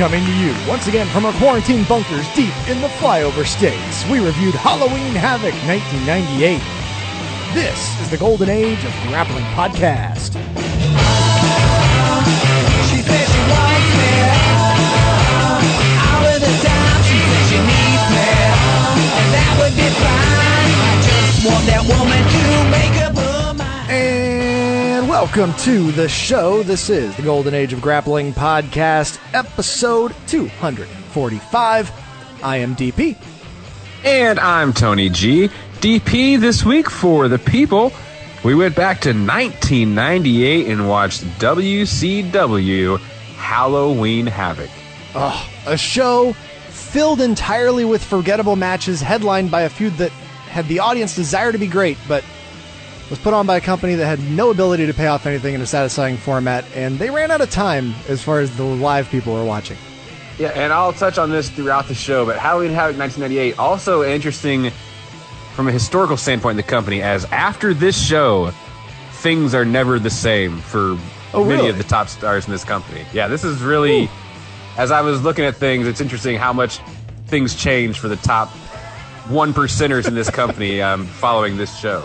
coming to you once again from our quarantine bunkers deep in the flyover states. We reviewed Halloween Havoc 1998. This is the golden age of grappling podcast. Want that woman to welcome to the show. This is the Golden Age of Grappling Podcast, episode 245. I am DP. And I'm Tony G. DP this week for the people. We went back to 1998 and watched WCW Halloween Havoc. A show filled entirely with forgettable matches, headlined by a feud that had the audience desire to be great, but was put on by a company that had no ability to pay off anything in a satisfying format, and they ran out of time as far as the live people were watching. Yeah, and I'll touch on this throughout the show, but Halloween Havoc 1998 also interesting from a historical standpoint in the company, as after this show, things are never the same for Oh, many really? of the top stars in this company. Yeah, this is really, as I was looking at things, it's interesting how much things change for the top one percenters in this company um, following this show.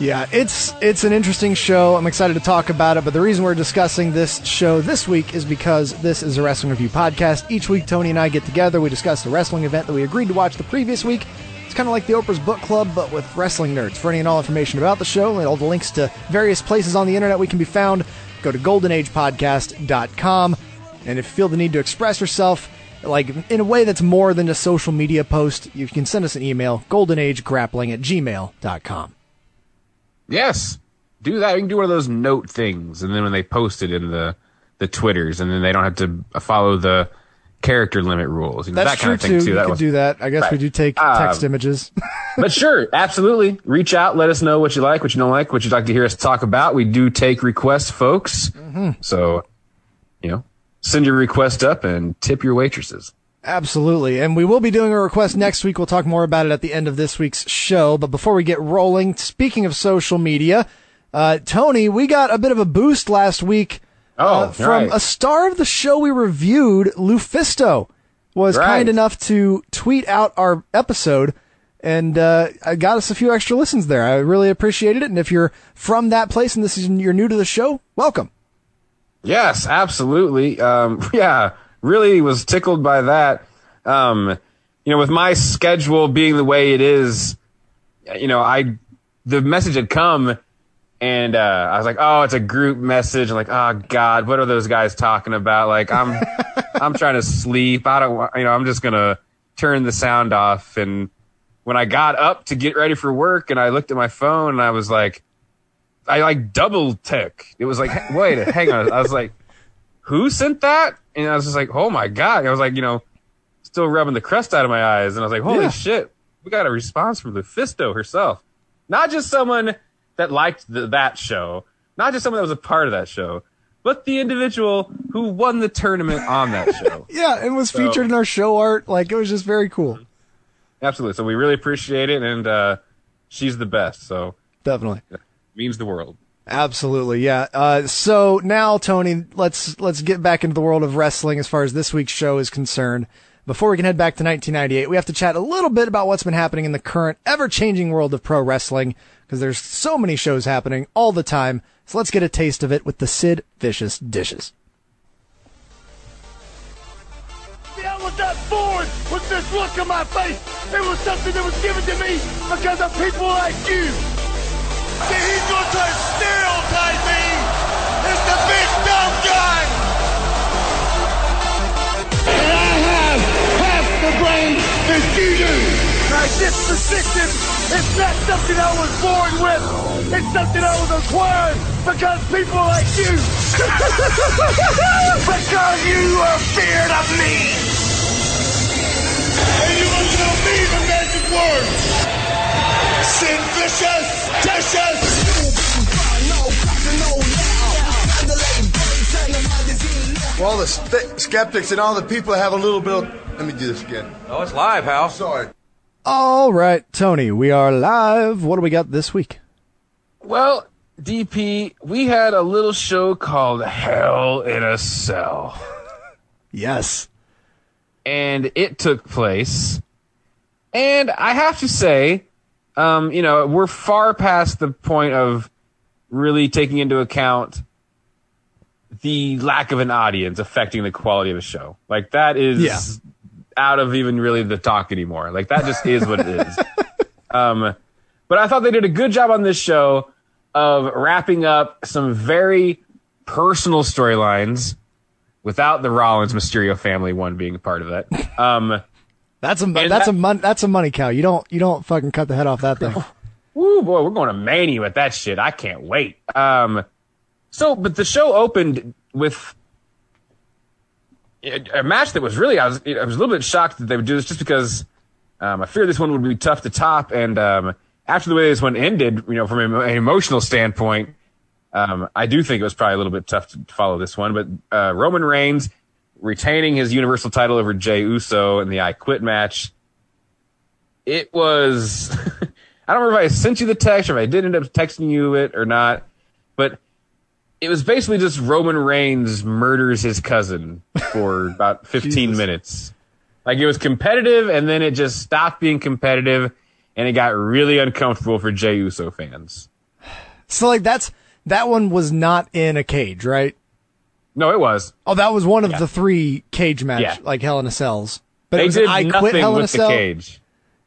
Yeah, it's it's an interesting show. I'm excited to talk about it, but the reason we're discussing this show this week is because this is a wrestling review podcast. Each week Tony and I get together, we discuss the wrestling event that we agreed to watch the previous week. It's kind of like the Oprah's Book Club, but with wrestling nerds. For any and all information about the show and all the links to various places on the internet we can be found, go to goldenagepodcast.com. And if you feel the need to express yourself, like in a way that's more than a social media post, you can send us an email, goldenagegrappling at gmail.com. Yes, do that. You can do one of those note things, and then when they post it in the the twitters, and then they don't have to follow the character limit rules. You know, That's that true of thing too. too. You That can was- do that. I guess we do take Um, text images. but sure, absolutely. Reach out. Let us know what you like, what you don't like, what you'd like to hear us talk about. We do take requests, folks. Mm-hmm. So, you know, send your request up and tip your waitresses. Absolutely. And we will be doing a request next week. We'll talk more about it at the end of this week's show. But before we get rolling, speaking of social media, uh, Tony, we got a bit of a boost last week Oh, uh, from right. a star of the show we reviewed, Lufisto, was Right. kind enough to tweet out our episode and uh, I got us a few extra listens there. I really appreciated it. And if you're from that place and this is you're new to the show, welcome. Yes, absolutely. Um, yeah, really was tickled by that. Um, you know, with my schedule being the way it is, you know, I, the message had come and, uh, I was like, oh, it's a group message. I'm like, oh God, what are those guys talking about? Like, I'm, I'm trying to sleep. I don't want, you know, I'm just going to turn the sound off. And when I got up to get ready for work and I looked at my phone and I was like, I like double tick. It was like, wait, hang on. I was like, who sent that? And I was just like, oh my God. I was like, you know, still rubbing the crust out of my eyes. And I was like, holy Yeah. shit, we got a response from Lufisto herself. Not just someone that liked the, that show, not just someone that was a part of that show, but the individual who won the tournament on that show. Yeah, and was featured in our show art. Like it was just very cool. Absolutely. So we really appreciate it. And, uh, she's the best. So Definitely. means the world. Absolutely, yeah. Uh, so now, Tony, let's let's get back into the world of wrestling as far as this week's show is concerned. Before we can head back to 1998, we have to chat a little bit about what's been happening in the current, ever-changing world of pro wrestling because there's so many shows happening all the time. So let's get a taste of it with the Sid Vicious dishes. I was not born with this look on my face. It was something that was given to me because of people like you. See, he's going to try to stereotype me as the big dumb guy. And I have half the brain that you do. Now, this persistence is not something I was born with. It's something I was acquired because people like you. because you are feared of me. And you must tell me the magic words. Sid Vicious, vicious. For all the st- skeptics and all the people that have a little bit of. Let me do this again. Oh, it's live, Hal. Sorry. All right, Tony, we are live. What do we got this week? Well, DP, we had a little show called Hell in a Cell. Yes. and it took place. And I have to say, um, you know, we're far past the point of really taking into account the lack of an audience affecting the quality of the show. Like that is Yeah. out of even really the talk anymore. Like that just is what it is. Um, but I thought they did a good job on this show of wrapping up some very personal storylines without the Rollins Mysterio family one being a part of that. Um, That's a And that's that- a mon- that's a money cow. You don't you don't fucking cut the head off that thing. Woo, boy, we're going to Mania with that shit. I can't wait. Um, so, but the show opened with a, match that was really, I was, I was a little bit shocked that they would do this just because um, I feared this one would be tough to top. And um, after the way this one ended, you know, from an an emotional standpoint, um, I do think it was probably a little bit tough to follow this one. But uh, Roman Reigns retaining his Universal title over Jey Uso in the I Quit match it was I don't remember if I sent you the text or if I did end up texting you it or not, but it was basically just Roman Reigns murders his cousin for about 15 minutes. Like it was competitive and then it just stopped being competitive and it got really uncomfortable for Jey Uso fans. So like that's that one was not in a cage, right? No, it was. Oh, that was one of the three cage match Yeah. like Hell in a Cells. But it They was did I nothing quit Hell with the Cell, cage.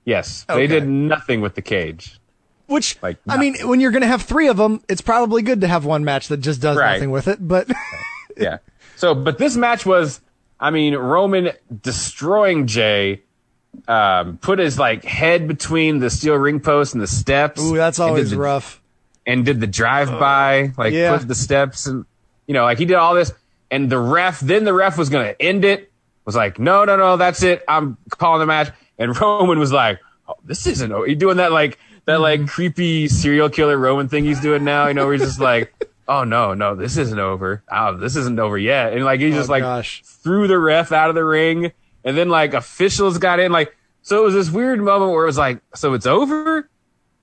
Yes, Okay. they did nothing with the cage. which Like, I mean, when you're gonna have three of them, it's probably good to have one match that just does Right. nothing with it. But yeah. So, but this match was, I mean, Roman destroying Jey, um, put his like head between the steel ring post and the steps. ooh, that's and always the- rough. And did the drive by, like yeah. put the steps and, you know, like he did all this. And the ref, then the ref was going to end it, was like, no, no, no, that's it. I'm calling the match. And Roman was like, oh, this isn't, o-" he doing that like, that Mm-hmm. like creepy serial killer Roman thing he's doing now, you know, where he's just like, oh no, no, this isn't over. Oh, this isn't over yet. And like, he just like gosh. threw the ref out of the ring. And then like officials got in, like, so it was this weird moment where it was like, so it's over?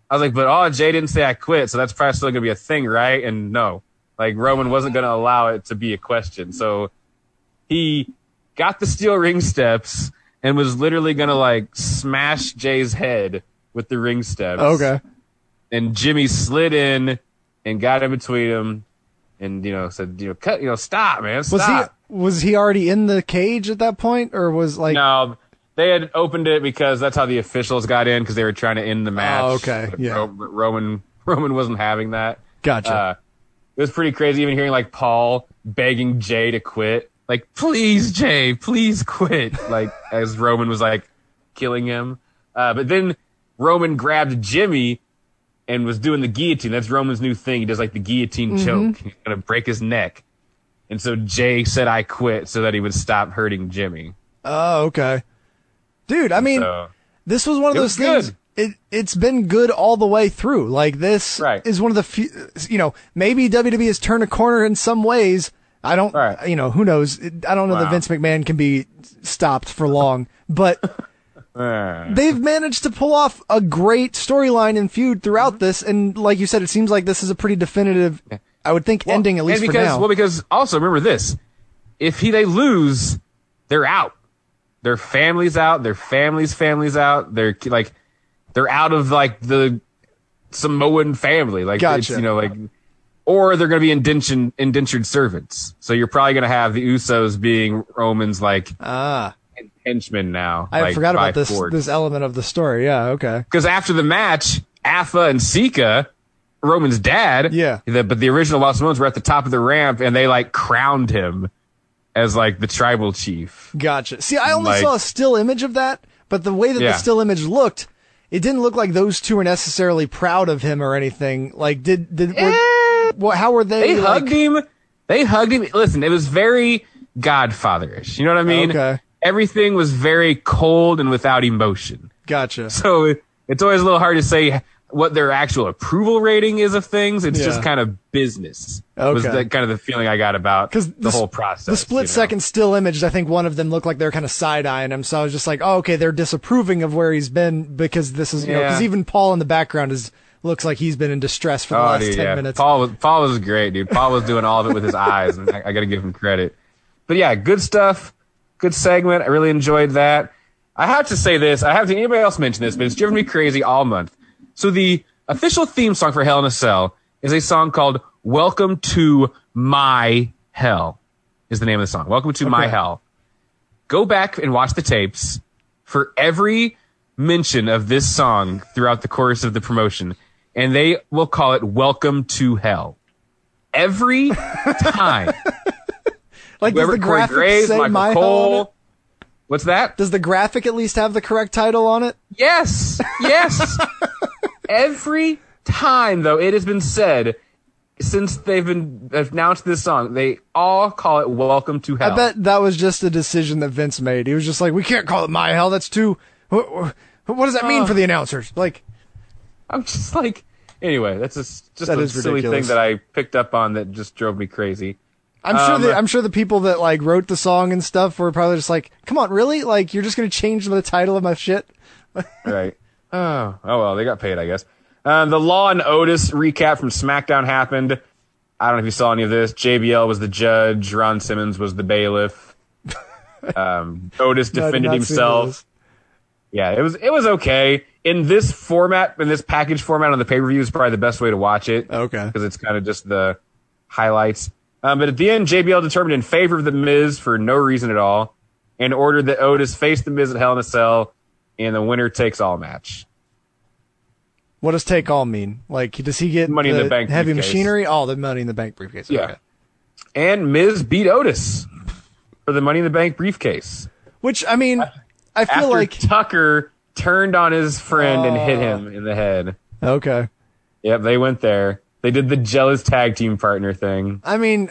I was like, but oh, Jey didn't say I quit, so that's probably still gonna be a thing, right? And no, like Roman wasn't gonna allow it to be a question. So he got the steel ring steps and was literally gonna like smash Jey's head with the ring steps. Okay. And Jimmy slid in and got in between him and, you know, said, you know, cut, you know, stop, man, Was he was he already in the cage at that point, or was like No, they had opened it because that's how the officials got in because they were trying to end the match. Oh, okay, yeah. Roman Roman wasn't having that. gotcha? Uh, it was pretty crazy even hearing like Paul begging Jey to quit. Like, please, Jey, please quit. Like as Roman was like killing him. Uh, but then Roman grabbed Jimmy and was doing the guillotine. That's Roman's new thing. He does like the guillotine choke. He's gonna break his neck. And so Jey said I quit so that he would stop hurting Jimmy. oh, okay. Dude, I mean, So this was one of those things. good. It it's been good all the way through. Like this Right. is one of the few. You know, maybe WWE has turned a corner in some ways. I don't. Right. You know, who knows? I don't know that Vince McMahon can be stopped for long, but uh, they've managed to pull off a great storyline and feud Mm-hmm. throughout this. And like you said, it seems like this is a pretty definitive. I would think ending at least and for because, now. Well, because also remember this: if he they lose, they're out. Their families out. Their families' families out. They're like they're out of like the Samoan family. Like it's, you know like. Or they're going to be indentured, indentured servants. So you're probably going to have the Usos being Roman's like ah, henchmen now. I like, forgot about this force. this element of the story. Yeah. Okay. because after the match, Afa and Sika, Roman's dad, Yeah. the, but the original Los Samoans were at the top of the ramp and they like crowned him as like the tribal chief. Gotcha. See, I only Like- saw a still image of that, but the way that the still image looked, it didn't look like those two were necessarily proud of him or anything. Like, did did were, what? How were they? Eh. They like, hugged him. They hugged him. Listen, it was very Godfatherish. You know what I mean? Okay. Everything was very cold and without emotion. Gotcha. So it, it's always a little hard to say what their actual approval rating is of things. It's Yeah. just kind of business. Was Okay. the, kind of the feeling I got about Because the, whole process. the split you know? second still images, I think one of them looked like they're kind of side eyeing him. So I was just like, oh, okay, they're disapproving of where he's been because this is, you know, because even Paul in the background is looks like he's been in distress for the Oh, last dude, ten yeah. minutes. Paul was Paul was great, dude. Paul was doing all of it with his eyes, and I, I got to give him credit. But yeah, good stuff. good segment. I really enjoyed that. I have to say this. I have to anybody else mention this, but it's driven me crazy all month. So the official theme song for Hell in a Cell is a song called "Welcome to My Hell." Is the name of the song. Welcome to My Hell. Go back and watch the tapes for every mention of this song throughout the course of the promotion, and they will call it "Welcome to Hell." Every time. Like, does the graphic Graves, say Michael My Hell Cole. it? What's that? Does the graphic at least have the correct title on it? Yes, yes. Every time, though, it has been said since they've been announced this song, they all call it "Welcome to Hell." I bet that was just a decision that Vince made. He was just like, we can't call it My Hell. That's too. What, what does that mean for the announcers? Like, I'm just like, anyway, that's just just That a silly ridiculous. thing that I picked up on that just drove me crazy. I'm sure Um, the I'm sure the people that like wrote the song and stuff were probably just like, come on, really? Like, you're just gonna change the title of my shit? right. Oh, oh well, they got paid, I guess. Um, the Law and Otis recap from SmackDown happened. I don't know if you saw any of this. JBL was the judge. Ron Simmons was the bailiff. Um, Otis No, defended himself. Yeah, it was it was okay in this format, in this package format on the pay per view is probably the best way to watch it. Okay. because it's kind of just the highlights. Um, but at the end, JBL determined in favor of the Miz for no reason at all, and ordered that Otis face the Miz at Hell in a Cell, and the winner takes all match. What does take all mean? Like, does he get Money in the Bank heavy briefcase. machinery? Oh, the money in the bank briefcase. Yeah. Okay. And Miz beat Otis for the Money in the Bank briefcase Which I mean, I feel after like Tucker turned on his friend and hit Oh. him in the head. okay. Yep, they went there. They did the jealous tag team partner thing. I mean,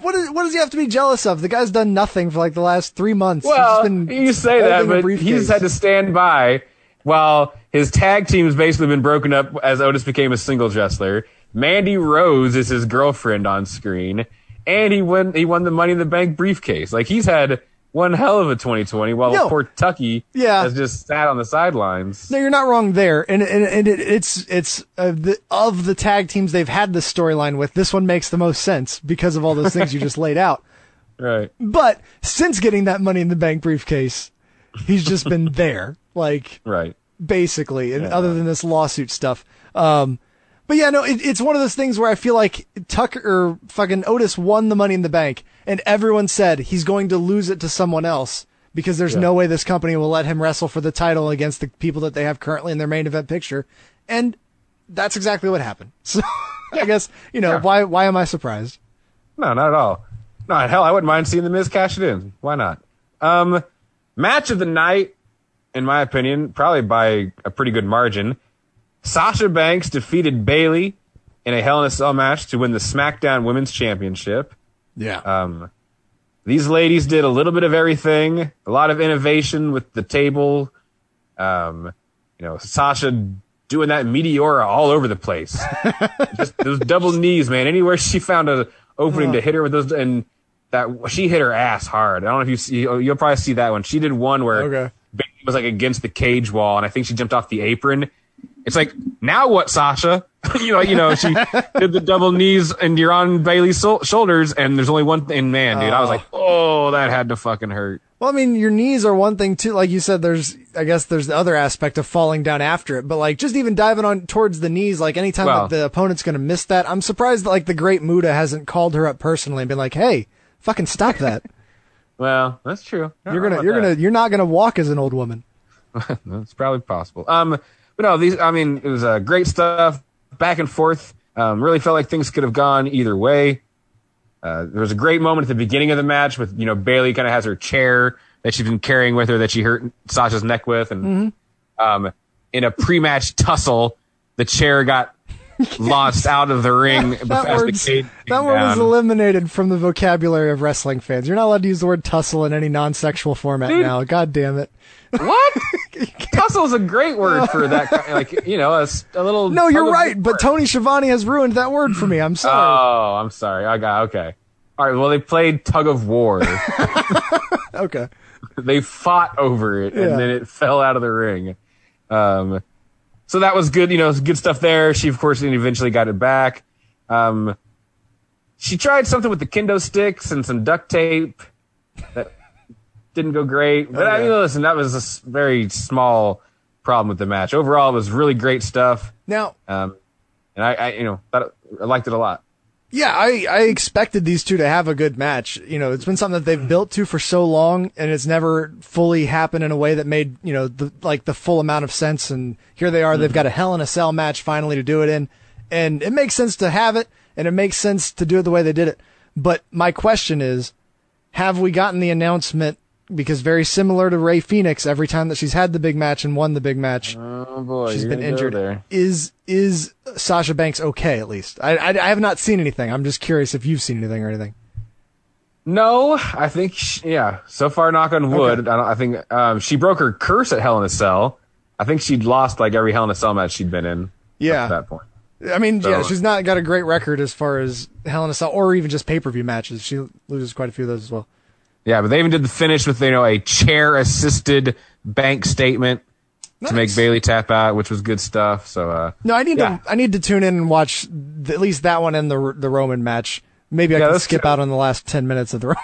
what is, what does he have to be jealous of? The guy's done nothing for like the last three months. He's Well, just been you say that, but he's had to stand by while his tag team's basically been broken up as Otis became a singles wrestler. Mandy Rose is his girlfriend on screen, and he won he won the Money in the Bank briefcase. Like he's had one hell of a 2020, while No. poor Tucky Yeah. has just sat on the sidelines. No, you're not wrong there, and and, and it, it's it's uh, the, of the tag teams they've had this storyline with. This one makes the most sense because of all those things you just laid out. Right. But since getting that Money in the Bank briefcase, he's just been there, like Right. basically, and other than this lawsuit stuff. Um, but yeah, no, it, it's one of those things where I feel like Tucker or fucking Otis won the Money in the Bank, and everyone said he's going to lose it to someone else because there's no way this company will let him wrestle for the title against the people that they have currently in their main event picture, and that's exactly what happened. So I guess you know Yeah. why why am I surprised? No, not at all. No, hell, I wouldn't mind seeing the Miz cash it in. Why not? Um, match of the night, in my opinion, probably by a pretty good margin. Sasha Banks defeated Bayley in a Hell in a Cell match to win the SmackDown Women's Championship. Yeah. Um, these ladies did a little bit of everything, a lot of innovation with the table. Um, you know, Sasha doing that Meteora all over the place. Just those double knees, man. Anywhere she found a opening to hit her with those, and that she hit her ass hard. I don't know if you see, you'll probably see that one. She did one where Okay. Bayley was like against the cage wall, and I think she jumped off the apron. It's like now what, Sasha? you know, you know, she did the double knees, and you're on Bayley's so- shoulders, and there's only one thing. Man, dude, I was like, oh, that had to fucking hurt. Well, I mean, your knees are one thing too. Like you said, there's, I guess there's the other aspect of falling down after it. But like, just even diving on towards the knees, like anytime Well- like, the opponent's going to miss that, I'm surprised that like the great Muta hasn't called her up personally and been like, hey, fucking stop that. Well, that's true. you're gonna, you're gonna, you're not gonna walk as an old woman. That's probably possible. Um, but no, these. I mean, it was uh, great stuff, back and forth. Um, really felt like things could have gone either way. Uh, there was a great moment at the beginning of the match with you know Bayley kind of has her chair that she's been carrying with her that she hurt Sasha's neck with, and um, in a pre-match tussle, the chair got launched out of the ring That as the word's, cage that word down. eliminated from the vocabulary of wrestling fans. You're not allowed to use the word tussle in any non-sexual format Dude. now. God damn it. What? Tussle is a great word for that. Kind like you know, a little. No, you're right. But. Tony Schiavone has ruined that word for me. I'm sorry. Oh, I'm sorry. I got okay. All right. Well, they played tug of war. okay. they fought over it, Yeah. and then it fell out of the ring. Um, so that was good. You know, good stuff there. She, of course, then eventually got it back. Um, she tried something with the kendo sticks and some duct tape. That didn't go great. But I mean, listen, that was a very small problem with the match. Overall, it was really great stuff. Now, Um, and I, I, you know, thought, I liked it a lot. Yeah, I, I expected these two to have a good match. You know, it's been something that they've built to for so long, and it's never fully happened in a way that made you know the like the full amount of sense. And here they are; they've got a Hell in a Cell match finally to do it in, and it makes sense to have it, and it makes sense to do it the way they did it. But my question is, have we gotten the announcement? Because very similar to Ray Phoenix, every time that she's had the big match and won the big match, Oh boy, she's been injured. Is is Sasha Banks okay? At least I, I I have not seen anything. I'm just curious if you've seen anything or anything. No, I think sh yeah. So far, knock on wood. I, don't, I think um, she broke her curse at Hell in a Cell. I think she'd lost like every Hell in a Cell match she'd been in. Yeah. at that point. I mean, yeah, she's not got a great record as far as Hell in a Cell or even just pay per view matches. She loses quite a few of those as well. Yeah, but they even did the finish with you know a chair assisted bank statement to make Bayley tap out, which was good stuff. So uh, No, I need Yeah. to I need to tune in and watch th- at least that one and the the Roman match. Maybe I Yeah, can skip two- out on the last ten minutes of the Roman.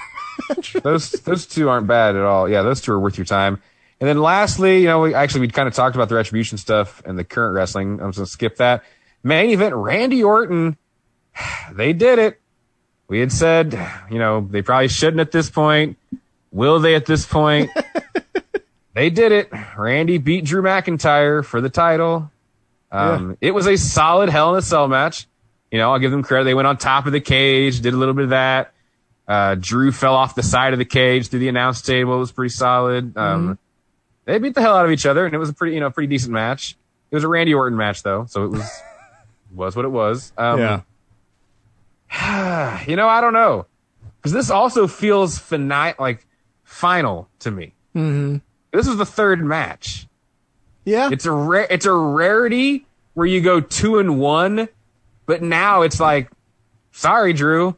Match. those those two aren't bad at all. Yeah, those two are worth your time. And then lastly, you know, we actually we kind of talked about the retribution stuff and the current wrestling. I'm just gonna skip that. Main event: Randy Orton. They did it. We had said, you know, they probably shouldn't at this point. Will they at this point? they did it. Randy beat Drew McIntyre for the title. Um, It was a solid Hell in a Cell match. You know, I'll give them credit. They went on top of the cage, did a little bit of that. Uh, Drew fell off the side of the cage through the announce table. It was pretty solid. Um, They beat the hell out of each other, and it was a pretty, you know, pretty decent match. It was a Randy Orton match, though, so it was was what it was. Um, you know, I don't know because this also feels fini- like final to me. Mm-hmm. This was the third match. yeah. It's a rare, it's a rarity where you go two and one, but now it's like, sorry, Drew,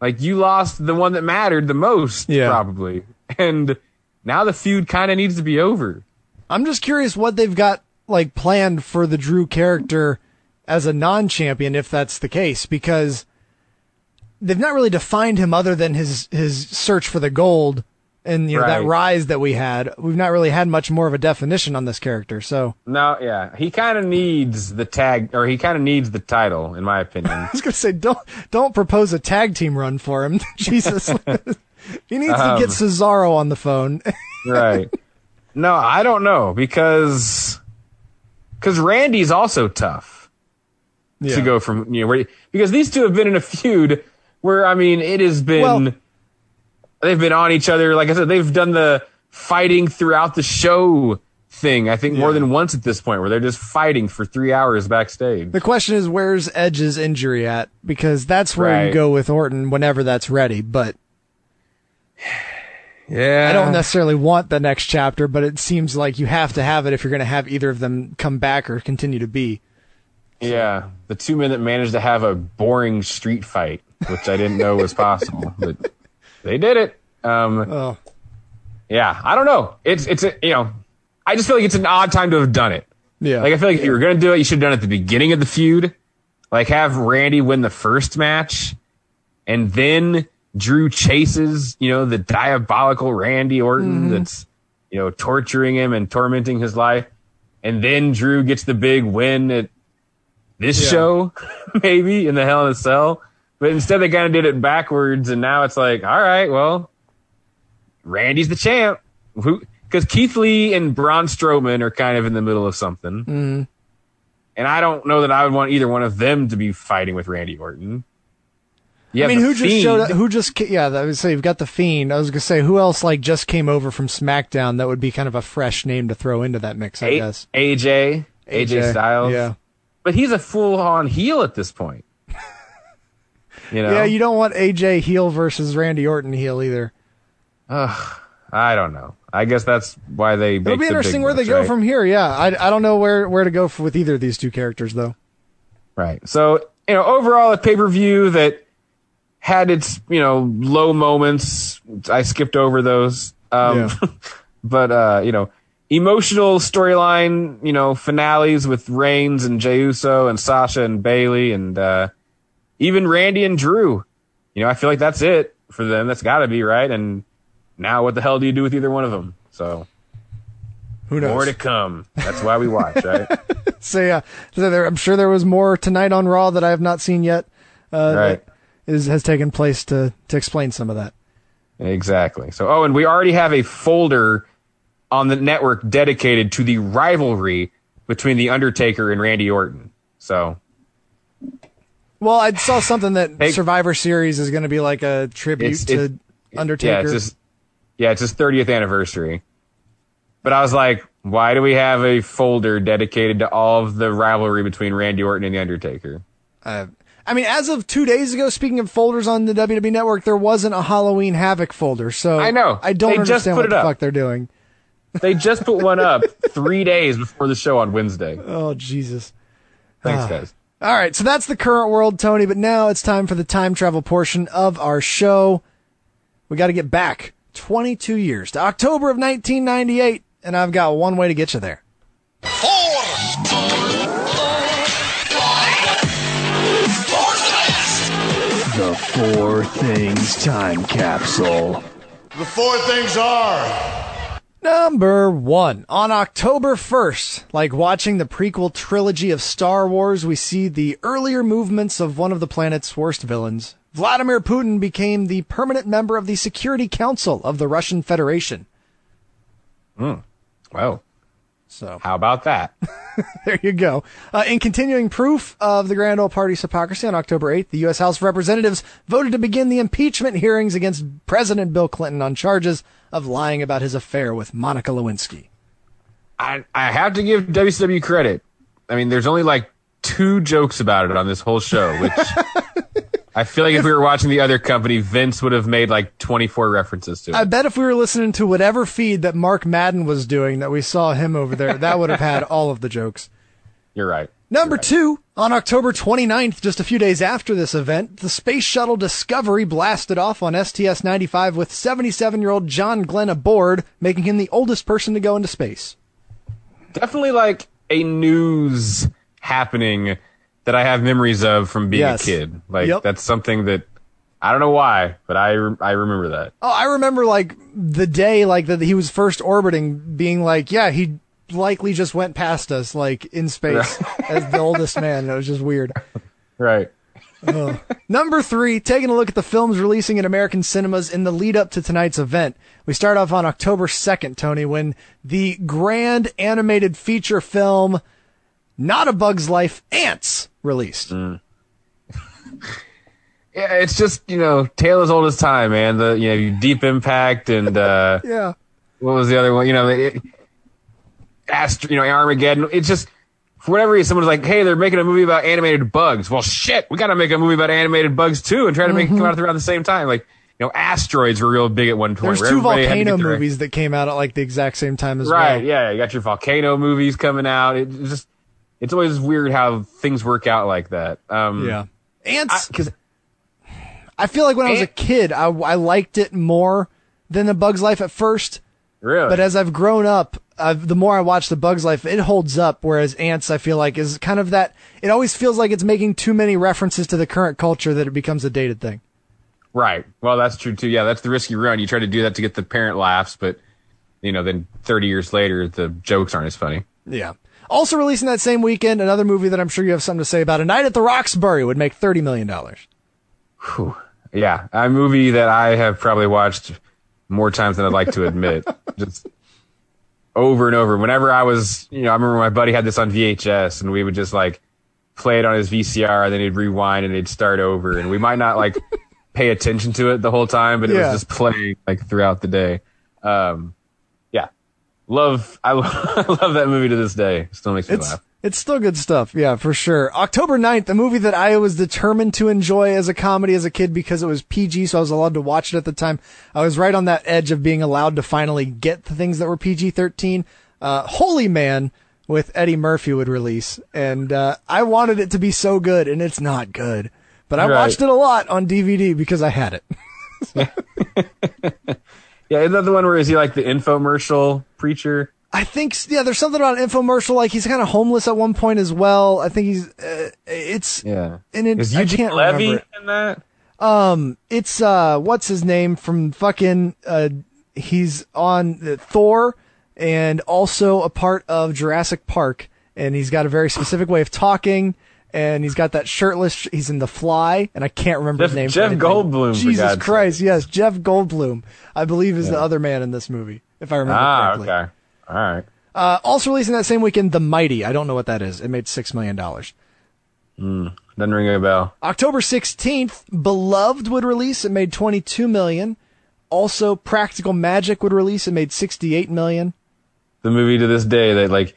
like you lost the one that mattered the most, Yeah. probably, and now the feud kind of needs to be over. I'm just curious what they've got like planned for the Drew character as a non-champion, if that's the case, because they've not really defined him other than his his search for the gold and you know that rise that we had. We've not really had much more of a definition on this character. So No, yeah, he kind of needs the tag, or he kind of needs the title, in my opinion. I was gonna say don't don't propose a tag team run for him. Jesus, he needs to get um, Cesaro on the phone. right. No, I don't know because because Randy's also tough. Yeah. to go from you know where because these two have been in a feud where I mean it has been Well- they've been on each other like I said they've done the fighting throughout the show thing I think more than once at this point where they're just fighting for three hours backstage. The question is, where's Edge's injury at? Because that's where you go with Orton whenever that's ready. But Yeah, I don't necessarily want the next chapter, but it seems like you have to have it if you're going to have either of them come back or continue to be. Yeah, the two men that managed to have a boring street fight, which I didn't know was possible, but they did it. Um, Oh, yeah, I don't know. It's it's a, you know, I just feel like it's an odd time to have done it. yeah. Like I feel like if you were gonna do it, you should have done it at the beginning of the feud. Like have Randy win the first match, and then Drew chases, you know, the diabolical Randy Orton that's, you know, torturing him and tormenting his life, and then Drew gets the big win at this Yeah. show, maybe in the Hell in a Cell. But instead, they kind of did it backwards, and now it's like, all right, well, Randy's the champ. Who? Because Keith Lee and Braun Strowman are kind of in the middle of something, Mm-hmm. and I don't know that I would want either one of them to be fighting with Randy Orton. You I mean, who just showed up? Who just? Yeah, I would say you've got the Fiend. I was gonna say who else like just came over from SmackDown that would be kind of a fresh name to throw into that mix. I A- guess AJ, AJ, Styles. Yeah, but he's a full-on heel at this point. You know, yeah. You don't want AJ heel versus Randy Orton heel either. I don't know. I guess that's why they. It'll be interesting where they go from here. Yeah, I, I don't know where where to go for, with either of these two characters though. Right. So, you know, overall a pay-per-view that had its, you know, low moments. I skipped over those. Um, Yeah. but, uh, you know, emotional storyline, you know, finales with Reigns and Jey Uso and Sasha and Bayley and, uh, even Randy and Drew. You know, I feel like that's it for them. That's gotta be right. And now what the hell do you do with either one of them? So Who knows? more to come. That's why we watch, right? so yeah, so there, I'm sure there was more tonight on Raw that I have not seen yet. Uh, Right. Is has taken place to to explain some of that. Exactly. So, oh, and we already have a folder on the network dedicated to the rivalry between the Undertaker and Randy Orton. So, Well, I saw something that Hey. Survivor Series is going to be like a tribute It's- to it's- Undertaker. yeah, it's just yeah, it's his 30th anniversary. But I was like, why do we have a folder dedicated to all of the rivalry between Randy Orton and the Undertaker? Uh, I mean, as of two days ago, speaking of folders on the WWE Network, there wasn't a Halloween Havoc folder. So I know. I don't They just understand put what the up. fuck they're doing. They just put one up three days before the show on Wednesday. Oh Jesus! Thanks, Ah. guys. All right, so that's the current world, Tony. But now it's time for the time travel portion of our show. We got to get back 22 years to October of 1998, and I've got one way to get you there. The Four Things Time Capsule. The four things are. Number one. On October 1st, like watching the prequel trilogy of Star Wars, we see the earlier movements of one of the planet's worst villains. Vladimir Putin became the permanent member of the Security Council of the Russian Federation. Hmm. Well, So how about that? there you go. Uh, in continuing proof of the grand old party's hypocrisy, on October 8th, the U.S. House of Representatives voted to begin the impeachment hearings against President Bill Clinton on charges of lying about his affair with Monica Lewinsky. I I have to give WCW credit. I mean, there's only like two jokes about it on this whole show, which I feel like if we were watching the other company, Vince would have made like 24 references to it. I bet if we were listening to whatever feed that Mark Madden was doing, that we saw him over there, that would have had all of the jokes. You're right. Number two, on October 29th, just a few days after this event, the Space Shuttle Discovery blasted off on STS 95 with 77 year old John Glenn aboard, making him the oldest person to go into space. Definitely like a news happening that I have memories of from being Yes. a kid. Like Yep. that's something that I don't know why, but I re- I remember that. Oh, I remember like the day like that he was first orbiting, being like, yeah, he likely just went past us, like in space as the oldest man. It was just weird. Right. Number three, taking a look at the films releasing in American cinemas in the lead up to tonight's event. We start off on October 2nd, Tony, when the grand animated feature film, Not a Bug's Life, Antz, released. Yeah, it's just you know, tale as old as time, man. The you know, Deep Impact and uh, Yeah. what was the other one? You know, it, Ast- you know, Armageddon. It's just for whatever reason, someone's like, "Hey, they're making a movie about animated bugs." Well, shit, we got to make a movie about animated bugs too, and try to make it come out around the same time. Like, you know, asteroids were real big at one point. There's two everybody had to volcano movies that came out at like the exact same time as Right? well. Yeah, you got your volcano movies coming out. It it's just, it's always weird how things work out like that. Um, Yeah. Antz, because I feel like when I was a kid, I, I liked it more than The Bug's Life at first. really, But as I've grown up, I've, the more I watch The Bug's Life, it holds up. Whereas Antz, I feel like, is kind of that. It always feels like it's making too many references to the current culture that it becomes a dated thing. Right. Well, that's true too. Yeah, that's the risk you run. You try to do that to get the parent laughs, but you know, then 30 years later, the jokes aren't as funny. Yeah. Also releasing that same weekend, another movie that I'm sure you have something to say about. A Night at the Roxbury would make thirty million dollars. Yeah, a movie that I have probably watched more times than I'd like to admit. just over and over. Whenever I was, you know, I remember my buddy had this on VHS, and we would just like play it on his VCR, and then he'd rewind and he'd start over, and we might not like pay attention to it the whole time, but it Yeah. was just playing like throughout the day. Um, yeah, love. I love that movie to this day. Still makes me It's laugh. It's still good stuff, yeah, for sure. October 9th, a movie that I was determined to enjoy as a comedy as a kid because it was PG, so I was allowed to watch it at the time. I was right on that edge of being allowed to finally get the things that were PG 13. Uh, Holy Man with Eddie Murphy would release, and uh, I wanted it to be so good, and it's not good. But I Right. watched it a lot on DVD because I had it. Yeah, that the one where is he like the infomercial preacher? I think yeah, there's something about an infomercial like he's kind of homeless at one point as well. I think he's uh, it's Yeah. and it, Is I Eugene can't Levy remember. it. in that? Um, it's uh, what's his name from fucking uh, he's on the Thor and also a part of Jurassic Park. And he's got a very specific way of talking. And he's got that shirtless. He's in The Fly, and I can't remember Jeff- his name. Jeff. Goldblum, Jesus Christ! Yes, Jeff Goldblum. I believe is the other man in this movie, if I remember Ah, correctly. okay. All right. Uh, also releasing that same weekend, The Mighty. I don't know what that is. It made six million dollars. Doesn't ring a bell. October 16th, Beloved would release. It made 22 million. Also, Practical Magic would release. It made 68 million. The movie to this day that like,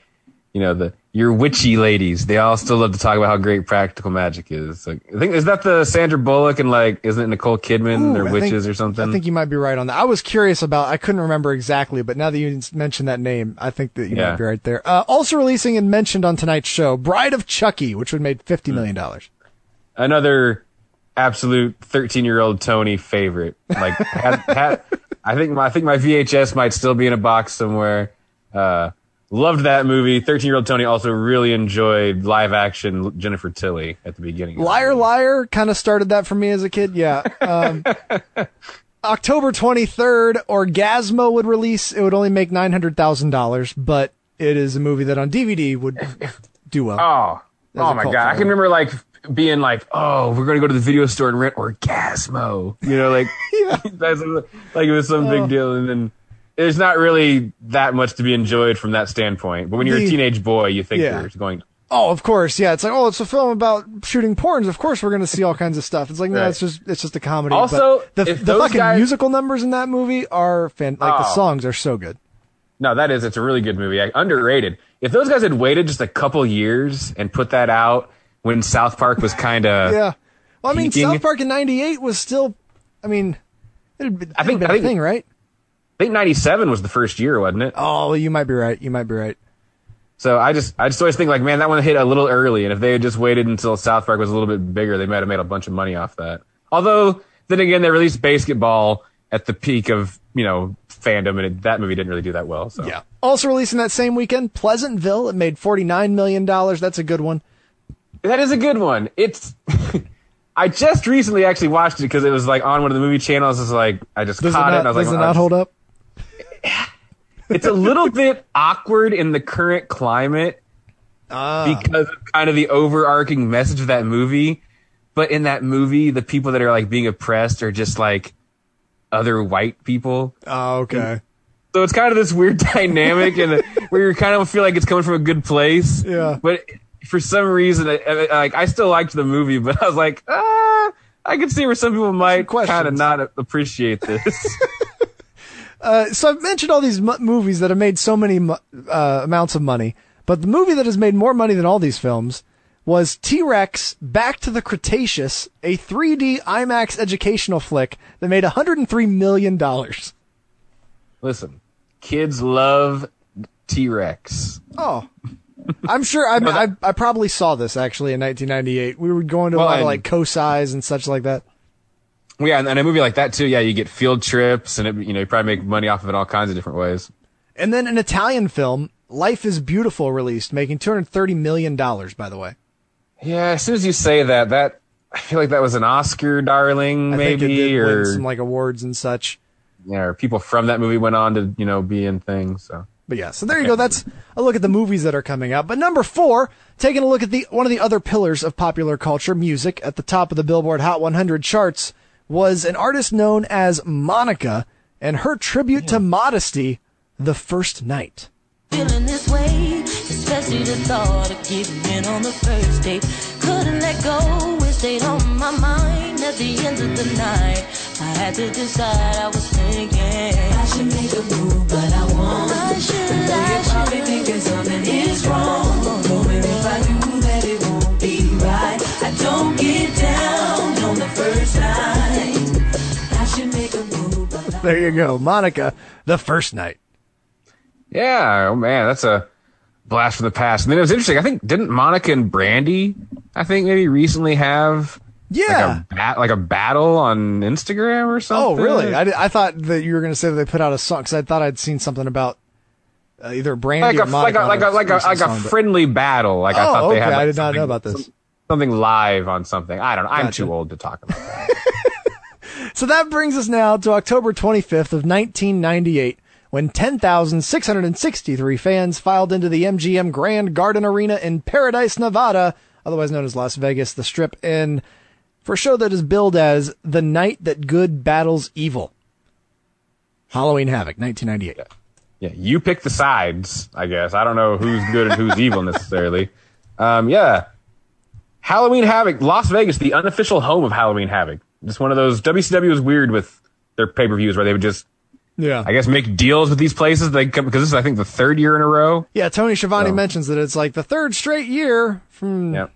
you know, the your witchy ladies, they all still love to talk about how great practical magic is. Like, I think is that the Sandra Bullock and like, isn't it Nicole Kidman? Ooh, They're I witches think- or something. I think you might be right on that. I was curious about. I couldn't remember exactly, but now that you mentioned that name, I think that you Yeah. might be right there. Uh, also releasing and mentioned on tonight's show, Bride of Chucky, which would made Hmm. 50 million dollars. Another absolute thirteen-year-old Tony favorite. Like, had, had, I think my I think my VHS might still be in a box somewhere. Uh, loved that movie. Thirteen-year-old Tony also really enjoyed live-action Jennifer Tilly at the beginning. Liar, liar, kind of started that for me as a kid. Yeah. Um, October 23rd, Orgazmo would release. It would only make $900,000, but it is a movie that on DVD would do well. Oh, oh my god! I can remember like being like, "Oh, we're gonna go to the video store and rent Orgazmo," you know, like that's like it was some Oh. big deal, and then there's not really that much to be enjoyed from that standpoint. But when you're The- a teenage boy, you think Yeah. you're going. Oh, of course. Yeah. It's like, oh, it's a film about shooting porns. Of course we're going to see all kinds of stuff. It's like, no, Right. it's just, it's just a comedy. Also, but the, the fucking guys- musical numbers in that movie are fan, like the Oh. songs are so good. No, that is it's a really good movie. Like, Underrated. If those guys had waited just a couple years and put that out when South Park was kind of Yeah. Well, I mean, Peaking. South Park in 98 was still, I mean, it had been, I think- been I a think- thing, right? I think '97 was the first year, wasn't it? Oh, you might be right. You might be right. So I just I just always think like, man, that one hit a little early, and if they had just waited until South Park was a little bit bigger, they might have made a bunch of money off that. Although then again, they released BASEketball at the peak of you know fandom, and it, that movie didn't really do that well. So Yeah. Also releasing that same weekend, Pleasantville. It made $49 million. That's a good one. that is a good one. It's I just recently actually watched it because it was like on one of the movie channels. It's like I just Does caught it, not, and I was does like, it well, not hold up? It's a little bit awkward in the current climate Ah. because of kind of the overarching message of that movie. But in that movie, the people that are like being oppressed are just like other white people. Oh, okay. So it's kind of this weird dynamic and where you kind of feel like it's coming from a good place. Yeah. But for some reason, like I still liked the movie, but I was like, ah, I could see where some people might kind of not appreciate this. so I've mentioned all these mo- movies that have made so many mo- uh, amounts of money, but the movie that has made more money than all these films was T-Rex Back to the Cretaceous, a 3D IMAX educational flick that made 103 million dollars. Listen, kids love T Rex. Oh. I'm sure I, I I probably saw this actually in 1998. We were going to a lot of like COSI's and such like that. Yeah, and, and a movie like that too. Yeah, you get field trips, and it, you know you probably make money off of it all kinds of different ways. And then an Italian film, Life is Beautiful, released, making 230 million dollars. By the way, Yeah, as soon as you say that, that I feel like that was an Oscar darling, I maybe, think it did or some like awards and such. yeah, or people from that movie went on to you know be in things. So But yeah, so there you go. That's a look at the movies that are coming out. But number four, taking a look at the one of the other pillars of popular culture, music, at the top of the Billboard Hot 100 charts was an artist known as Monica and her tribute to modesty, "The First Night." feeling this way, especially the thought of giving in on the first date. Couldn't let go, it stayed on my mind at the end of the night. I had to decide, I was thinking I should make a move, but I won't. I should, I should. probably thinking something is wrong. Knowing if I do that it won't be right. I don't get There you go, Monica, "The First Night." yeah, oh man, that's a blast from the past. And then it was interesting. I think didn't Monica and Brandy, I think maybe recently have Yeah. like a bat, like a battle on Instagram or something. Oh, really? I, I thought that you were going to say that they put out a song because I thought I'd seen something about uh, either Brandy like or a like Monica a like a like a like a song, but- friendly battle. Like I Oh, thought they okay. had. I did not know about this. some- Something live on something. I don't know. I'm Gotcha. too old to talk about that. So that brings us now to October 25th of 1998, when 10,663 fans filed into the MGM Grand Garden Arena in Paradise, Nevada, otherwise known as Las Vegas, the Strip, in for a show that is billed as The Night That Good Battles Evil. Halloween Havoc, 1998. Yeah, you pick the sides, I guess. I don't know who's good and who's evil necessarily. Um, yeah. Halloween Havoc, Las Vegas, the unofficial home of Halloween Havoc. Just one of those. WCW was weird with their pay per views where they would just, Yeah. I guess, make deals with these places. They come, because this is, I think, the third year in a row. Yeah, Tony Schiavone So- mentions that it's like the third straight year from Yeah.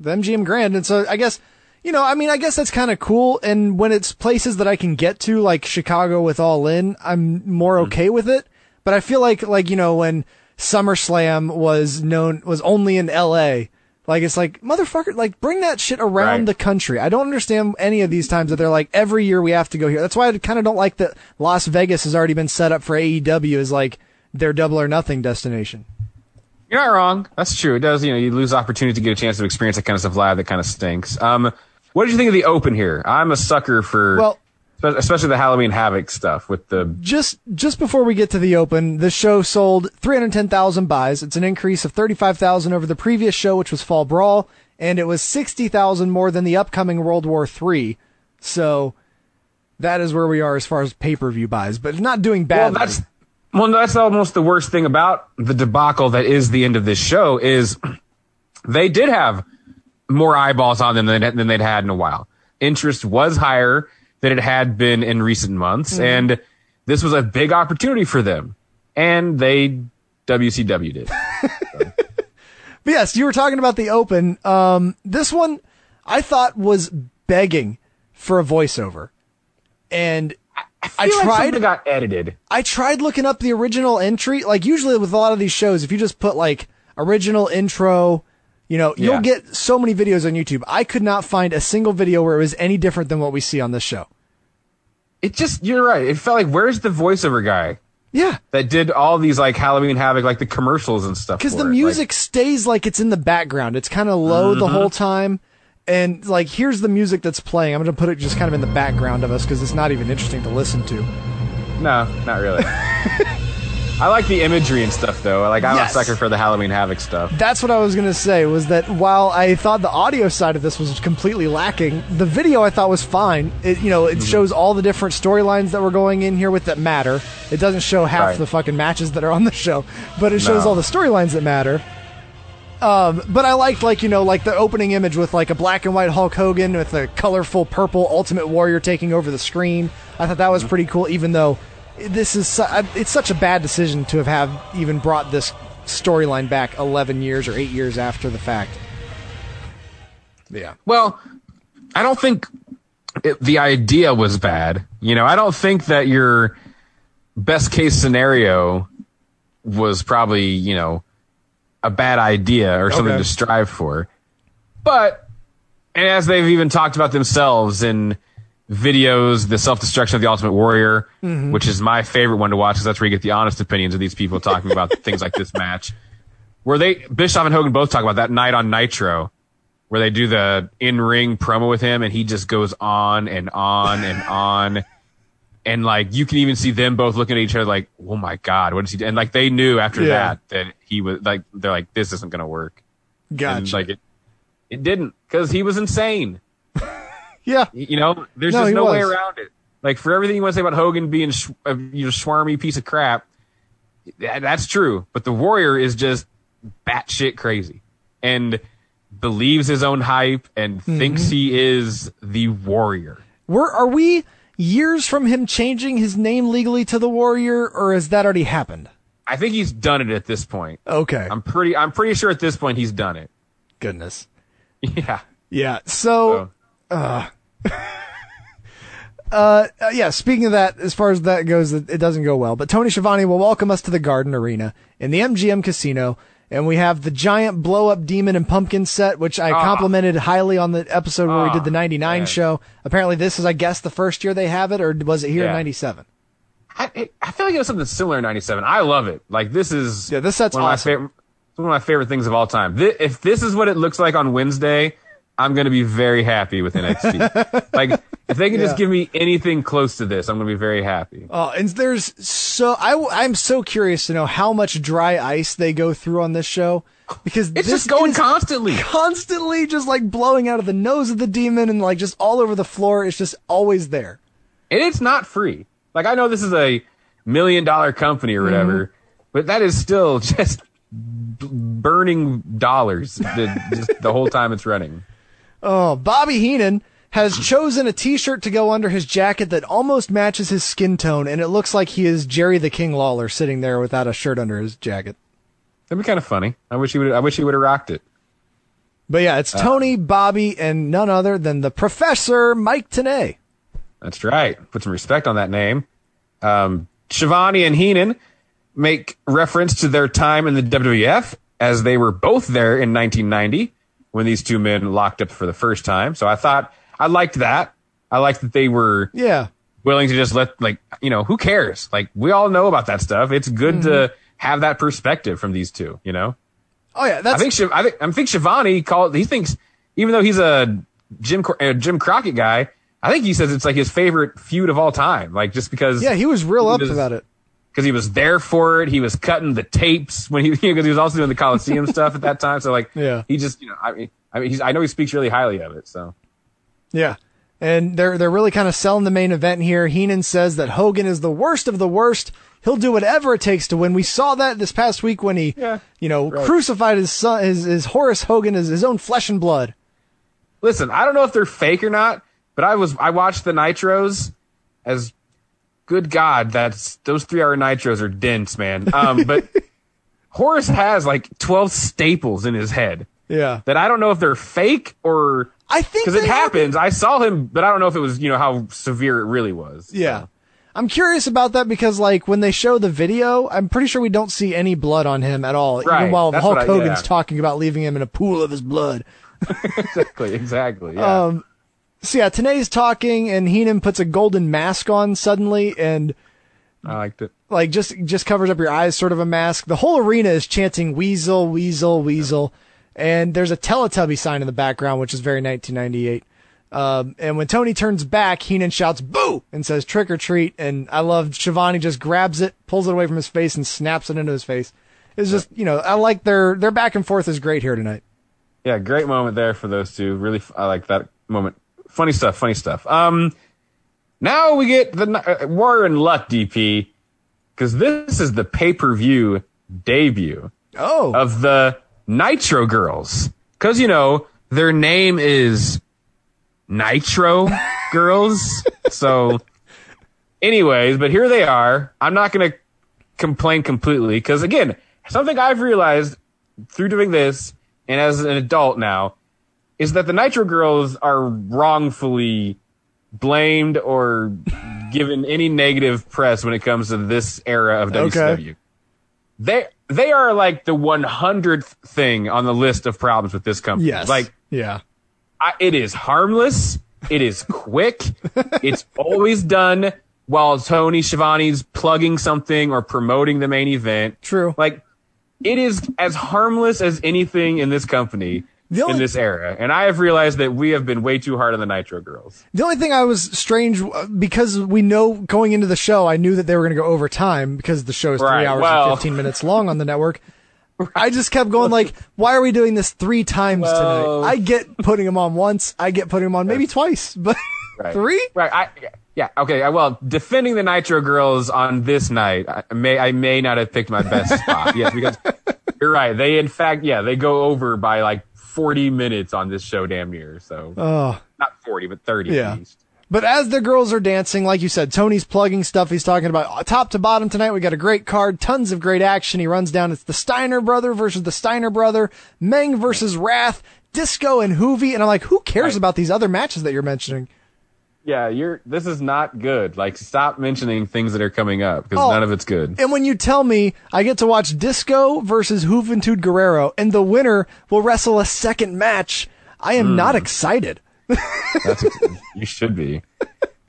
the MGM Grand. And so I guess, you know, I mean, I guess that's kind of cool. And when it's places that I can get to, like Chicago with All In, I'm more mm-hmm. okay with it. But I feel like, like, you know, when SummerSlam was known, was only in LA, like, it's like, motherfucker, like, bring that shit around Right. the country. I don't understand any of these times that they're like, every year we have to go here. That's why I kind of don't like that Las Vegas has already been set up for AEW as like their double or nothing destination. You're not wrong. That's true. It does. You know, you lose opportunity to get a chance to experience that kind of stuff live. That kind of stinks. Um, what did you think of the open here? I'm a sucker for, Well- especially the Halloween Havoc stuff with the. just just before we get to the open, the show sold 310,000 buys. It's an increase of 35,000 over the previous show, which was Fall Brawl, and it was 60,000 more than the upcoming World War III. So that is where we are as far as pay per view buys, but it's not doing bad. Well, that's well, that's almost the worst thing about the debacle that is the end of this show is they did have more eyeballs on them than, than they'd had in a while. Interest was higher than it had been in recent months, and this was a big opportunity for them, and they WCW did. But yes, you were talking about the open. Um, this one I thought was begging for a voiceover, and I, like tried. something got edited. I tried looking up the original entry. Like usually with a lot of these shows, if you just put like original intro, you know, you'll get so many videos on YouTube. I could not find a single video where it was any different than what we see on this show. It just you're right. It felt like where's the voiceover guy Yeah. that did all these like Halloween Havoc, like the commercials and stuff? Because the it? Like, music stays like it's in the background. It's kind of low the mm-hmm. whole time. And like, here's the music that's playing. I'm going to put it just kind of in the background of us because it's not even interesting to listen to. No, not really. I like the imagery and stuff though. Like I'm Yes. a sucker for the Halloween Havoc stuff. That's what I was gonna say. Was that while I thought the audio side of this was completely lacking, the video I thought was fine. It you know it shows all the different storylines that were going in here with that matter. It doesn't show half Right. the fucking matches that are on the show, but it shows No. all the storylines that matter. Um, but I liked like you know like the opening image with like a black and white Hulk Hogan with a colorful purple Ultimate Warrior taking over the screen. I thought that was pretty cool, even though this is su- uh, it's such a bad decision to have, have even brought this storyline back 11 years or 8 years after the fact. Yeah. Well, I don't think it, the idea was bad. You know, I don't think that your best case scenario was probably, you know, a bad idea or something to strive for. But, and as they've even talked about themselves in videos, the self destruction of the Ultimate Warrior, mm-hmm. which is my favorite one to watch because that's where you get the honest opinions of these people talking about things like this match. Where they, Bischoff and Hogan both talk about that night on Nitro, where they do the in ring promo with him and he just goes on and on and on. And like you can even see them both looking at each other like, oh my God, what is he? do-" And like they knew after Yeah. that that he was like, they're like, this isn't going to work. And Gotcha. like it, it didn't because he was insane. yeah. You know, there's No, just no way around it. Like for everything you want to say about Hogan being sh- a you know, schwarmy piece of crap, that, that's true. But the Warrior is just batshit crazy and believes his own hype and Mm-hmm. thinks he is the Warrior. We're, are we years from him changing his name legally to the Warrior, or has that already happened? I think he's done it at this point. Okay. I'm pretty. I'm pretty sure at this point he's done it. Goodness. Yeah. Yeah. So, So, uh, Uh, uh, yeah, speaking of that, as far as that goes, it, doesn't go well. But Tony Schiavone will welcome us to the Garden Arena in the MGM Casino. And we have the giant blow up demon and pumpkin set, which I ah. complimented highly on the episode where we did the ah, 99 man. show. Apparently, this is, I guess, the first year they have it, or was it here in 97? I, I feel like it was something similar in '97. I love it. Like this is Yeah, this set's one awesome. of my favorite. One of my favorite things of all time. Thi- if this is what it looks like on Wednesday, I'm going to be very happy with NXT. like, if they can just give me anything close to this, I'm going to be very happy. Oh, and there's so I I'm so curious to know how much dry ice they go through on this show because It's this just going constantly. constantly just like blowing out of the nose of the demon and like just all over the floor. It's just always there. And it's not free. Like, I know this is a million dollar company or whatever, mm-hmm. but that is still just burning dollars the, just the whole time it's running. Oh, Bobby Heenan has chosen a t-shirt to go under his jacket that almost matches his skin tone, and it looks like he is Jerry the King Lawler sitting there without a shirt under his jacket. That'd be kind of funny. I wish he would. I wish he would have rocked it. But yeah, it's Tony, Bobby, and none other than the Professor Mike Tenay. That's right. Put some respect on that name. Um, Schiavone and Heenan make reference to their time in the WWF as they were both there in 1990 when these two men locked up for the first time. So I thought I liked that. I liked that they were Yeah. willing to just let like you know who cares like we all know about that stuff it's good to have that perspective from these two you know Oh yeah, that's i think Shiv- i think i think Schiavone called he thinks even though he's a jim uh, jim crockett guy i think he says it's like his favorite feud of all time like just because yeah. He was real up about it. Because he was there for it he was cutting the tapes when he because he was also doing the coliseum stuff at that time so like Yeah. he just you know i mean i mean he's i know he speaks really highly of it so Yeah. And they're they're really kind of selling the main event here. Heenan says that Hogan is the worst of the worst. He'll do whatever it takes to win. We saw that this past week when he, Yeah, you know, right. crucified his son, his, his Horace Hogan as his own flesh and blood. listen, I don't know if they're fake or not, but I was I watched the nitros as good God, that's those three hour nitros are dense, man. Um, but Horace has like twelve staples in his head Yeah. that I don't know if they're fake or I think because it happens. I saw him, but I don't know if it was you know how severe it really was. Yeah. I'm curious about that because, like, when they show the video, I'm pretty sure we don't see any blood on him at all. Even while that's Hulk I- Hogan's yeah. talking about leaving him in a pool of his blood. exactly, exactly. Yeah. Um, So yeah, Tenay's talking, and Heenan puts a golden mask on suddenly, and I liked it. like just just covers up your eyes, sort of a mask. The whole arena is chanting "Weasel, Weasel, Weasel," and there's a Teletubby sign in the background, which is very 1998. Um, and when Tony turns back, Heenan shouts "Boo!" and says "Trick or treat!" And I love Schiavone just grabs it, pulls it away from his face, and snaps it into his face. It's just you know I like their their back and forth is great here tonight. Yeah, great moment there for those two. Really, I like that moment. Funny stuff. Funny stuff. Um, now we get the uh, Warrior and Luck DP because this is the pay per view debut Oh, of the Nitro Girls. Because you know their name is Nitro Girls. So, anyways, but here they are. I'm not gonna complain completely because again, something I've realized through doing this and as an adult now is that the Nitro Girls are wrongfully blamed or given any negative press when it comes to this era of WCW. Okay. They they are like the 100th thing on the list of problems with this company. yes, Like yeah, I, it is harmless. It is quick. it's always done while Tony Schiavone's plugging something or promoting the main event. True. Like it is as harmless as anything in this company only- in this era. And I have realized that we have been way too hard on the Nitro Girls. The only thing I was strange uh, because we know going into the show, I knew that they were going to go over time because the show is three Right, hours well- and fifteen minutes long on the network. I just kept going like, why are we doing this three times Well- tonight? I get putting them on once, I get putting them on maybe twice, but Right. three? Right. I, yeah. Okay. Well, defending the Nitro Girls on this night, I may I may not have picked my best spot. Yes, because you're right. They in fact, yeah, they go over by like 40 minutes on this show, damn near. So Oh, not 40, but 30 Yeah. at least. But as the girls are dancing, like you said, Tony's plugging stuff. He's talking about uh, top to bottom tonight. We got a great card, tons of great action. He runs down. It's the Steiner brother versus the Steiner brother, Meng versus Wrath, Disco and Juvi. And I'm like, who cares Right. about these other matches that you're mentioning? Yeah, you're. This is not good. Like, stop mentioning things that are coming up because Oh. none of it's good. And when you tell me I get to watch Disco versus Juventud Guerrero and the winner will wrestle a second match, I am not hmm. excited. That's you should be.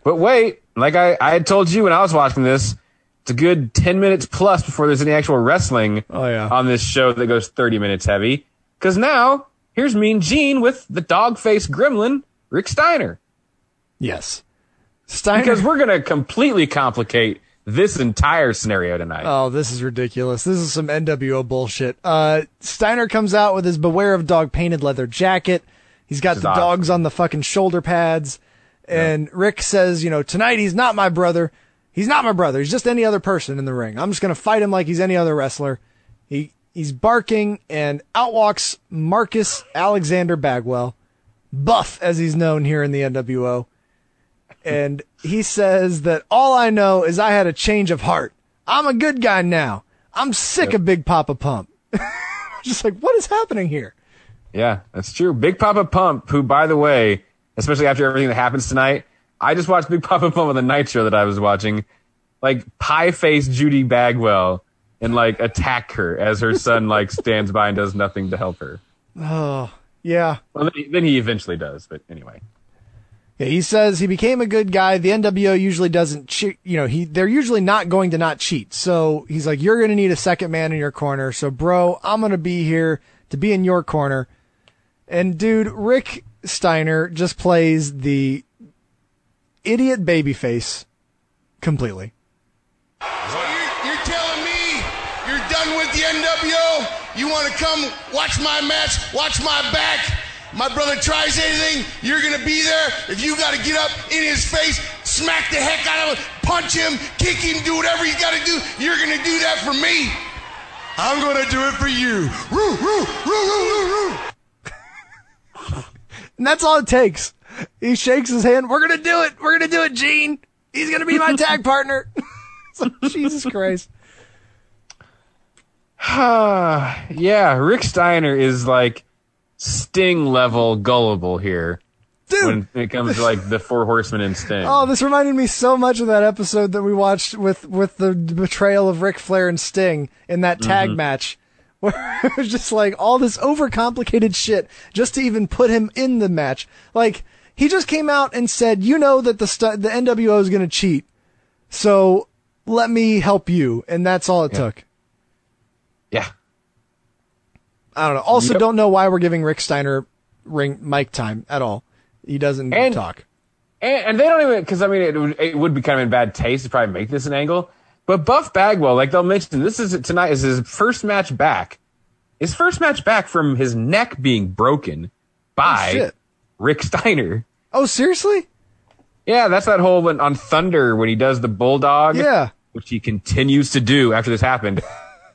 But wait, like I, I had told you when I was watching this, it's a good 10 minutes plus before there's any actual wrestling Oh, yeah. on this show that goes 30 minutes heavy. Because now, here's Mean Gene with the dog face gremlin, Rick Steiner. Yes. Steiner. Because we're going to completely complicate this entire scenario tonight. Oh, this is ridiculous. This is some NWO bullshit. Uh, Steiner comes out with his Beware of Dog painted leather jacket. He's got the awesome. dogs on the fucking shoulder pads. And Rick says, you know, tonight he's not my brother. He's not my brother. He's just any other person in the ring. I'm just going to fight him like he's any other wrestler. He, he's barking and out walks Marcus Alexander Bagwell, Buff as he's known here in the NWO. And he says that all I know is I had a change of heart. I'm a good guy now. I'm sick of Big Papa Pump. just like, what is happening here? Yeah, that's true. Big Papa Pump, who, by the way, especially after everything that happens tonight, I just watched Big Papa Pump on the night show that I was watching, like pie face Judy Bagwell and like attack her as her son like stands by and does nothing to help her. Oh, yeah. Well, then he, then he eventually does, but anyway. Yeah, he says he became a good guy. The NWO usually doesn't cheat. You know, he they're usually not going to not cheat. So he's like, you're going to need a second man in your corner. So, bro, I'm going to be here to be in your corner. And dude, Rick Steiner just plays the idiot babyface completely. So you're, you're telling me you're done with the NWO? You want to come watch my match, watch my back? My brother tries anything, you're gonna be there. If you gotta get up in his face, smack the heck out of him, punch him, kick him, do whatever you gotta do, you're gonna do that for me. I'm gonna do it for you. Roo, roo, roo, roo, roo, roo. And that's all it takes. He shakes his hand. We're going to do it. We're going to do it, Gene. He's going to be my tag partner. Like, Jesus Christ. yeah, Rick Steiner is like Sting level gullible here Dude. when it comes to like the Four Horsemen and Sting. Oh, this reminded me so much of that episode that we watched with with the betrayal of Ric Flair and Sting in that tag mm-hmm. match, where it was just like all this overcomplicated shit just to even put him in the match. Like he just came out and said, "You know that the stu- the NWO is going to cheat, so let me help you," and that's all it took. yeah. I don't know. Also, Yep. don't know why we're giving Rick Steiner ring mic time at all. He doesn't And- talk. And, and they don't even, because I mean, it would, it would be kind of in bad taste to probably make this an angle. But Buff Bagwell, like they'll mention, this is tonight is his first match back. His first match back from his neck being broken oh, by shit. Rick Steiner. Oh, seriously? Yeah, that's that whole when, on Thunder when he does the bulldog. Yeah. which he continues to do after this happened.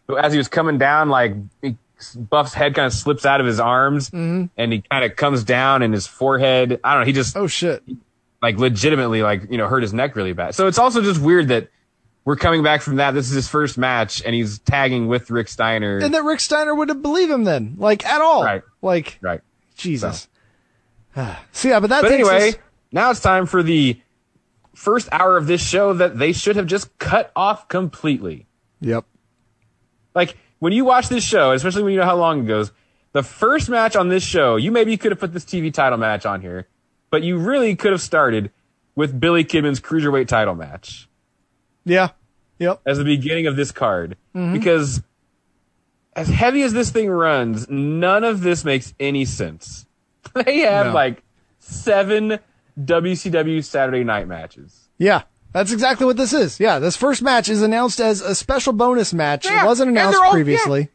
So As he was coming down, like he, Buff's head kind of slips out of his arms, mm-hmm. and he kind of comes down, and his forehead. I don't know. He just Oh shit. like legitimately like you know hurt his neck really bad. So it's also just weird that we're coming back from that. This is his first match, and he's tagging with Rick Steiner. And that Rick Steiner wouldn't believe him then, like at all. Right. Like right. Jesus. So yeah, but that But anyway, us- now it's time for the first hour of this show that they should have just cut off completely. Yep. Like when you watch this show, especially when you know how long it goes, the first match on this show, you maybe could have put this TV title match on here, but you really could have started with Billy Kidman's cruiserweight title match Yeah. Yep. as the beginning of this card mm-hmm. because as heavy as this thing runs, none of this makes any sense. They have No. like seven WCW Saturday night matches. Yeah. That's exactly what this is. Yeah, this first match is announced as a special bonus match. Yeah, it wasn't announced all- previously.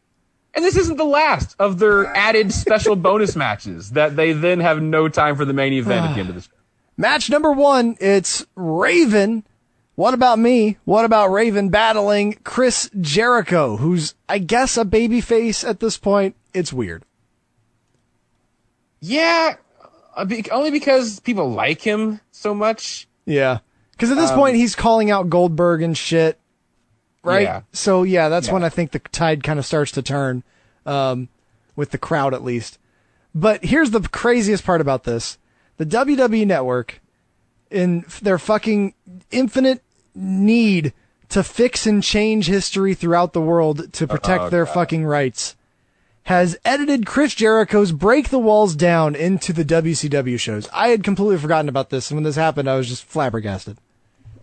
And this isn't the last of their added special bonus matches that they then have no time for the main event at the end of the show. Match number one, it's Raven. What about me? What about Raven battling Chris Jericho, who's, I guess, a babyface at this point? It's weird. Yeah, uh, only because people like him so much. Yeah. Because at this Um, point, he's calling out Goldberg and shit. Right? Yeah. So, yeah, that's Yeah. when I think the tide kind of starts to turn, um, with the crowd at least. But here's the craziest part about this the WWE Network, in their fucking infinite need to fix and change history throughout the world to protect Oh, their God. fucking rights, has edited Chris Jericho's Break the Walls Down into the WCW shows. I had completely forgotten about this, and when this happened, I was just flabbergasted.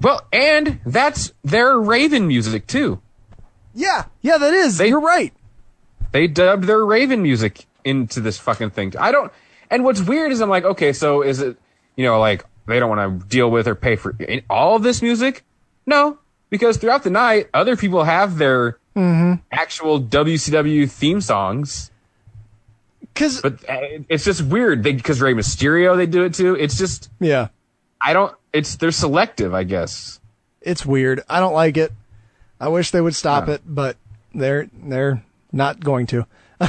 Well, and that's their Raven music too. Yeah, yeah, that is. They- You're right. They dubbed their Raven music into this fucking thing. I don't. And what's weird is I'm like, okay, so is it, you know, like they don't want to deal with or pay for all of this music? No, because throughout the night, other people have their actual WCW theme songs. Because But uh, it's just weird because Rey Mysterio they do it too. It's just yeah, I don't. It's they're selective, I guess. it's weird. I don't like it. I wish they would stop Yeah. it, but they're they're not going to.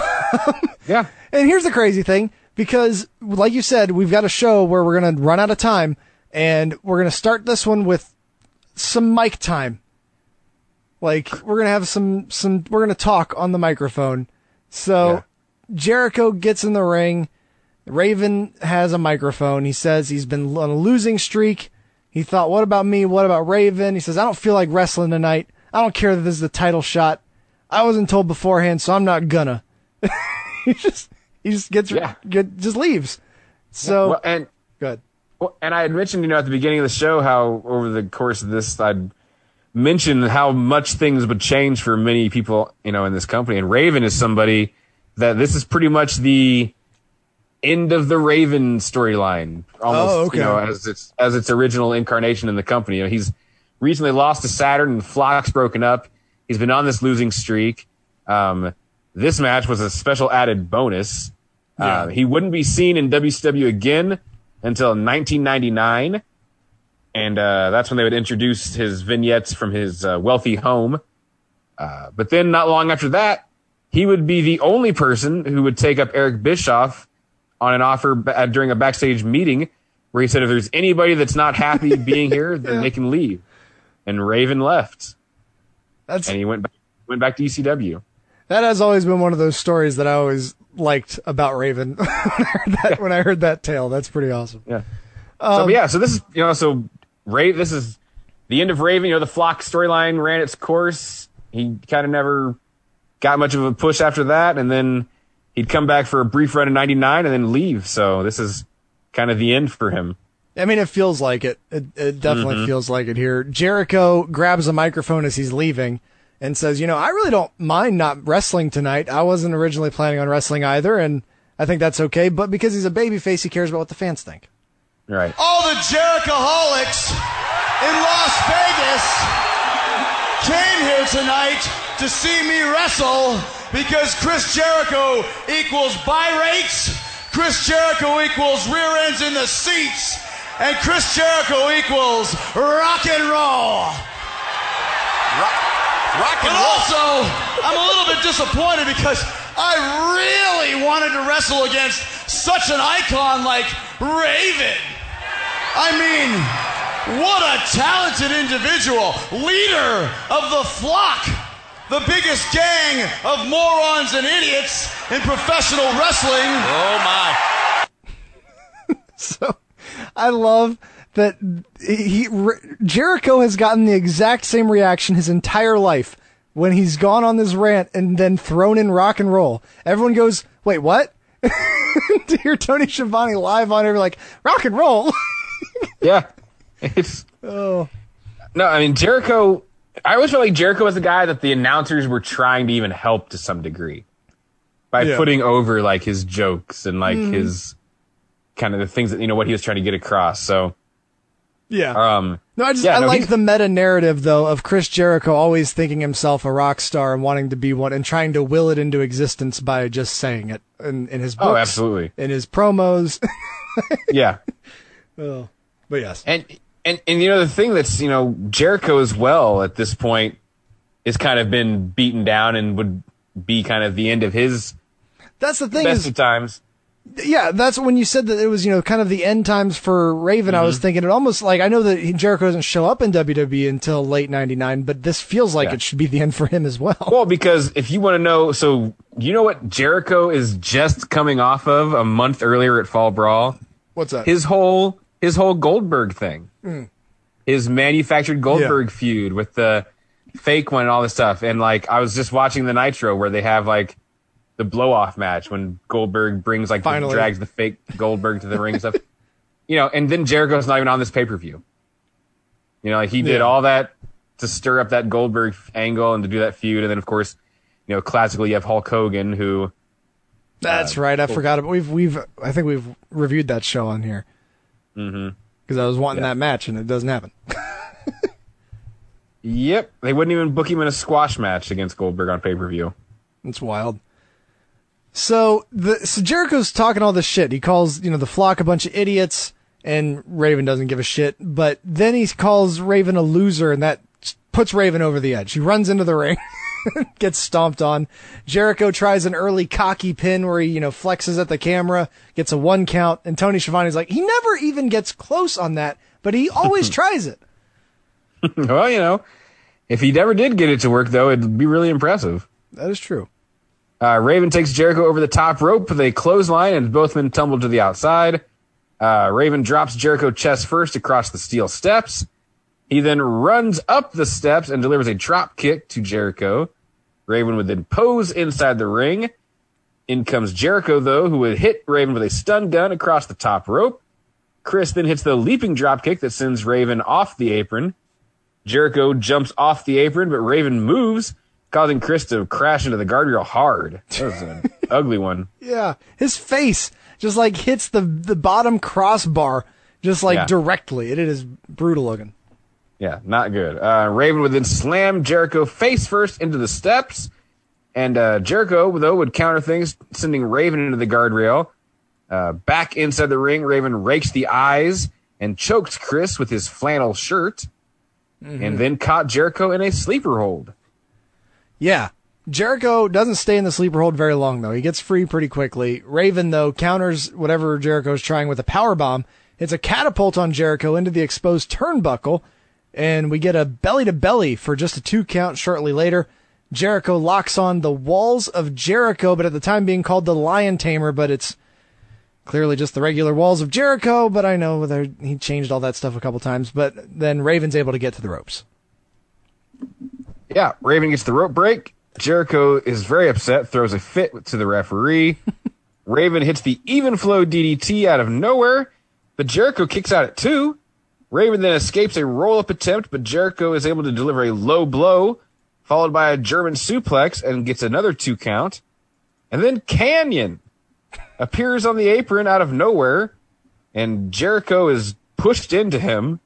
Yeah. And here's the crazy thing, because like you said, we've got a show where we're gonna run out of time, and we're gonna start this one with some mic time. Like we're gonna have some some we're gonna talk on the microphone. So Yeah. Jericho gets in the ring. Raven has a microphone. He says he's been on a losing streak. He thought, what about me? What about Raven? He says, I don't feel like wrestling tonight. I don't care that this is the title shot. I wasn't told beforehand, so I'm not gonna. he just he just gets Yeah. get, just leaves. So Well, and good. Well, and I had mentioned, you know, at the beginning of the show how over the course of this, I'd mentioned how much things would change for many people, you know, in this company. And Raven is somebody that this is pretty much the end of the Raven storyline, almost, Oh, okay. you know, as its as its original incarnation in the company. You know, he's recently lost to Saturn and Flock's broken up. He's been on this losing streak. Um, this match was a special added bonus. Uh, he wouldn't be seen in WCW again until 1999. And uh, that's when they would introduce his vignettes from his uh, wealthy home. Uh, but then, not long after that, he would be the only person who would take up Eric Bischoff on an offer uh, during a backstage meeting where he said, if there's anybody that's not happy being here, then they can leave. And Raven left. That's And he went back, went back to ECW. that has always been one of those stories that I always liked about Raven when I heard that when I heard that tale. That's pretty awesome. Yeah. so yeah, so this is you know so Ray this is the end of Raven. You know the Flock storyline ran its course. He kind of never got much of a push after that, and then he'd come back for a brief run in '99 and then leave. So this is kind of the end for him. I mean, it feels like it. It, it definitely mm-hmm. feels like it here. Jericho grabs a microphone as he's leaving and says, "You know, I really don't mind not wrestling tonight. I wasn't originally planning on wrestling either, and I think that's okay. But because he's a babyface, he cares about what the fans think." Right. All the Jerichoholics in Las Vegas came here tonight to see me wrestle because Chris Jericho equals buy rates, Chris Jericho equals rear ends in the seats, and Chris Jericho equals rock and roll. Rock and But also, I'm a little bit disappointed because I really wanted to wrestle against such an icon like Raven. I mean, what a talented individual, leader of the flock, the biggest gang of morons and idiots in professional wrestling. Oh my. So I love that he R- Jericho has gotten the exact same reaction his entire life when he's gone on this rant and then thrown in rock and roll. Everyone goes, "Wait, what?" to hear Tony Schiavone live on it, like rock and roll. Yeah. It's oh, no. I mean Jericho. I always felt like Jericho was the guy that the announcers were trying to even help to some degree by Yeah. putting over like his jokes and like his kind of the things that you know what he was trying to get across. So yeah. um no, I just yeah, I no, like the meta narrative though of Chris Jericho always thinking himself a rock star and wanting to be one and trying to will it into existence by just saying it in, in his books, oh absolutely in his promos. yeah. oh, but yes. And and and you know the thing that's you know Jericho as well at this point is kind of been beaten down and would be kind of the end of his That's the thing best is, of times. yeah, that's when you said that it was, you know, kind of the end times for Raven. I Mm-hmm. was thinking it almost like I know that Jericho doesn't show up in WWE until late '99, but this feels like Yeah. it should be the end for him as well. Well, because if you want to know, so you know what Jericho is just coming off of a month earlier at Fall Brawl. What's that? His whole his whole Goldberg thing, Mm. his manufactured Goldberg feud with the fake one and all this stuff. And like I was just watching the Nitro where they have like the blow off match when Goldberg brings like the, drags the fake Goldberg to the ring and stuff. You know, and then Jericho's not even on this pay per view. You know, like he did Yeah. all that to stir up that Goldberg angle and to do that feud, and then of course, you know, classically you have Hulk Hogan who That's right. I forgot. About, we've we've I think we've reviewed that show on here. Mm-hmm. Because I was wanting Yeah. that match and it doesn't happen. Yep, they wouldn't even book him in a squash match against Goldberg on pay per view. It's wild. So the so Jericho's talking all this shit. He calls you know the flock a bunch of idiots, and Raven doesn't give a shit. But then he calls Raven a loser, and that puts Raven over the edge. He runs into the ring, gets stomped on. Jericho tries an early cocky pin where he you know flexes at the camera, gets a one count, and Tony Schiavone's like he never even gets close on that, but he always tries it. well, you know, if he never did get it to work, though, it'd be really impressive. That is true. Uh, Raven takes Jericho over the top rope with a clothesline, and both men tumble to the outside. Uh, Raven drops Jericho chest first across the steel steps. He then runs up the steps and delivers a drop kick to Jericho. Raven would then pose inside the ring. In comes Jericho, though, who would hit Raven with a stun gun across the top rope. Chris then hits the leaping drop kick that sends Raven off the apron. Jericho jumps off the apron, but Raven moves, causing Chris to crash into the guardrail hard. That was an ugly one. Yeah, his face just like hits the the bottom crossbar just like Yeah. directly. It is brutal looking. Yeah, not good. Uh, Raven would then slam Jericho face first into the steps, and uh, Jericho, though, would counter things, sending Raven into the guardrail. Uh, back inside the ring, Raven rakes the eyes and chokes Chris with his flannel shirt, and then caught Jericho in a sleeper hold. Yeah. Jericho doesn't stay in the sleeper hold very long though. He gets free pretty quickly. Raven though counters whatever Jericho's trying with a power bomb. It's a catapult on Jericho into the exposed turnbuckle, and we get a belly to belly for just a two count shortly later. Jericho locks on the walls of Jericho, but at the time being called the Lion Tamer, but it's clearly just the regular walls of Jericho. But I know he changed all that stuff a couple times. But then Raven's able to get to the ropes. Yeah, Raven gets the rope break. Jericho is very upset, throws a fit to the referee. Raven hits the even flow DDT out of nowhere, but Jericho kicks out at two. Raven then escapes a roll up attempt, but Jericho is able to deliver a low blow, followed by a German suplex, and gets another two count. And then Kanyon appears on the apron out of nowhere, and Jericho is pushed into him.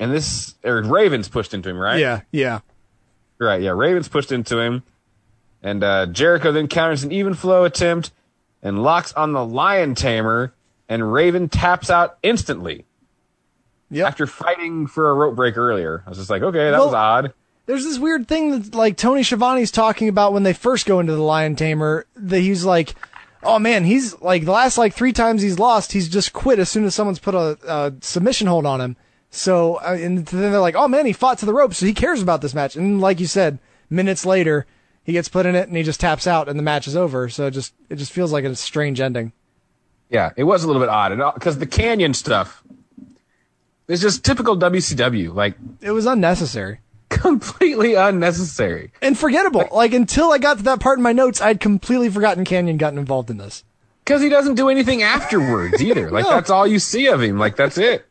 And this, or Raven's pushed into him, right? Yeah, yeah. Right, yeah. Ravens pushed into him. And uh, Jericho then counters an even flow attempt and locks on the Lion Tamer, and Raven taps out instantly Yep. after fighting for a rope break earlier. I was just like, okay, that was odd. There's this weird thing that like Tony Schiavone's talking about when they first go into the Lion Tamer. That he's like, oh man, he's like the last like three times he's lost, he's just quit as soon as someone's put a, a submission hold on him. So uh, and then they're like, oh man, he fought to the rope, so he cares about this match. And like you said, minutes later, he gets put in it and he just taps out and the match is over. So it just it just feels like a strange ending. Yeah, it was a little bit odd. Because the Kanyon stuff is just typical WCW. Like, It was unnecessary. completely unnecessary. And forgettable. Like until I got to that part in my notes, I'd completely forgotten Kanyon gotten involved in this. Because he doesn't do anything afterwards either. Like, No. that's all you see of him. Like, that's it.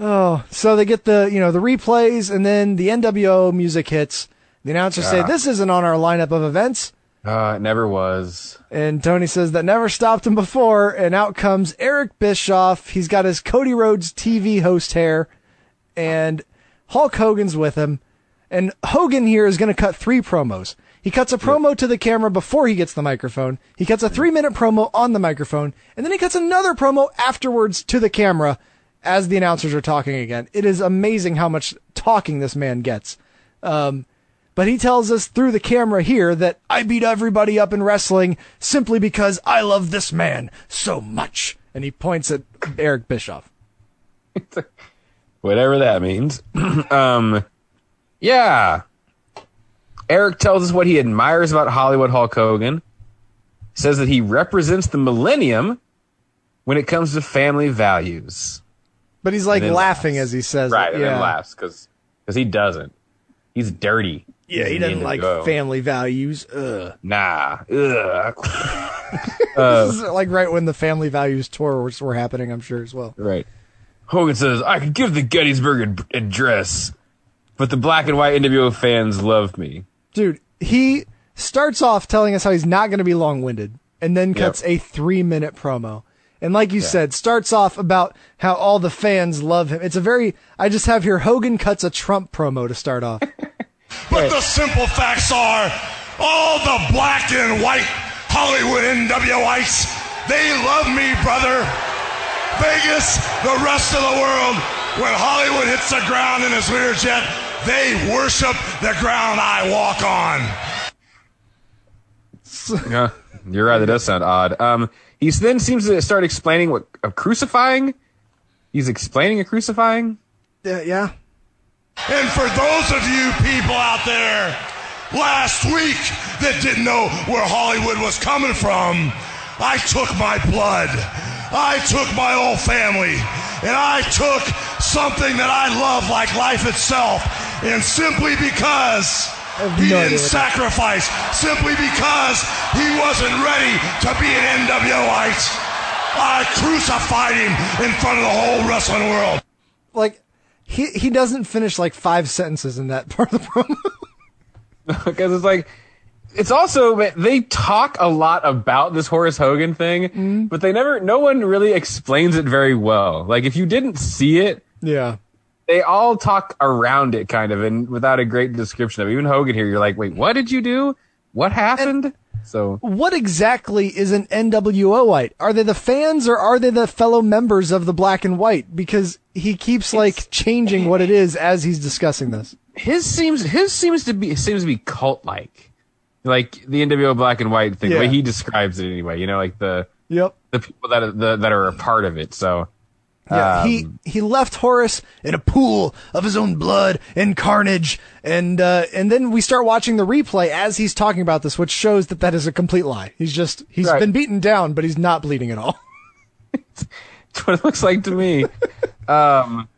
Oh, so they get the you know the replays, and then the NWO music hits. The announcers say this isn't on our lineup of events, Uh, it never was. and Tony says that never stopped him before. And out comes Eric Bischoff. He's got his Cody Rhodes TV host hair, and Hulk Hogan's with him. And Hogan here is going to cut three promos. He cuts a promo to the camera before he gets the microphone. He cuts a three minute promo on the microphone, and then he cuts another promo afterwards to the camera as the announcers are talking again. It is amazing how much talking this man gets. Um, but he tells us through the camera here that I beat everybody up in wrestling simply because I love this man so much. And he points at Eric Bischoff. whatever that means. um, yeah. Eric tells us what he admires about Hollywood Hulk Hogan. Says that he represents the millennium when it comes to family values. But he's like laughing laughs. as he says Right, it. and yeah. then laughs because he doesn't. He's dirty. Yeah, he doesn't like Go. family values. Ugh. Nah. Ugh. Uh, this is like right when the family values tour was, were happening, I'm sure as well. Right. Hogan says, I could give the Gettysburg ad- Address, but the black and white NWO fans love me. Dude, he starts off telling us how he's not going to be long winded, and then cuts a three minute promo. And like you said, starts off about how all the fans love him. It's a very, I just have here Hogan cuts a Trump promo to start off. But the simple facts are all the black and white Hollywood NWItes, they love me, brother. Vegas, the rest of the world, when Hollywood hits the ground in his Learjet, they worship the ground I walk on. Yeah, you're right. That does sound odd. Um, he then seems to start explaining what a crucifying. He's explaining a crucifying. yeah, yeah. And for those of you people out there last week that didn't know where Hollywood was coming from, I took my blood. I took my whole family. And I took something that I love like life itself. And simply because he no didn't sacrifice, simply because he wasn't ready to be an NWite, I crucified him in front of the whole wrestling world. Like, he, he doesn't finish like five sentences in that part of the promo. because it's like it's also they talk a lot about this Horace Hogan thing, mm-hmm. but they never no one really explains it very well. Like if you didn't see it, yeah. they all talk around it kind of and without a great description of it. Even Hogan here, you're like, "Wait, what did you do? What happened?" so What exactly is an NWOite? Are they the fans or are they the fellow members of the black and white? Because he keeps like changing what it is as he's discussing this. his seems his seems to be seems to be cult like, like the NWO black and white thing. The way he describes it anyway. You know, like the Yep. the people that are, the, that are a part of it. So Yeah, he Um, he left Horace in a pool of his own blood and carnage, and uh, and then we start watching the replay as he's talking about this, which shows that that is a complete lie. He's just he's Right. been beaten down, but he's not bleeding at all. That's what it looks like to me. um,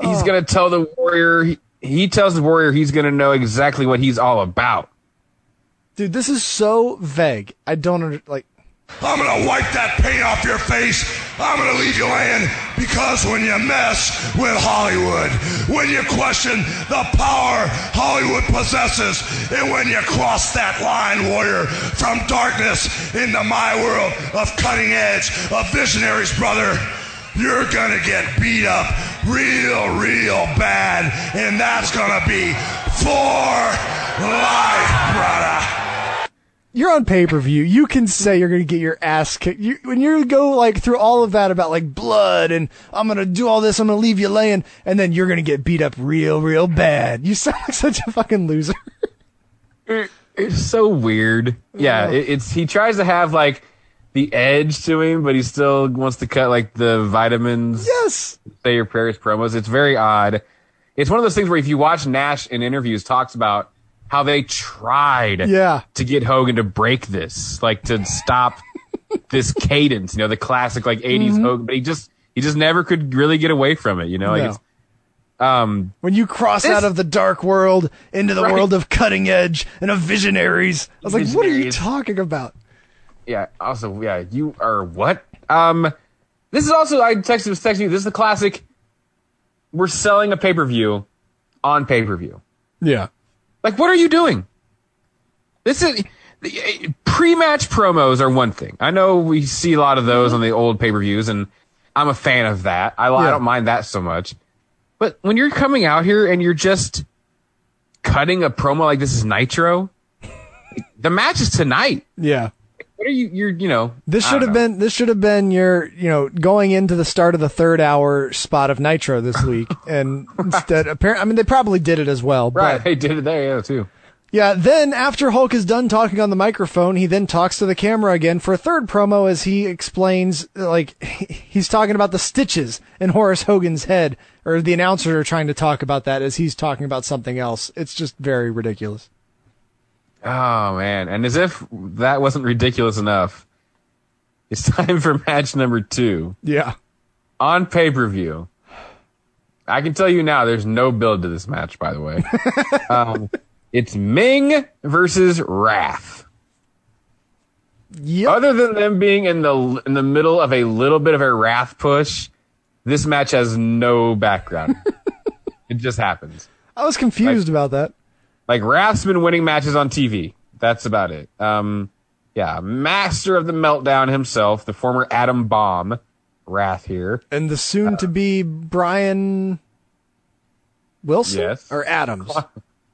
he's gonna tell the warrior. He, he tells the warrior he's gonna know exactly what he's all about. Dude, this is so vague. I don't under, like. I'm gonna wipe that paint off your face. I'm gonna leave you laying because when you mess with Hollywood, when you question the power Hollywood possesses, and when you cross that line, warrior, from darkness into my world of cutting edge, of visionaries, brother, you're gonna get beat up real, real bad, and that's gonna be for life, brother. You're on pay per view. You can say you're going to get your ass kicked. You, when you go like through all of that about like blood and I'm going to do all this, I'm going to leave you laying, and then you're going to get beat up real, real bad. You sound like such a fucking loser. It's so weird. Yeah, it, it's he tries to have like the edge to him, but he still wants to cut like the vitamins. yes. say your prayers promos. It's very odd. It's one of those things where if you watch Nash in interviews talks about how they tried Yeah. to get Hogan to break this, like to stop this cadence, you know, the classic like 80s Mm-hmm. Hogan, but he just he just never could really get away from it, you know? Like No. um When you cross This- out of the dark world into the Right. world of cutting edge and of visionaries, I was like, what are you talking about? yeah, also yeah, you are what? Um this is also I texted was texting you, this is the classic we're selling a pay-per-view on pay-per-view. Yeah. Like, what are you doing? This is pre-match promos are one thing. I know we see a lot of those on the old pay-per-views, and I'm a fan of that. I, I don't mind that so much. But when you're coming out here and you're just cutting a promo like this is Nitro, the match is tonight. Yeah. What are you? You're you know. This should have know. been this should have been your you know going into the start of the third hour spot of Nitro this week, and instead apparently I mean they probably did it as well, right. But They did it there, yeah, too. yeah, then after Hulk is done talking on the microphone, he then talks to the camera again for a third promo as he explains like he's talking about the stitches in Horace Hogan's head, or the announcer are trying to talk about that as he's talking about something else. It's just very ridiculous. Oh man! And as if that wasn't ridiculous enough, it's time for match number two. Yeah. on pay per view. I can tell you now, there's no build to this match. By the way, um, it's Meng versus Wrath. Yep. Other than them being in the in the middle of a little bit of a Wrath push, this match has no background. it just happens. I was confused about that. Like Wrath's been winning matches on TV. That's about it. Um, yeah, master of the meltdown himself, the former Adam Bomb, Wrath here. And the soon to be Brian Wilson? Yes. Or Adams?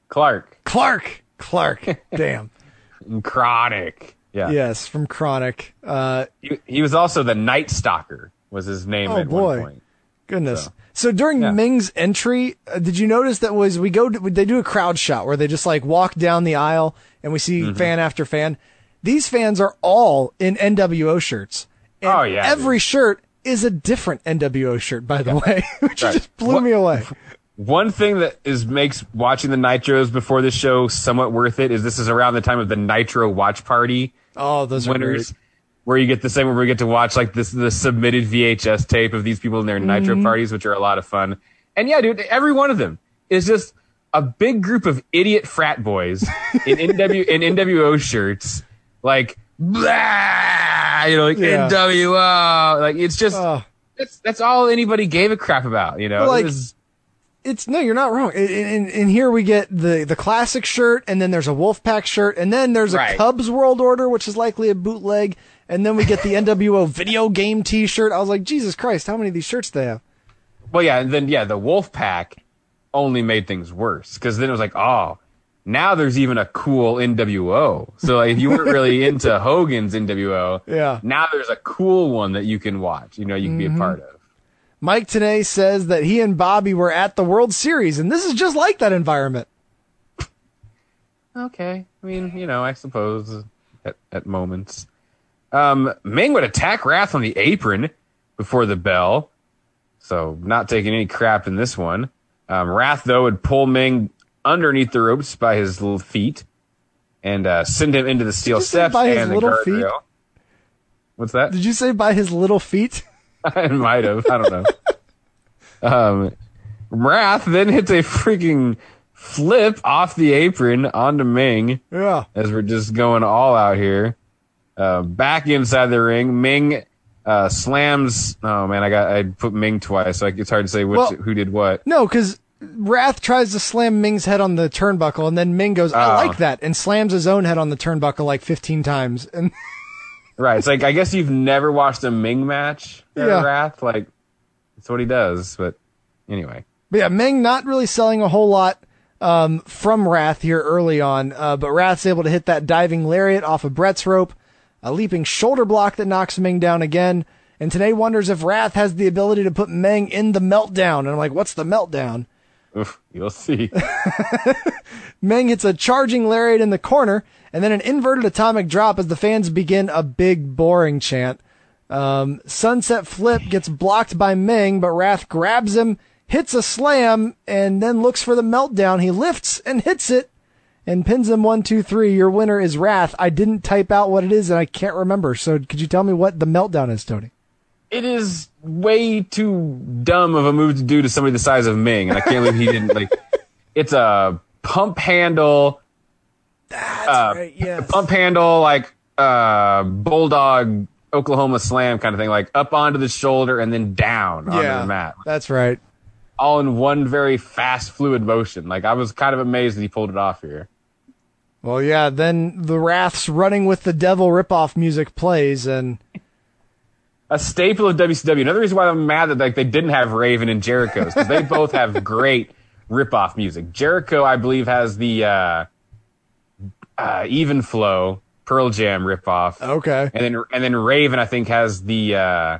Clark, Clark. Clark. Damn. KroniK. Yeah. yes, from KroniK. Uh, He, he was also the Night Stalker. Was his name Oh, at boy. one point? Goodness. So, So, during yeah. Meng's entry, uh, did you notice that was we go to, they do a crowd shot where they just like walk down the aisle and we Mm-hmm. see fan after fan. These fans are all in NWO shirts. And Oh, yeah, Every shirt is a different NWO shirt, by the way, which Right. just blew What- me away. One thing that is makes watching the Nitros before the show somewhat worth it is this is around the time of the Nitro Watch Party Oh, those are winners, great. Where you get the same where we get to watch like this the submitted VHS tape of these people in their Mm-hmm. Nitro parties, which are a lot of fun. And yeah, dude, every one of them is just a big group of idiot frat boys in NW in NWO shirts, like blah, you know, like Yeah. NWO, like it's just Oh. that's that's all anybody gave a crap about, you know. Like, It was- It's no, you're not wrong. And, and, and here we get the the classic shirt, and then there's a Wolfpack shirt, and then there's a Right. Cubs World Order, which is likely a bootleg, and then we get the NWO video game T-shirt. I was like, Jesus Christ, how many of these shirts do they have? Well, yeah, and then yeah, the Wolf Pack only made things worse because then it was like, oh, now there's even a cool NWO. So like, if you weren't really into Hogan's NWO, Yeah. now there's a cool one that you can watch. You know, you can be a mm-hmm. part of. Mike Tenay says that he and Bobby were at the World Series, and this is just like that environment. Okay, I mean, you know, I suppose at at moments. Um, Meng would attack Wrath on the apron before the bell, so not taking any crap in this one. Um, Wrath though would pull Meng underneath the ropes by his little feet and uh, send him into the steel steps by his the little feet? guardrail. What's that? Did you say by his little feet? I might have. I don't know. um, Wrath then hits a freaking flip off the apron onto Meng Yeah. as we're just going all out here. Uh, back inside the ring, Meng uh, slams. Oh man, I got I put Meng twice, so it's hard to say which Well- who did what. No, because Wrath tries to slam Meng's head on the turnbuckle, and then Meng goes, "I Oh. like that," and slams his own head on the turnbuckle like 15 times. And Right, it's like I guess you've never watched a Meng match, Yeah. Wrath. Like that's what he does. But anyway, But yeah, Meng not really selling a whole lot um, from Wrath here early on, uh, but Wrath's able to hit that diving lariat off of Brett's rope, a leaping shoulder block that knocks Ming down again. And Tenay wonders if Wrath has the ability to put Meng in the meltdown. And I'm like, what's the meltdown? Oof, you'll see. Meng hits a charging lariat in the corner, and then an inverted atomic drop as the fans begin a big, boring chant. Um, Sunset Flip gets blocked by Meng, but Wrath grabs him, hits a slam, and then looks for the meltdown. He lifts and hits it, and pins him one, two, three. Your winner is Wrath. I didn't type out what it is, and I can't remember. So could you tell me what the meltdown is, Tony? it is way too dumb of a move to do to somebody the size of Meng, and I can't believe he didn't like. It's a pump handle, That's Uh, right. Yes. pump handle like uh bulldog Oklahoma slam kind of thing, like up onto the shoulder and then down onto yeah, the mat, that's right. all in one very fast, fluid motion. Like I was kind of amazed that he pulled it off here. Well, yeah, then the Wrath's running with the devil ripoff music plays, and A staple of WCW. Another reason why I'm mad that like they didn't have Raven and Jericho because they both have great rip-off music. Jericho, I believe, has the uh, uh, Even Flow Pearl Jam rip-off. okay. And then and then Raven, I think, has the uh,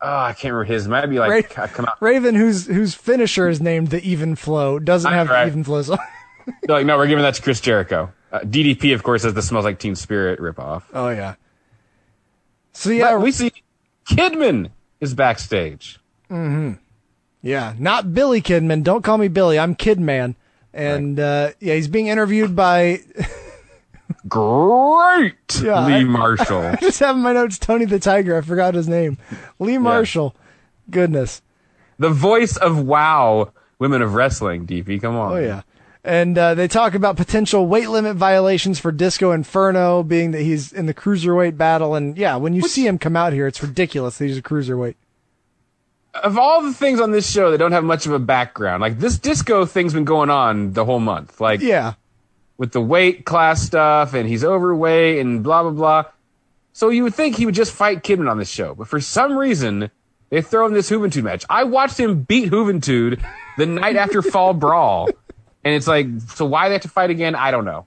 oh, I can't remember his. Might be like Ra- come out. Raven, whose whose finisher is named the Even Flow, doesn't have Right. the Even Flow. They're like, no, we're giving that to Chris Jericho. Uh, DDP, of course, has the Smells Like Teen Spirit ripoff. oh yeah. So yeah, But we see Kidman is backstage. yeah, not Billy Kidman. Don't call me Billy. I'm Kidman. And uh, yeah, he's being interviewed by. Great, Yeah, Lee I- Marshall. I just have in my notes Tony the Tiger. I forgot his name. Lee Marshall. Goodness. the voice of WoW Women of Wrestling. DP, come on. Oh yeah. And uh, they talk about potential weight limit violations for Disco Inferno, being that he's in the cruiserweight battle. And yeah, when you see him come out here, it's ridiculous that he's a cruiserweight. of all the things on this show that don't have much of a background, like this disco thing's been going on the whole month. Like Yeah. with the weight class stuff and he's overweight and blah blah blah. So you would think he would just fight Kidman on this show, but for some reason they throw in this Juventud match. I watched him beat Juventud the night after Fall Brawl, and it's like, so why they have to fight again? I don't know.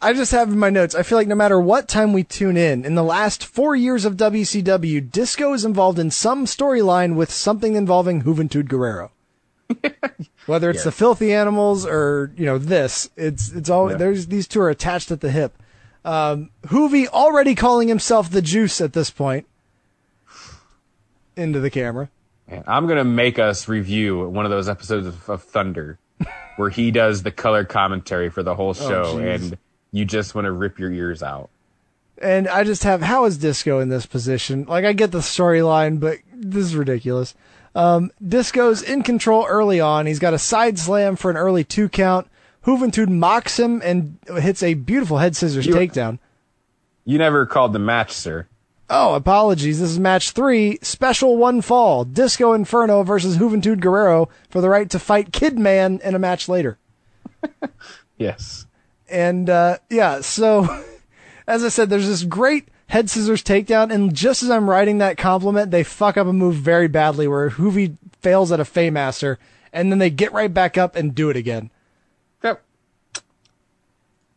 I just have in my notes. I feel like no matter what time we tune in, in the last four years of WCW, Disco is involved in some storyline with something involving Juventud Guerrero. Whether it's the filthy animals or you know this, it's it's all there's these two are attached at the hip. Um, Juvi already calling himself the Juice at this point into the camera. Man, I'm gonna make us review one of those episodes of, of Thunder where he does the color commentary for the whole show, jeez. and you just want to rip your ears out. And I just have how is Disco in this position? Like I get the storyline, but this is ridiculous. Um, Disco's in control early on. He's got a side slam for an early two count. Juventud mocks him and hits a beautiful head scissors You- takedown. You never called the match, sir. Oh, apologies. This is match three, special one fall. Disco Inferno versus Juventud Guerrero for the right to fight Kidman in a match later. Yes. And uh, yeah, so as I said, there's this great head scissors takedown, and just as I'm writing that compliment, they fuck up a move very badly where Juvi fails at a Faymaster, and then they get right back up and do it again. Yep.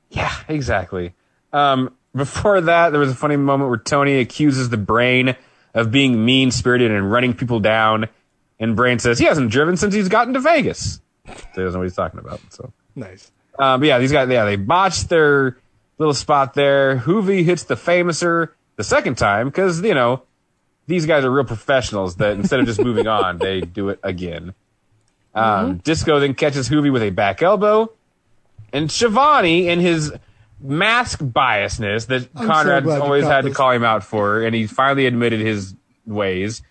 Yeah, exactly. Um, before that, there was a funny moment where Tony accuses the brain of being mean spirited and running people down. And Brain says he hasn't driven since he's gotten to Vegas. So he doesn't know what he's talking about. So, Nice. um, but yeah, these guys, yeah, they botched their little spot there. Juvi hits the famouser the second time because, you know, these guys are real professionals that instead of just moving on, they do it again. Um, Disco then catches Juvi with a back elbow. And Schiavone, in his mask biasness that I'm so Conrad's glad always had to call him out for, and he finally admitted his ways,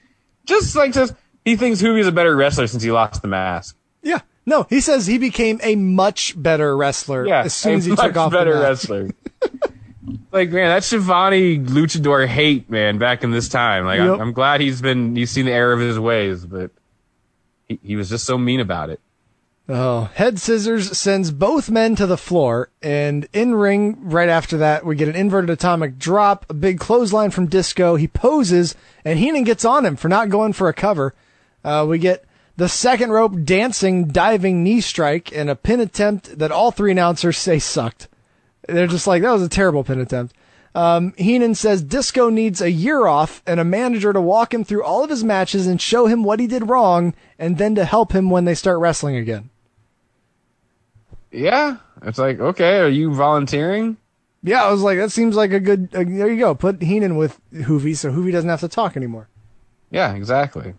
just like just he thinks Juvi's a better wrestler since he lost the mask. Yeah. No, he says he became a much better wrestler Yeah, as soon as he took off better the mask. wrestler. like man, that Schiavone luchador hate man back in this time. Like Yep. I'm, I'm glad he's been he's seen the error of his ways, but he, he was just so mean about it. Oh, head scissors sends both men to the floor, and in ring right after that, we get an inverted atomic drop, a big clothesline from Disco. He poses, and Heenan gets on him for not going for a cover. Uh, we get the second rope dancing, diving knee strike, and a pin attempt that all three announcers say sucked. They're just like, that was a terrible pin attempt. Um, Heenan says Disco needs a year off and a manager to walk him through all of his matches and show him what he did wrong, and then to help him when they start wrestling again. Yeah, it's like okay, are you volunteering? Yeah, I was like, that seems like a good. Uh, there you go. Put Heenan with Juvi, so Juvi doesn't have to talk anymore. Yeah, exactly.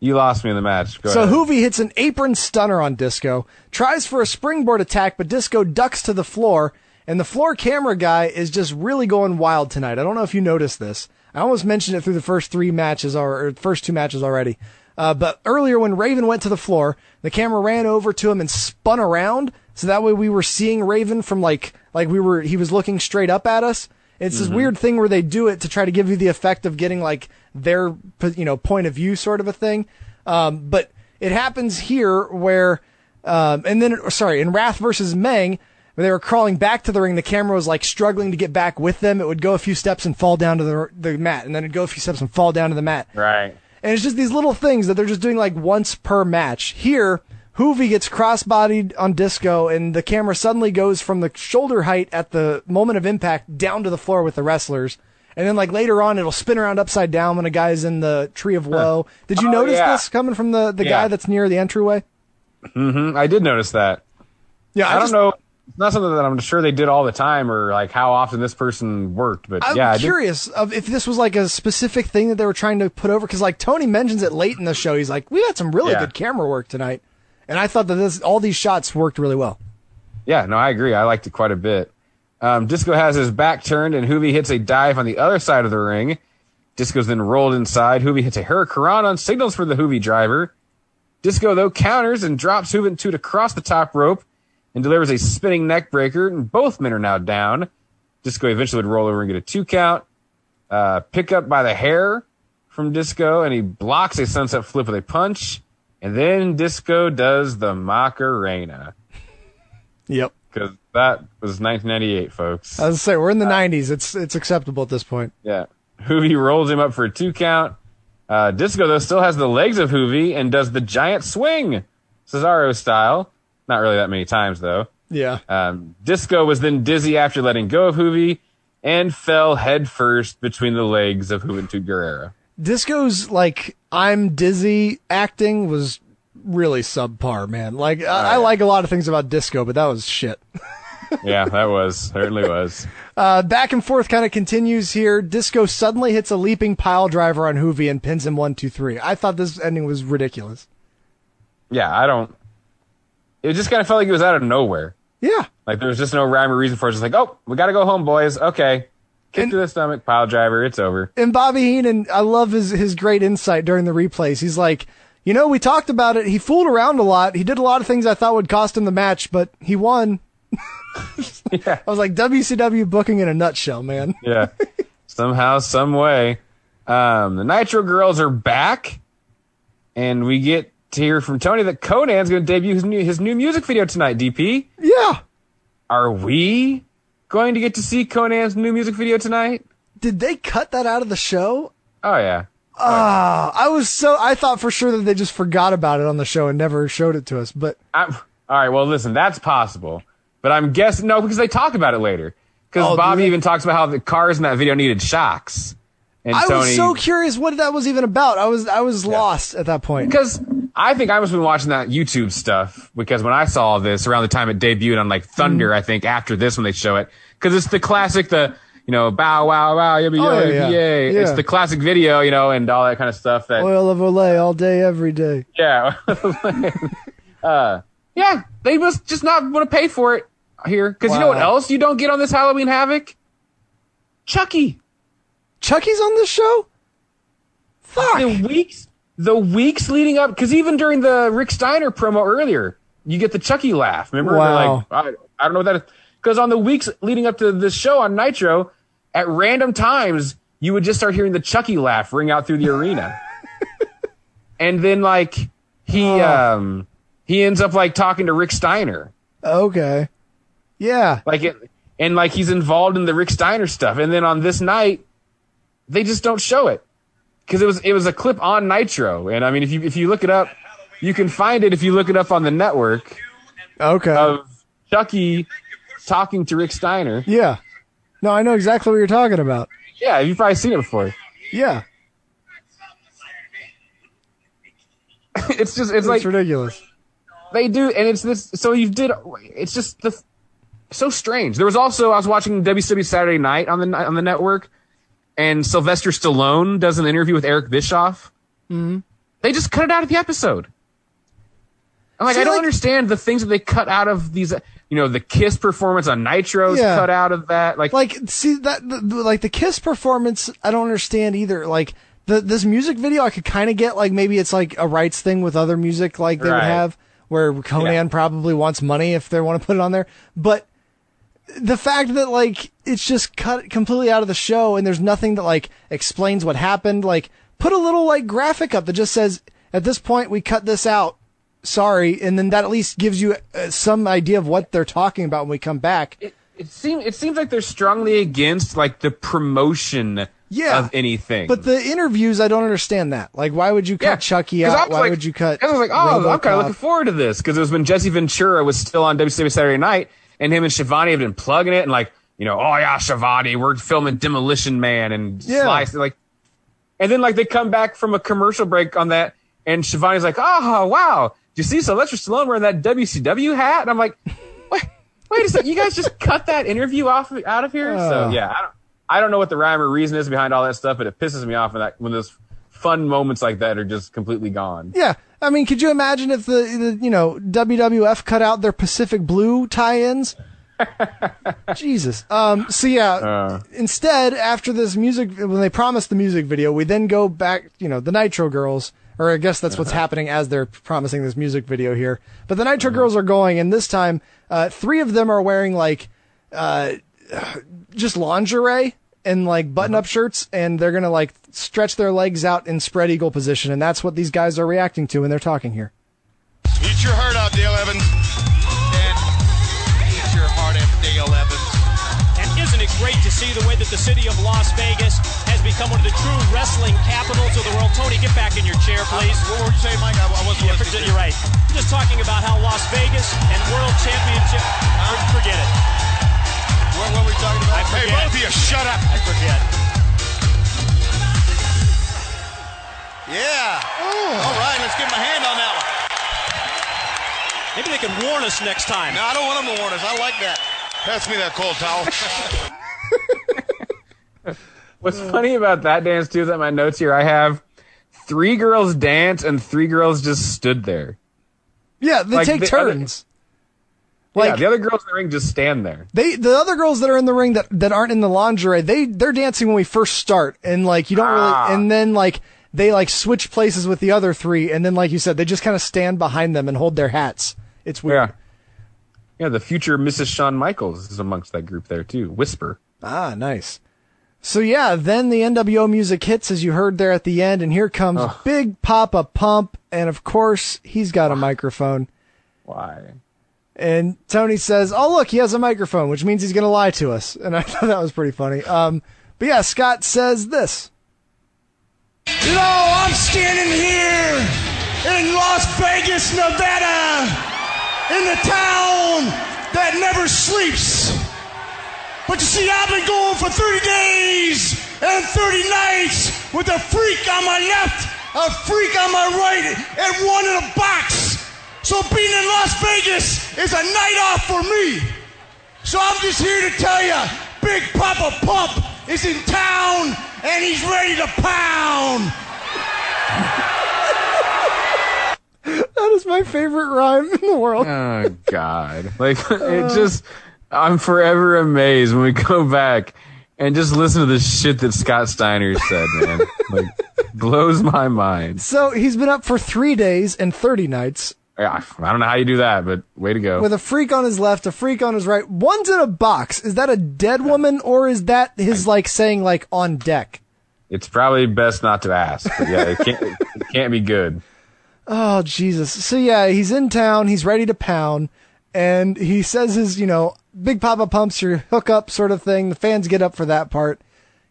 You lost me in the match. Go so ahead. Juvi hits an apron stunner on Disco, tries for a springboard attack, but Disco ducks to the floor, and the floor camera guy is just really going wild tonight. I don't know if you noticed this. I almost mentioned it through the first three matches or, or first two matches already. Uh, but earlier when Raven went to the floor, the camera ran over to him and spun around, so that way we were seeing Raven from like like we were he was looking straight up at us. It's this weird thing where they do it to try to give you the effect of getting like their you know point of view sort of a thing. Um, but it happens here where um, and then sorry in Wrath versus Meng. When they were crawling back to the ring, the camera was like struggling to get back with them. It would go a few steps and fall down to the the mat, and then it'd go a few steps and fall down to the mat. right. And it's just these little things that they're just doing like once per match. Here, Juvi gets cross-bodied on Disco, and the camera suddenly goes from the shoulder height at the moment of impact down to the floor with the wrestlers. And then like later on, it'll spin around upside down when a guy's in the tree of woe. Did you Oh, notice yeah. this coming from the, the Yeah. guy that's near the entryway? hmm I did notice that. Yeah, I, don't know. It's not something that I'm sure they did all the time or like how often this person worked, but I'm yeah, curious of if this was like a specific thing that they were trying to put over because like Tony mentions it late in the show. He's like, "We had some really Yeah. good camera work tonight," and I thought that this all these shots worked really well. Yeah, no, I agree. I liked it quite a bit. Um, Disco has his back turned, and Juvi hits a dive on the other side of the ring. Disco's then rolled inside. Juvi hits a Hurricane on signals for the Juvi driver. Disco, though, counters and drops Juventud across the top rope and delivers a spinning neck breaker, and both men are now down. Disco eventually would roll over and get a two count. Uh, pick up by the hair from Disco, and he blocks a sunset flip with a punch, and then Disco does the Macarena Yep. because that was 1998, folks. I was say we're in the '90s. It's it's acceptable at this point. Yeah. Juvi rolls him up for a two count. Uh, Disco, though, still has the legs of Juvi and does the giant swing, Cesaro style. Not really that many times, though. Yeah. Um, Disco was then dizzy after letting go of Juvi and fell headfirst between the legs of Juventud Guerrera. Disco's like I'm dizzy acting was really subpar, man. Like I, I like a lot of things about Disco, but that was shit. Yeah, that was, certainly was. Uh, back and forth kind of continues here. Disco suddenly hits a leaping pile driver on Juvi and pins him one, two, three. I thought this ending was ridiculous. Yeah, I don't. It just kind of felt like it was out of nowhere. Yeah. Like there was just no rhyme or reason for it. Just like, oh, we got to go home, boys. Okay. Kick And- to the stomach, pile driver. It's over. And Bobby Heenan, I love his his great insight during the replays. He's like, you know, we talked about it. He fooled around a lot. He did a lot of things I thought would cost him the match, but he won. Yeah. I was like, WCW booking in a nutshell, man. Yeah. Somehow, some way. Um, the Nitro Girls are back, and we get to hear from Tony that Konnan's going to debut his new his new music video tonight. DP, Yeah. are we going to get to see Konnan's new music video tonight? Did they cut that out of the show? Oh yeah. Ah, I was so I thought for sure that they just forgot about it on the show and never showed it to us. But I'm, all right. Well, listen, that's possible, but I'm guessing no because they talk about it later. Because Oh, Bobby even talks about how the cars in that video needed shocks, and I Tony. was so curious what that was even about. I was I was lost at that point. because I think I must have been watching that YouTube stuff because when I saw this around the time it debuted on like Thunder, Mm. I think after this when they show it because it's the classic the you know bow wow wow yabba Oh, yay yeah, yeah. yay. Yeah. It's the classic video you know and all that kind of stuff that Oil of Olay all day, every day. yeah uh yeah they must just not want to pay for it here because you know what else you don't get on this Halloween Havoc Chucky Chucky's on this show? Fuck. the weeks the weeks leading up because even during the Rick Steiner promo earlier, you get the Chucky laugh. Remember? Wow. Like, I, I don't know what that is. Because on the weeks leading up to this show on Nitro, at random times, you would just start hearing the Chucky laugh ring out through the arena. and then like he Oh. um he ends up like talking to Rick Steiner. Okay. Yeah. Like it and like he's involved in the Rick Steiner stuff. And then on this night, they just don't show it because it was it was a clip on Nitro. And I mean, if you if you look it up, you can find it if you look it up on the network Okay. of Chucky talking to Rick Steiner. yeah. No, I know exactly what you're talking about. Yeah, you've probably seen it before. Yeah. it's just it's It's like ridiculous. they do, and it's this. So you did. It's just the so strange. There was also I was watching WCW Saturday Night on the on the network, and Sylvester Stallone does an interview with Eric Bischoff. Mm-hmm. They just cut it out of the episode. I'm like, See, I don't like- understand the things that they cut out of these. You know, the Kiss performance on Nitro's Yeah. cut out of that. Like, Like, see that, the, the- like the Kiss performance, I don't understand either. Like, the, this music video, I could kind of get, like, maybe it's like a rights thing with other music, like they would have, where Konnan Yeah. probably wants money if they want to put it on there. But the fact that, like, it's just cut completely out of the show and there's nothing that, like, explains what happened, like, put a little, like, graphic up that just says, at this point, we cut this out. Sorry. And then that at least gives you uh, some idea of what they're talking about when we come back. it, it seems it seems like they're strongly against like the promotion Yeah. of anything. But the interviews, I don't understand that. Like, why would you cut Chucky 'Cause I out? Why like- would you cut? I was like, oh, I'm kind of looking forward to this because it was when Jesse Ventura was still on WCW Saturday Night, and him and Schiavone have been plugging it, and like, you know, oh yeah, Schiavone, we're filming Demolition Man and Yeah. Slice, like, and then like they come back from a commercial break on that, and Schiavone's like, oh wow, do you see Sylvester Stallone wearing that WCW hat? And I'm like, wait, wait a second, you guys just cut that interview off out of here? Uh. so yeah, I don't, I don't know what the rhyme or reason is behind all that stuff, but it pisses me off when that when those fun moments like that are just completely gone. Yeah, I mean, could you imagine if the, the you know WWF cut out their Pacific Blue tie-ins? Jesus. Um. So yeah. Uh. instead, after this music, when they promised the music video, we then go back. You know, the Nitro Girls, or I guess that's what's happening as they're promising this music video here. But the Nitro Girls are going, and this time, uh, three of them are wearing like, uh, just lingerie. In like button up uh-huh. shirts and they're going to like stretch their legs out in spread eagle position. And that's what these guys are reacting to when they're talking here. Eat your heart out, Dale Evans. And eat your heart out, Dale Evans. And isn't it great to see the way that the city of Las Vegas has become one of the true wrestling capitals of the world? Tony, get back in your chair, please. What were you saying, Mike? I, I wasn't Yeah, listening. you're right. Just talking about how Las Vegas and World Championship. Forget it. What, what were we talking about? I hey, both of you, shut up. I forget. Yeah. All right, let's give him a hand on that one. Maybe they can warn us next time. No, I don't want them to warn us. I like that. Pass me that cold towel. What's funny about that dance too is that my notes here I have three girls dance and three girls just stood there. Yeah, they Like, take the other- turns. yeah, Like the other girls in the ring just stand there. they, the other girls that are in the ring that, that aren't in the lingerie, they, they're dancing when we first start. And like, you don't Ah. really, and then like, they like switch places with the other three. And then, like you said, they just kind of stand behind them and hold their hats. It's weird. Yeah. Yeah, the future Mrs. Shawn Michaels is amongst that group there too. Whisper. Ah, nice. So yeah, then the NWO music hits as you heard there at the end, and here comes Big Papa Pump, and of course he's got a microphone. Why? And Tony says, "Oh look, he has a microphone, which means he's going to lie to us." And I thought that was pretty funny. Um, but yeah, Scott says this. You know, I'm standing here in Las Vegas, Nevada, in the town that never sleeps. But you see, I've been going for 30 days and 30 nights with a freak on my left, a freak on my right, and one in a box. So being in Las Vegas is a night off for me. So I'm just here to tell you, Big Papa Pump is in town and he's ready to pound. That is my favorite rhyme in the world. Oh God! Like uh. it just, I'm forever amazed when we go back and just listen to the shit that Scott Steiner said, man. like blows my mind. So he's been up for three days and 30 nights Yeah, I don't know how you do that, but way to go. with a freak on his left, a freak on his right. One's in a box. Is that a dead woman or is that his like saying like on deck? it's probably best not to ask. But yeah, it can't. it can't be good. Oh Jesus! So yeah, he's in town. He's ready to pound, and he says his, you know, Big Papa pumps your hookup sort of thing. The fans get up for that part.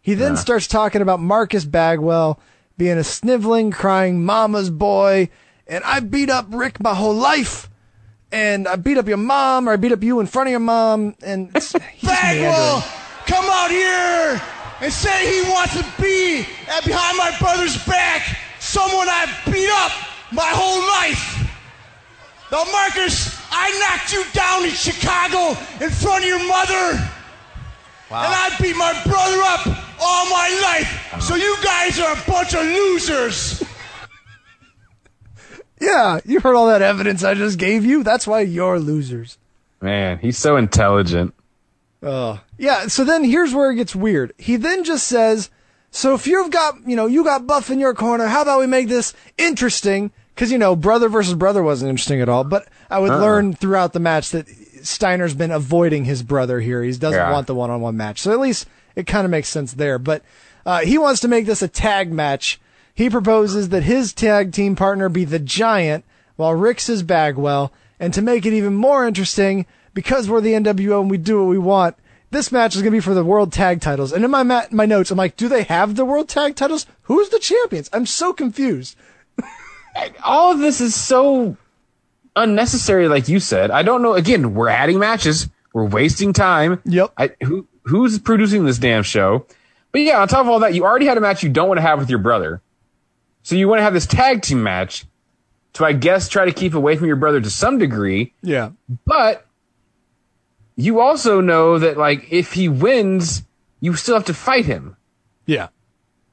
He then starts talking about Marcus Bagwell being a sniveling, crying mama's boy, and I beat up Rick my whole life, and I beat up your mom, or I beat up you in front of your mom, and Bagwell, come out here and say he wants to be at behind my brother's back someone I beat up my whole life. Now, Marcus, I knocked you down in Chicago in front of your mother. And I beat my brother up all my life. So you guys are a bunch of losers. Yeah, you heard all that evidence I just gave you. That's why you're losers. Man, he's so intelligent. Oh. Yeah, so then here's where it gets weird. He then just says, so if you've got, you know, you got Buff in your corner, how about we make this interesting? Cause, you know, brother versus brother wasn't interesting at all, but I would Uh-uh. learn throughout the match that Steiner's been avoiding his brother here. He doesn't Yeah. want the one-on-one match. So at least it kind of makes sense there, but, uh, he wants to make this a tag match. He proposes that his tag team partner be the Giant, while Rick's is Bagwell. And to make it even more interesting, because we're the NWO and we do what we want, this match is going to be for the world tag titles. And in my my notes, I'm like, do they have the world tag titles? Who's the champions? I'm so confused. all of this is so unnecessary, like you said. I don't know. Again, we're adding matches. We're wasting time. Yep. I, who who's producing this damn show? But yeah, on top of all that, you already had a match you don't want to have with your brother. So you want to have this tag team match to, I guess, try to keep away from your brother to some degree. Yeah. But you also know that, like, if he wins, you still have to fight him. Yeah.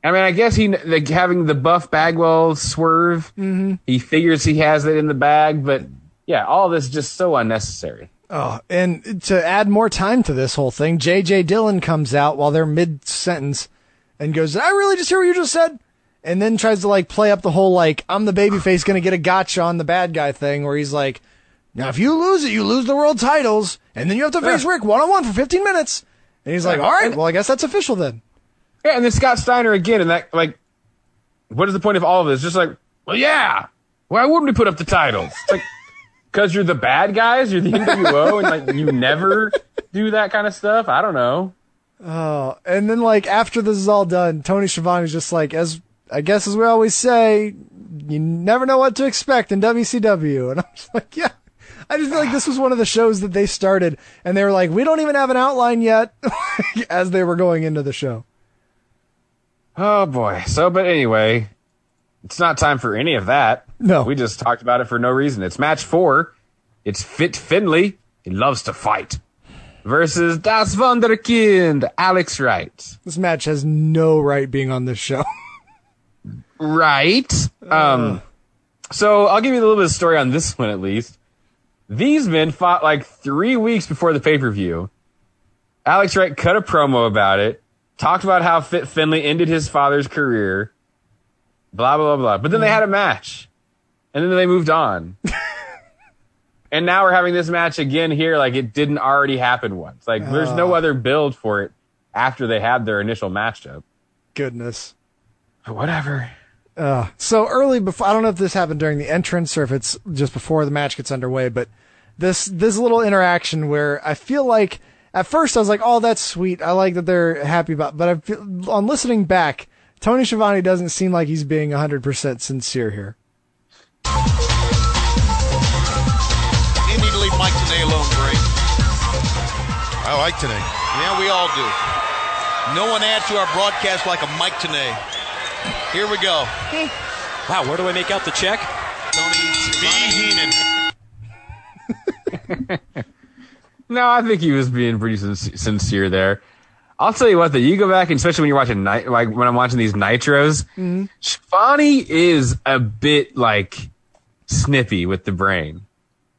I mean, I guess he like having the buff Bagwell swerve. Mm-hmm. He figures he has it in the bag, but yeah, all this is just so unnecessary. Oh, and to add more time to this whole thing, JJ Dillon comes out while they're mid sentence and goes, Did I really just hear what you just said? And then tries to like play up the whole like, I'm the babyface gonna get a gotcha on the bad guy thing where he's like, Now if you lose it, you lose the world titles, and then you have to face Yeah. Rick one on one for 15 minutes. And he's like, All right, well, I guess that's official then. Yeah, and then Scott Steiner again, and that like, what is the point of all of this? Just like, well, yeah, why wouldn't we put up the titles? It's like, because you're the bad guys, you're the NWO, and like you never do that kind of stuff. I don't know. Oh, and then like after this is all done, Tony Schiavone is just like, as I guess as we always say, you never know what to expect in WCW, and I'm just like, yeah. I just feel like this was one of the shows that they started, and they were like, we don't even have an outline yet, as they were going into the show. Oh boy. So, but anyway, it's not time for any of that. No. We just talked about it for no reason. It's match four. It's Fit Finlay. He loves to fight. Versus Das Wunderkind, Alex Wright. This match has no right being on this show. Right. Um, so I'll give you a little bit of story on this one at least. These men fought like three weeks before the pay per view. Alex Wright cut a promo about it, talked about how Fit Finlay ended his father's career, blah, blah, blah, blah. But then they had a match. And then they moved on. and now we're having this match again here like it didn't already happen once. Like there's no other build for it after they had their initial matchup. Goodness. But whatever. Uh, so early before, I don't know if this happened during the entrance or if it's just before the match gets underway, but this, this little interaction where I feel like at first I was like, oh, that's sweet. I like that they're happy about, but I feel, on listening back, Tony Schiavone doesn't seem like he's being 100% sincere here. You need to leave Mike Tenay alone, Bray. I like Tenay. Yeah, we all do. No one adds to our broadcast like a Mike Tenay. Here we go. Wow, where do I make out the check? Tony B. Heenan. No, I think he was being pretty sincere there. I'll tell you what, though, you go back, and especially when you're watching night, like when I'm watching these nitros, Mm-hmm. Schiavone is a bit like snippy with the brain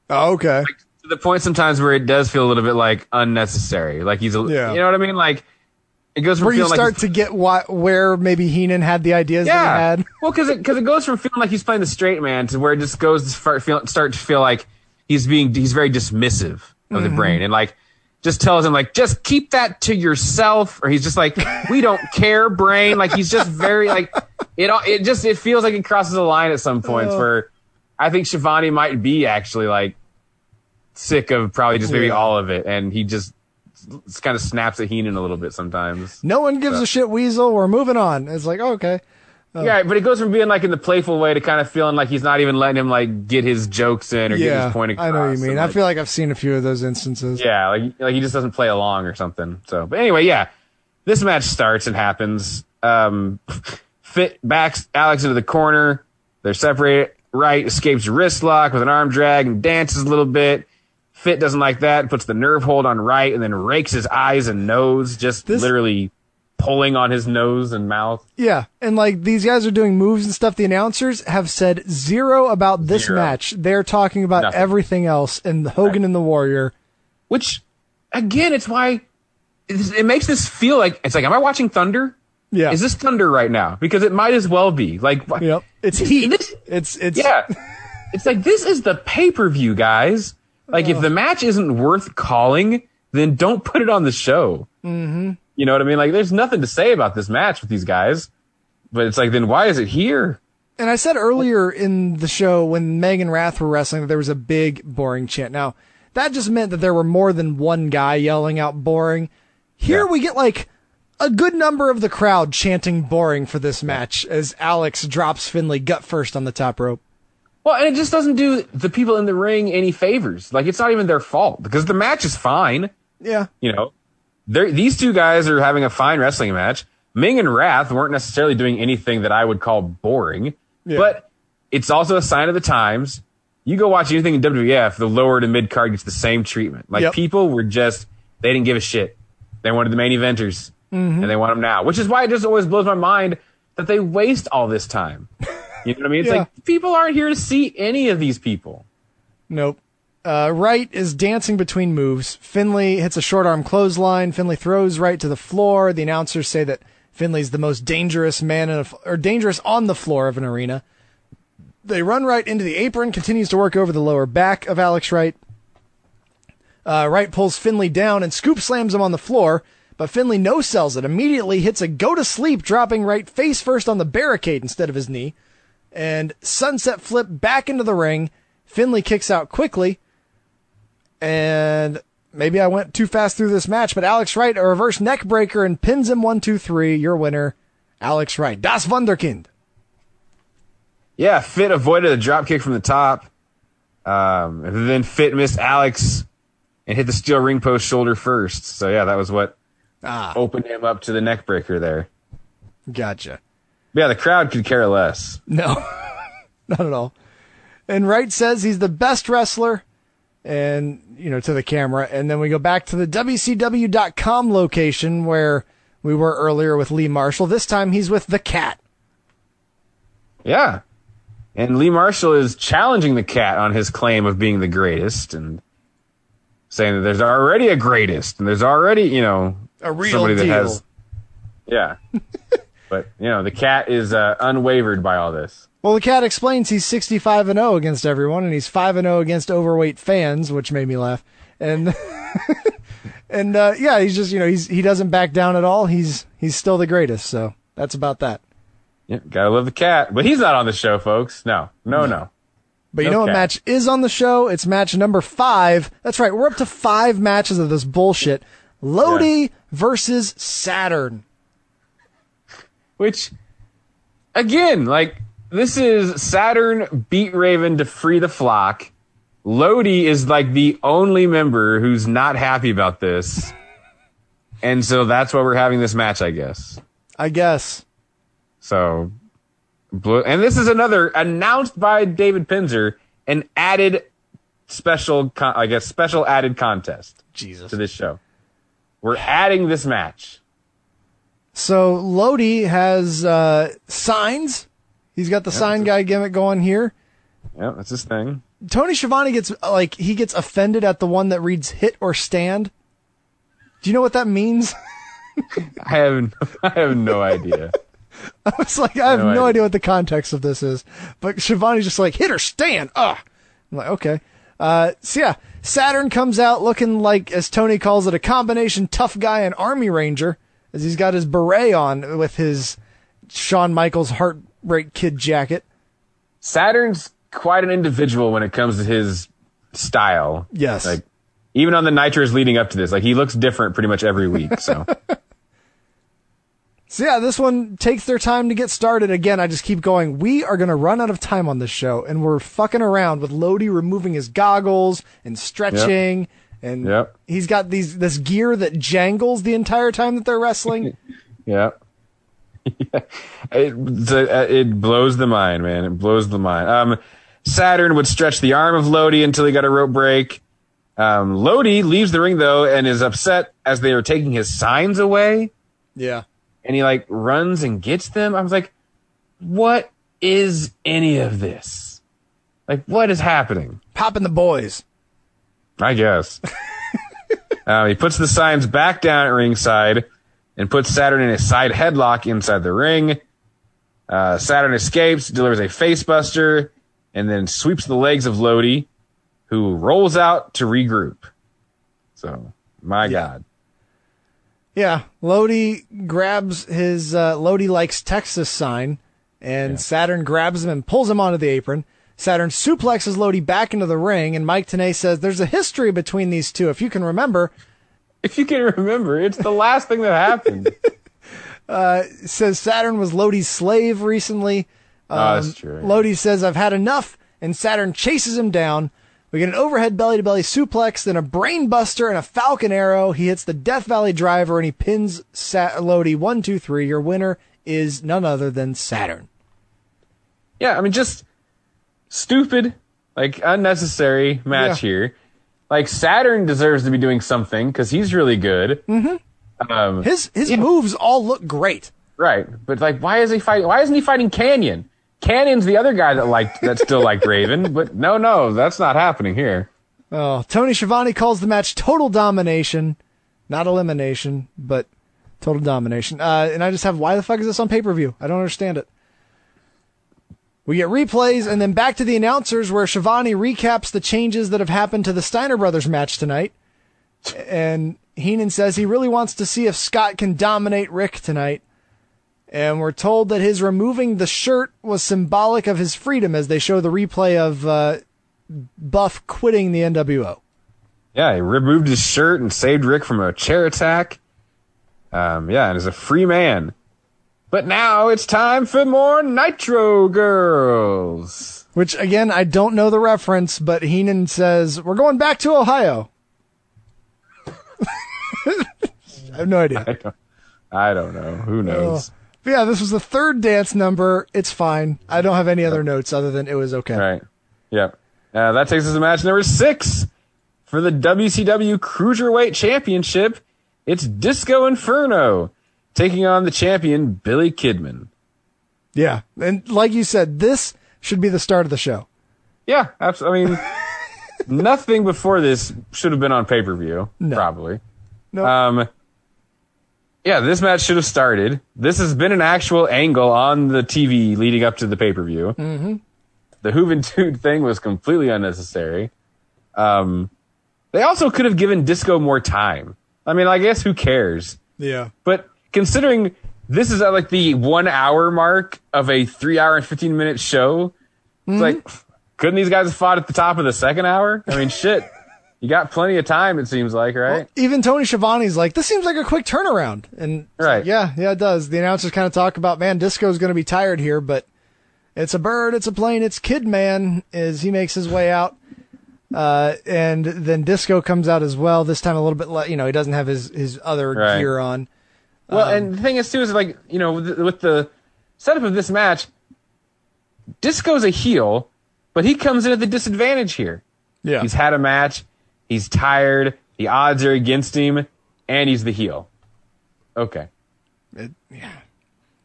Oh, okay. to the point sometimes where it does feel a little bit like unnecessary. Like he's, a, Yeah. you know what I mean? Like it goes from Where you start like to get why, where maybe Heenan had the ideas that he had. well, because it because it goes from feeling like he's playing the straight man to where it just goes to start, feel, start to feel like he's being he's very dismissive of the Mhm. brain and like just tells him like just keep that to yourself or he's just like we don't care brain like he's just very like it all- it just it feels like it crosses a line at some points Oh. where I think Schiavone might be actually like sick of probably just maybe Yeah. all of it and he just kind of snaps at Heenan a little bit sometimes. No one gives a shit, Weasel. We're moving on. It's like, okay. Oh. Yeah, but it goes from being like in the playful way to kind of feeling like he's not even letting him like get his jokes in or get his point across. I know what you mean. and, I feel like I've seen a few of those instances. yeah, like like he just doesn't play along or something. So, but anyway, yeah, this match starts and happens. Um, Fit backs Alex into the corner. They're separated. Right escapes wrist lock with an arm drag and dances a little bit. Fit doesn't like that. Puts the nerve hold on right and then rakes his eyes and nose, just literally pulling on his nose and mouth. Yeah, and like these guys are doing moves and stuff. The announcers have said zero about this Zero. match. They're talking about Nothing. everything else and Hogan and the Warrior. Which, again, it's why it, makes this feel like it's like, am I watching Thunder? Yeah. Is this Thunder right now? Because it might as well be. Like, Yep. It's heat. it's it's yeah. it's like this is the pay per view, guys. Like, if the match isn't worth calling, then don't put it on the show. Mm-hmm. You know what I mean? Like, there's nothing to say about this match with these guys. But it's like, then why is it here? And I said earlier in the show when Meng and Wrath were wrestling that there was a big boring chant. Now that just meant that there were more than one guy yelling out boring. Here we get like a good number of the crowd chanting boring for this match as Alex drops Finlay gut first on the top rope. Well, and it just doesn't do the people in the ring any favors. Like, it's not even their fault because the match is fine. Yeah. You know, these two guys are having a fine wrestling match. Meng and Wrath weren't necessarily doing anything that I would call boring, Yeah. but it's also a sign of the times. You go watch anything in WWF, the lower to mid card gets the same treatment. Like Yep. people were just, they didn't give a shit. They wanted the main eventers Mhm. and they want them now, which is why it just always blows my mind that they waste all this time. You know what I mean? It's Yeah. like people aren't here to see any of these people. Nope. Uh, Wright is dancing between moves. Finlay hits a short arm clothesline. Finlay throws Wright to the floor. The announcers say that Finlay's the most dangerous man in a, or dangerous on the floor of an arena. They run Wright into the apron, continues to work over the lower back of Alex Wright. Uh, Wright pulls Finlay down and scoop slams him on the floor, but Finlay no sells it. Immediately hits a go to sleep, dropping right face first on the barricade instead of his knee. And sunset flip back into the ring. Finlay kicks out quickly. And maybe I went too fast through this match, but Alex Wright, a reverse neck breaker, and pins him one, two, three. Your winner, Alex Wright. Das Wunderkind. Yeah, Fit avoided a drop kick from the top. Um, then Fit missed Alex and hit the steel ring post shoulder first. So yeah, that was what Ah. opened him up to the neck breaker there. Gotcha. Yeah, the crowd could care less. No, not at all. And Wright says he's the best wrestler, and you know to the camera. And then we go back to the WCW.com location where we were earlier with Lee Marshall. This time he's with the Cat. Yeah. And Lee Marshall is challenging the cat on his claim of being the greatest and saying that there's already a greatest and there's already, you know, A real somebody that has Yeah. but, you know, the cat is uh, unwavered by all this. Well, the Cat explains he's 65 and 0 against everyone, and he's 5 and 0 against overweight fans, which made me laugh. And and uh, yeah, he's just you know he's he doesn't back down at all. He's he's still the greatest. So that's about that. Yeah, gotta love the cat. But he's not on the show, folks. No, no, no. But you No know what match is on the show? It's match number five. That's right. We're up to five matches of this bullshit. Lodi versus Saturn. Which, again, like, this is Saturn beat Raven to free the flock. Lodi is like the only member who's not happy about this. And so that's why we're having this match, I guess. I guess. So, blue, and this is another announced by David Penzer, an added special, con- I guess, special added contest Jesus. to this show. We're adding this match. So Lodi has uh, signs. He's got the sign guy gimmick going here. Yeah, that's his thing. Tony Schiavone gets like he gets offended at the one that reads "hit or stand." Do you know what that means? I have, I have no idea. I was like, I have No no, idea. idea what the context of this is. But Schiavone's just like, hit or stand. Ugh. I'm like, okay. Uh, so yeah, Saturn comes out looking like, as Tony calls it, a combination tough guy and army ranger, as he's got his beret on with his Shawn Michaels Heartbreak Kid jacket. Saturn's quite an individual when it comes to his style. Yes. Like even on the nitros leading up to this, like he looks different pretty much every week. So So yeah, this one takes their time to get started. Again, I just keep going. We are going to run out of time on this show, and we're fucking around with Lodi removing his goggles and stretching, and Yep. he's got these this gear that jangles the entire time that they're wrestling. yeah. it, it blows the mind, man. It blows the mind. Um, Saturn would stretch the arm of Lodi until he got a rope break. Um, Lodi leaves the ring though and is upset as they are taking his signs away. yeah, and he like runs and gets them. I was like, what is any of this? Like, what is happening? popping the boys. I guess. uh, he puts the signs back down at ringside and puts Saturn in a side headlock inside the ring. Uh, Saturn escapes, delivers a facebuster, and then sweeps the legs of Lodi, who rolls out to regroup. So, my God. Yeah, Lodi grabs his uh, Lodi likes Texas sign, and Saturn grabs him and pulls him onto the apron. Saturn suplexes Lodi back into the ring, and Mike Tenay says there's a history between these two. If you can remember, If you can remember, it's the last thing that happened. Uh, says Saturn was Lodi's slave recently. Oh, that's um, true. Lodi says, I've had enough, and Saturn chases him down. We get an overhead belly to belly suplex, then a brain buster and a falcon arrow. He hits the Death Valley driver and he pins Sa- Lodi one, two, three. Your winner is none other than Saturn. Yeah, I mean, just stupid, like unnecessary match Yeah. here. Like Saturn deserves to be doing something because he's really good. Mm-hmm. Um, His his moves all look great. right, but like, why is he fighting? Why isn't he fighting Kanyon? Kanyon's the other guy that liked that still liked Raven, but no, no, that's not happening here. Oh, Tony Schiavone calls the match total domination, not elimination, but total domination. Uh, and I just have, why the fuck is this on pay per view? I don't understand it. We get replays and then back to the announcers where Schiavone recaps the changes that have happened to the Steiner Brothers match tonight. And Heenan says he really wants to see if Scott can dominate Rick tonight. And we're told that his removing the shirt was symbolic of his freedom as they show the replay of uh, Buff quitting the NWO. Yeah, he removed his shirt and saved Rick from a chair attack. Um, yeah, and is a free man. But now it's time for more Nitro Girls. Which, again, I don't know the reference, but Heenan says, We're going back to Ohio. I have no idea. I don't, I don't know. Who knows? But yeah, this was the third dance number. It's fine. I don't have any other notes other than it was okay. Right. Yep. Uh, that takes us to match number six for the WCW Cruiserweight Championship. It's Disco Inferno taking on the champion Billy Kidman. Yeah. And like you said, this should be the start of the show. Yeah, absolutely. I mean, nothing before this should have been on pay per view. No. Probably. No. Um, yeah, this match should have started. This has been an actual angle on the TV leading up to the pay per view. mm-hmm. The Juventud thing was completely unnecessary. Um, they also could have given Disco more time. I mean, I guess who cares? Yeah. But considering this is at like the one hour mark of a three hour and 15 minute show, it's like, couldn't these guys have fought at the top of the second hour? I mean, shit. You got plenty of time, it seems like, right? Even Tony Schiavone's like, this seems like a quick turnaround. And Right. like, yeah, yeah, it does. The announcers kind of talk about, man, Disco's going to be tired here, but it's a bird, it's a plane, it's Kidman as he makes his way out. Uh, and then Disco comes out as well. This time a little bit, le- you know, he doesn't have his, his other Right. gear on. Well, Um, and the thing is too is like you know with the, with the setup of this match, Disco's a heel, but he comes in at the disadvantage here. Yeah. He's had a match, he's tired, the odds are against him, and he's the heel. Okay, It, yeah.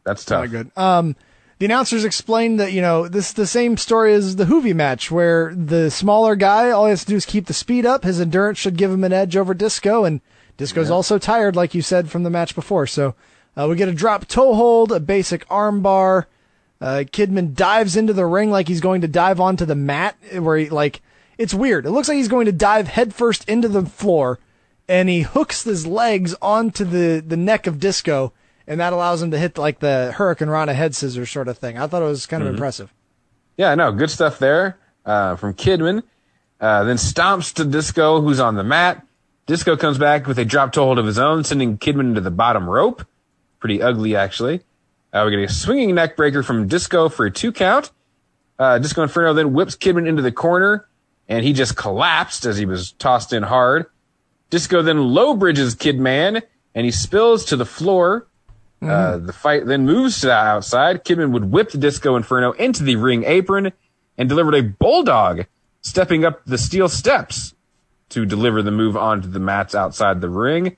that's tough. Not good. Um, the announcers explained that you know this is the same story as the Juvi match, where the smaller guy all he has to do is keep the speed up. His endurance should give him an edge over Disco, and Disco's also tired, like you said from the match before. So uh, we get a drop toe hold, a basic arm bar. Uh, Kidman dives into the ring like he's going to dive onto the mat, where he like it's weird. It looks like he's going to dive headfirst into the floor, and he hooks his legs onto the the neck of Disco, and that allows him to hit like the hurricanrana head scissors sort of thing. I thought it was kind of Mhm. impressive. Yeah, no, good stuff there uh, from Kidman. Uh, then stomps to Disco, who's on the mat. Disco comes back with a drop toe hold of his own, sending Kidman into the bottom rope. Pretty ugly, actually. Uh, we get a swinging neck breaker from Disco for a two count. Uh, Disco Inferno then whips Kidman into the corner, and he just collapsed as he was tossed in hard. Disco then low bridges Kidman, and he spills to the floor. Uh, the fight then moves to the outside. Kidman would whip the Disco Inferno into the ring apron and delivered a bulldog, stepping up the steel steps to deliver the move onto the mats outside the ring.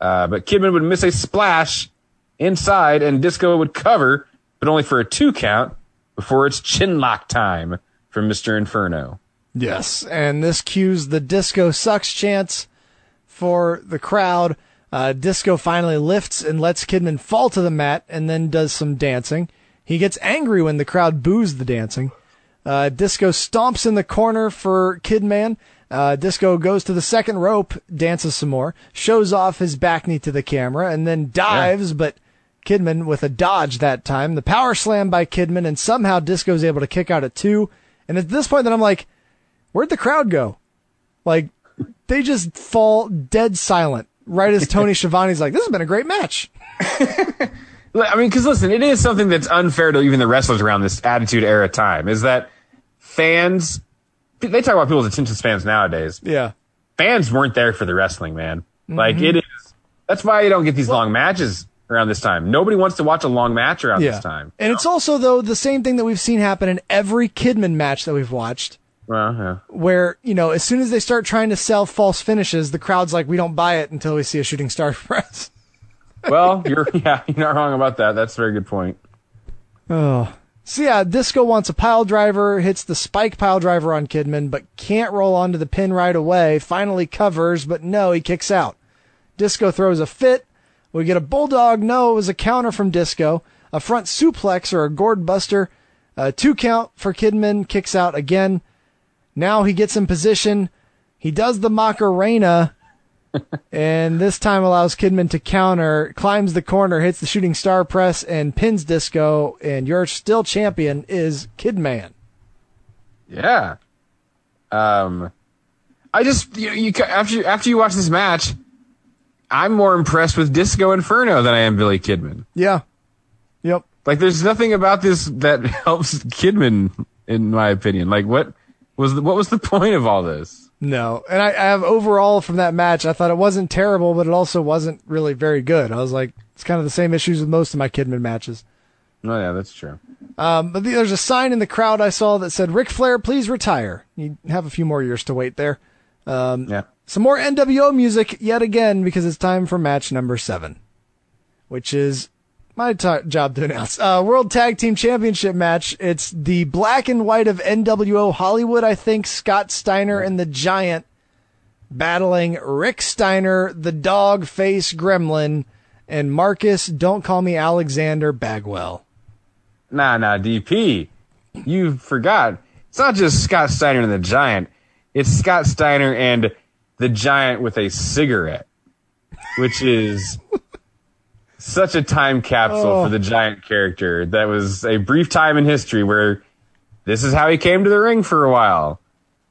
Uh, but Kidman would miss a splash inside, and Disco would cover, but only for a two count before it's chin lock time from Mr. Inferno. Yes, and this cues the Disco sucks chance for the crowd. Uh, Disco finally lifts and lets Kidman fall to the mat and then does some dancing. He gets angry when the crowd boos the dancing. Uh, Disco stomps in the corner for Kidman. Uh, Disco goes to the second rope, dances some more, shows off his back knee to the camera, and then dives, but Kidman with a dodge that time. The power slam by Kidman, and somehow Disco's able to kick out at two. And at this point, then I'm like, where'd the crowd go? Like, they just fall dead silent right as Tony Schiavone's like, this has been a great match. I mean, because listen, it is something that's unfair to even the wrestlers around this Attitude Era time. Is that fans? They talk about people's attention spans nowadays. Yeah. Fans weren't there for the wrestling, man. Like Mhm. it is. That's why you don't get these long matches around this time. Nobody wants to watch a long match around yeah. this time. And it's also, though, the same thing that we've seen happen in every Kidman match that we've watched. Well, yeah. Where, you know, as soon as they start trying to sell false finishes, the crowd's like, we don't buy it until we see a shooting star press. Well, you're yeah, you're not wrong about that. That's a very good point. Oh. So yeah, Disco wants a pile driver, hits the spike pile driver on Kidman, but can't roll onto the pin right away. Finally covers, but no, he kicks out. Disco throws a fit. We get a bulldog. No, it was a counter from Disco. A front suplex or a gourd buster. A two count for Kidman. Kicks out again. Now he gets in position. He does the Macarena. And this time allows Kidman to counter, climbs the corner, hits the shooting star press, and pins Disco. And your still champion is Kidman. Yeah. Um, I just you, you after after you watch this match, I'm more impressed with Disco Inferno than I am Billy Kidman. Yeah. Yep. Like, there's nothing about this that helps Kidman, in my opinion. Like, what was the, what was the point of all this? No, and I, I have overall from that match, I thought it wasn't terrible, but it also wasn't really very good. I was like, it's kind of the same issues with most of my Kidman matches. Oh yeah, that's true. Um, but the, there's a sign in the crowd I saw that said, Ric Flair, please retire. You have a few more years to wait there. Um, Yeah. Some more NWO music yet again because it's time for match number seven, which is my t- job to announce. Uh, World Tag Team Championship match. It's the black and white of NWO Hollywood, I think. Scott Steiner and the Giant battling Rick Steiner, the dog face gremlin, and Marcus, don't call me Alexander Bagwell. Nah, nah, DP. You forgot. It's not just Scott Steiner and the Giant. It's Scott Steiner and the Giant with a cigarette, which is such a time capsule Oh. for the Giant character. That was a brief time in history where this is how he came to the ring for a while.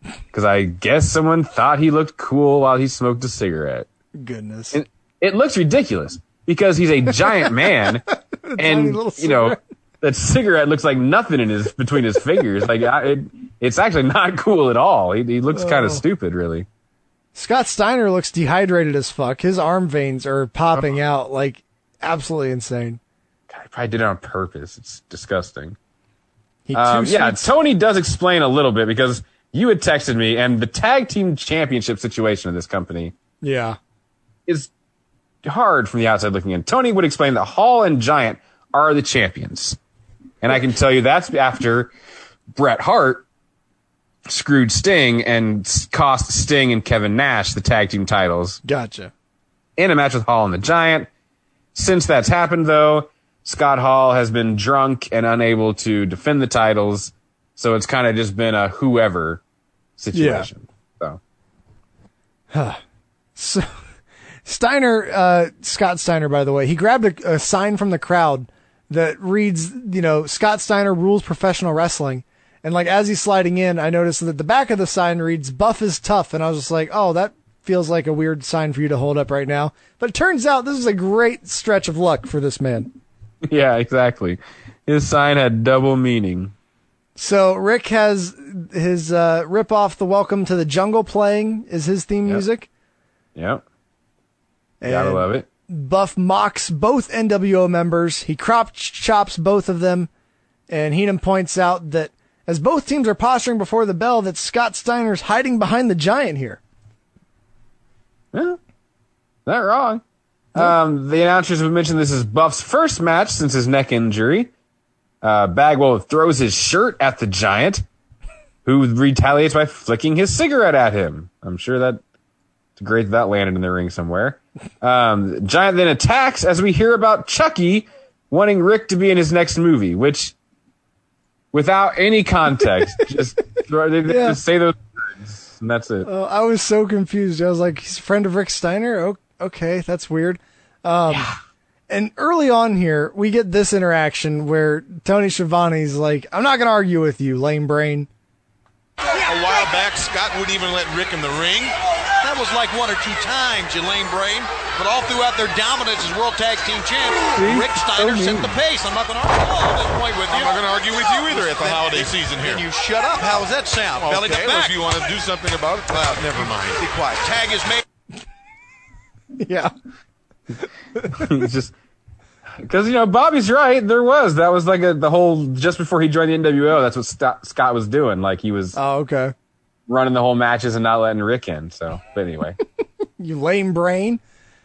Because I guess someone thought he looked cool while he smoked a cigarette. Goodness. It, it looks ridiculous because he's a giant man, and you know that cigarette looks like nothing in his between his fingers. Like I, it, it's actually not cool at all. He, he looks kind Oh. of stupid, really. Scott Steiner looks dehydrated as fuck. His arm veins are popping uh-huh. out like absolutely insane. God, he probably did it on purpose. It's disgusting. Um, yeah, Tony does explain a little bit because you had texted me, and the tag team championship situation of this company yeah. is hard from the outside looking in. Tony would explain that Hall and Giant are the champions. And I can tell you that's after Bret Hart screwed Sting and cost Sting and Kevin Nash the tag team titles Gotcha. in a match with Hall and the Giant. Since that's happened, though, Scott Hall has been drunk and unable to defend the titles. So it's kind of just been a whoever situation. So So Steiner, uh, Scott Steiner, by the way, he grabbed a, a sign from the crowd that reads, you know, Scott Steiner rules professional wrestling. And like as he's sliding in, I noticed that the back of the sign reads "Buff is tough," and I was just like, "Oh, that feels like a weird sign for you to hold up right now." But it turns out this is a great stretch of luck for this man. yeah, exactly. His sign had double meaning. So Rick has his uh, rip off the "Welcome to the Jungle" playing is his theme music. Yep. Gotta love it. Buff mocks both NWO members. He crotch chops both of them, and Heenan points out that as both teams are posturing before the bell, that Scott Steiner's hiding behind the giant here. Yeah, not wrong. Um, the announcers have mentioned this is Buff's first match since his neck injury. Uh, Bagwell throws his shirt at the giant, who retaliates by flicking his cigarette at him. I'm sure that it's great that, that landed in the ring somewhere. Um, giant then attacks as we hear about Chucky wanting Rick to be in his next movie, which, without any context, just, throw, Yeah. just say those words, and that's it. Uh, I was so confused. I was like, he's a friend of Rick Steiner? Oh, okay, that's weird. Um, And early on here, we get this interaction where Tony Schiavone's like, I'm not going to argue with you, lame brain. A while back, Scott wouldn't even let Rick in the ring. That was like one or two times, you lame brain. But all throughout their dominance as World Tag Team champs, Rick Steiner So set the pace. I'm not going to argue at this point with you. I'm not gonna argue with you either at the Then- holiday then- season here. Then you shut up. How does that sound? Belly to well, back. if you want to do something about it, well, never mind. Be quiet. Tag is made. Yeah. it's just because you know Bobby's right. There was that was like a, the whole just before he joined the NWO. That's what St- Scott was doing. Like he was Oh, okay. Running the whole matches and not letting Rick in. So, but anyway, You lame brain.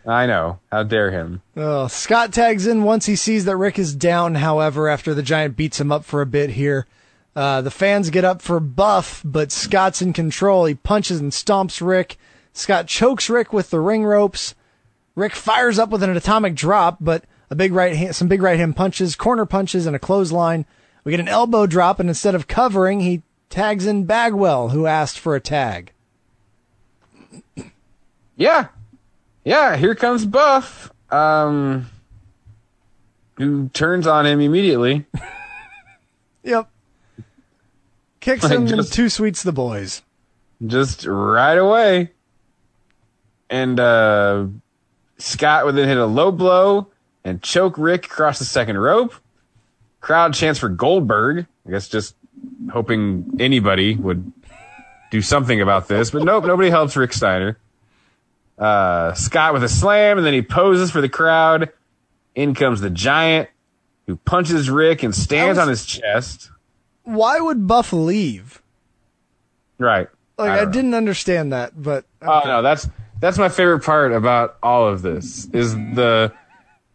I know. How dare him? Oh, Scott tags in once he sees that Rick is down, however, after the Giant beats him up for a bit here. Uh, the fans get up for Buff, but Scott's in control. He punches and stomps Rick. Scott chokes Rick with the ring ropes. Rick fires up with an atomic drop, but a big right hand, some big right hand punches, corner punches, and a clothesline. We get an elbow drop, and instead of covering, he tags in Bagwell, who asked for a tag. Yeah, yeah, here comes Buff, um, who turns on him immediately. Yep. Kicks Like, him and just- two sweets the boys. just right away. And uh, Scott would then hit a low blow and choke Rick across the second rope. Crowd chants for Goldberg. I guess just hoping anybody would do something about this, but nope, nobody helps Rick Steiner. Uh, Scott with a slam, and then he poses for the crowd. In comes the Giant, who punches Rick and stands was- on his chest. Why would Buff leave? Right. Like I, don't didn't understand that, but Oh no, that's that's my favorite part about all of this is the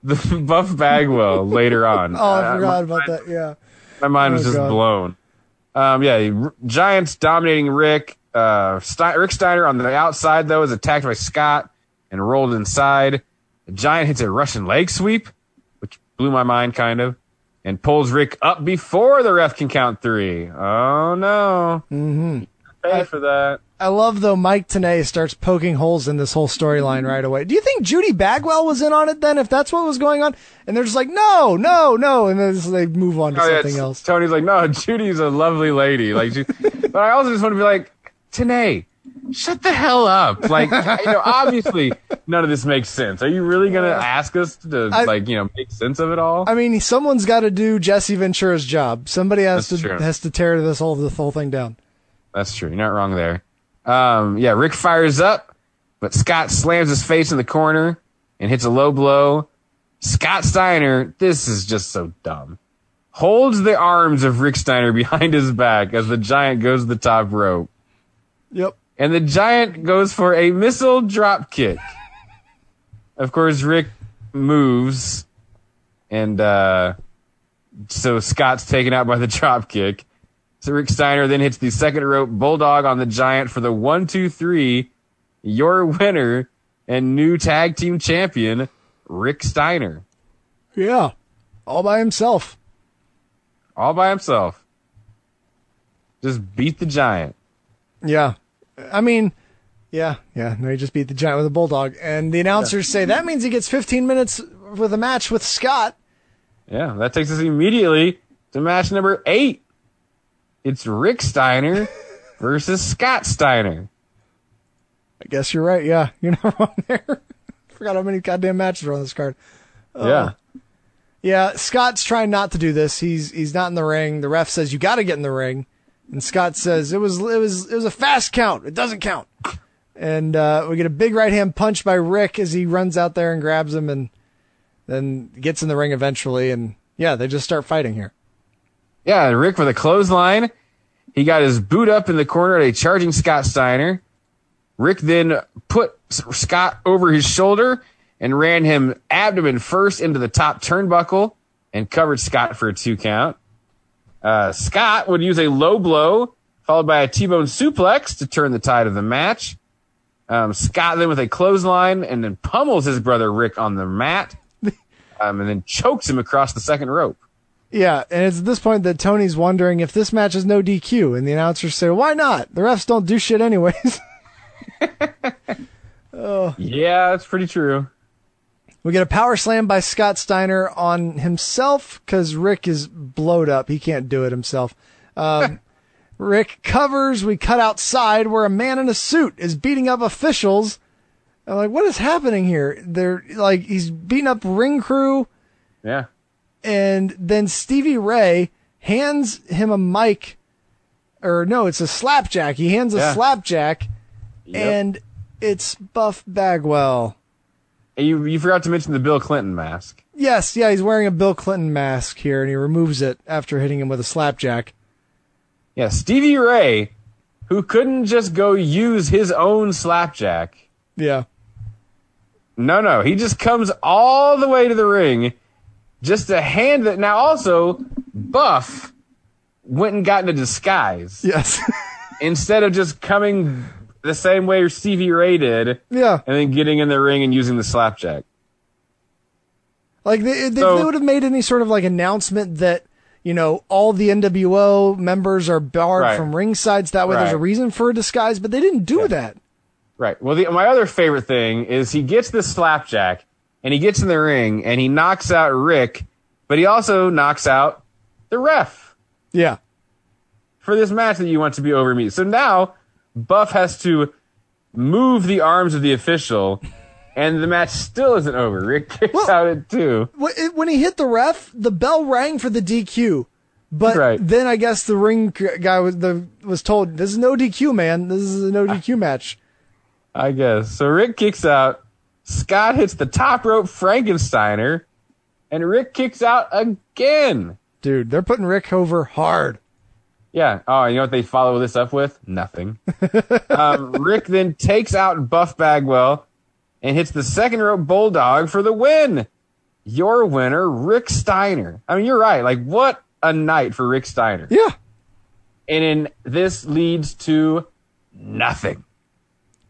the Buff Bagwell later on. oh, I Uh, forgot about that. Yeah. My mind was Oh, just God. blown. Um, yeah, Giants dominating Rick. Uh, Stein- Rick Steiner on the outside though is attacked by Scott and rolled inside. The Giant hits a Russian leg sweep, which blew my mind kind of, and pulls Rick up before the ref can count three. Oh no! Mm-hmm. Pay for that. I love though Mike Tenay starts poking holes in this whole storyline right away. Do you think Judy Bagwell was in on it then? If that's what was going on, and they're just like, no, no, no, and then they move on to Oh, something it's- else. Tony's like, no, Judy's a lovely lady. Like, she, but I also just want to be like, Tenay, shut the hell up. Like, you know, obviously none of this makes sense. Are you really gonna ask us to I- like, you know, make sense of it all? I mean, someone's got to do Jesse Ventura's job. Somebody has That's to true. has to tear this whole this whole thing down. That's true. You're not wrong there. Um, yeah, Rick fires up, but Scott slams his face in the corner and hits a low blow. Scott Steiner, this is just so dumb. Holds the arms of Rick Steiner behind his back as the giant goes to the top rope. Yep. And the giant goes for a missile drop kick. of course, Rick moves, and uh, so Scott's taken out by the drop kick. So Rick Steiner then hits the second rope bulldog on the giant for the one, two, three. Your winner and new tag team champion, Rick Steiner, Yeah, all by himself. all by himself. Just beat the giant. Yeah, I mean, yeah, yeah. No, he just beat the giant with a bulldog, and the announcers say that means he gets 15 minutes with a match with Scott. Yeah, that takes us immediately to match number eight. It's Rick Steiner versus Scott Steiner. I guess you're right. Yeah, you're not wrong there. Forgot how many goddamn matches are on this card. Oh. Yeah. Yeah, Scott's trying not to do this. He's he's not in the ring. The ref says you got to get in the ring, and Scott says it was it was it was a fast count. It doesn't count. And uh, we get a big right hand punch by Rick as he runs out there and grabs him, and then gets in the ring eventually. And yeah, they just start fighting here. Yeah, Rick with a clothesline. He got his boot up in the corner at a charging Scott Steiner. Rick then put Scott over his shoulder and ran him abdomen first into the top turnbuckle and covered Scott for a two count. Uh, Scott would use a low blow followed by a T-bone suplex to turn the tide of the match. Um, Scott then with a clothesline and then pummels his brother Rick on the mat, um, and then chokes him across the second rope. Yeah, and it's at this point that Tony's wondering if this match is no DQ, and the announcers say, "Why not? The refs don't do shit anyways." oh. Yeah, that's pretty true. We get a power slam by Scott Steiner on himself because Rick is blowed up. He can't do it himself. Um, Rick covers. We cut outside where a man in a suit is beating up officials. I'm like, what is happening here? They're like, he's beating up ring crew, Yeah. And then Stevie Ray hands him a mic, or no, it's a slapjack. He hands a Yeah. slapjack, Yep. and it's Buff Bagwell. And You you forgot to mention the Bill Clinton mask. Yes, yeah, he's wearing a Bill Clinton mask here, and he removes it after hitting him with a slapjack. Yeah, Stevie Ray, who couldn't just go use his own slapjack. Yeah. No, no, he just comes all the way to the ring just to hand that. Now, also, Buff went and got into disguise Yes. instead of just coming the same way Stevie Ray did yeah. and then getting in the ring and using the slapjack. Like they, they, So- they would have made any sort of like announcement that you know all the NWO members are barred Right. from ringsides. That way, there's a reason for a disguise, but they didn't do that. Right. Well, the, my other favorite thing is he gets this slapjack and he gets in the ring and he knocks out Rick, but he also knocks out the ref Yeah. for this match that you want to be over me. So now Buff has to move the arms of the official and the match still isn't over. Rick kicks out at two. When he hit the ref, the bell rang for the DQ. But Right. then I guess the ring guy was the was told, "This is no DQ, man. This is a no DQ match." I guess. So Rick kicks out. Scott hits the top rope Frankensteiner and Rick kicks out again. Dude, they're putting Rick over hard. Yeah. Oh, you know what they follow this up with? Nothing. um, Rick then takes out Buff Bagwell and hits the second rope bulldog for the win. Your winner, Rick Steiner. I mean, you're right. Like, what a night for Rick Steiner. Yeah. And then this leads to nothing.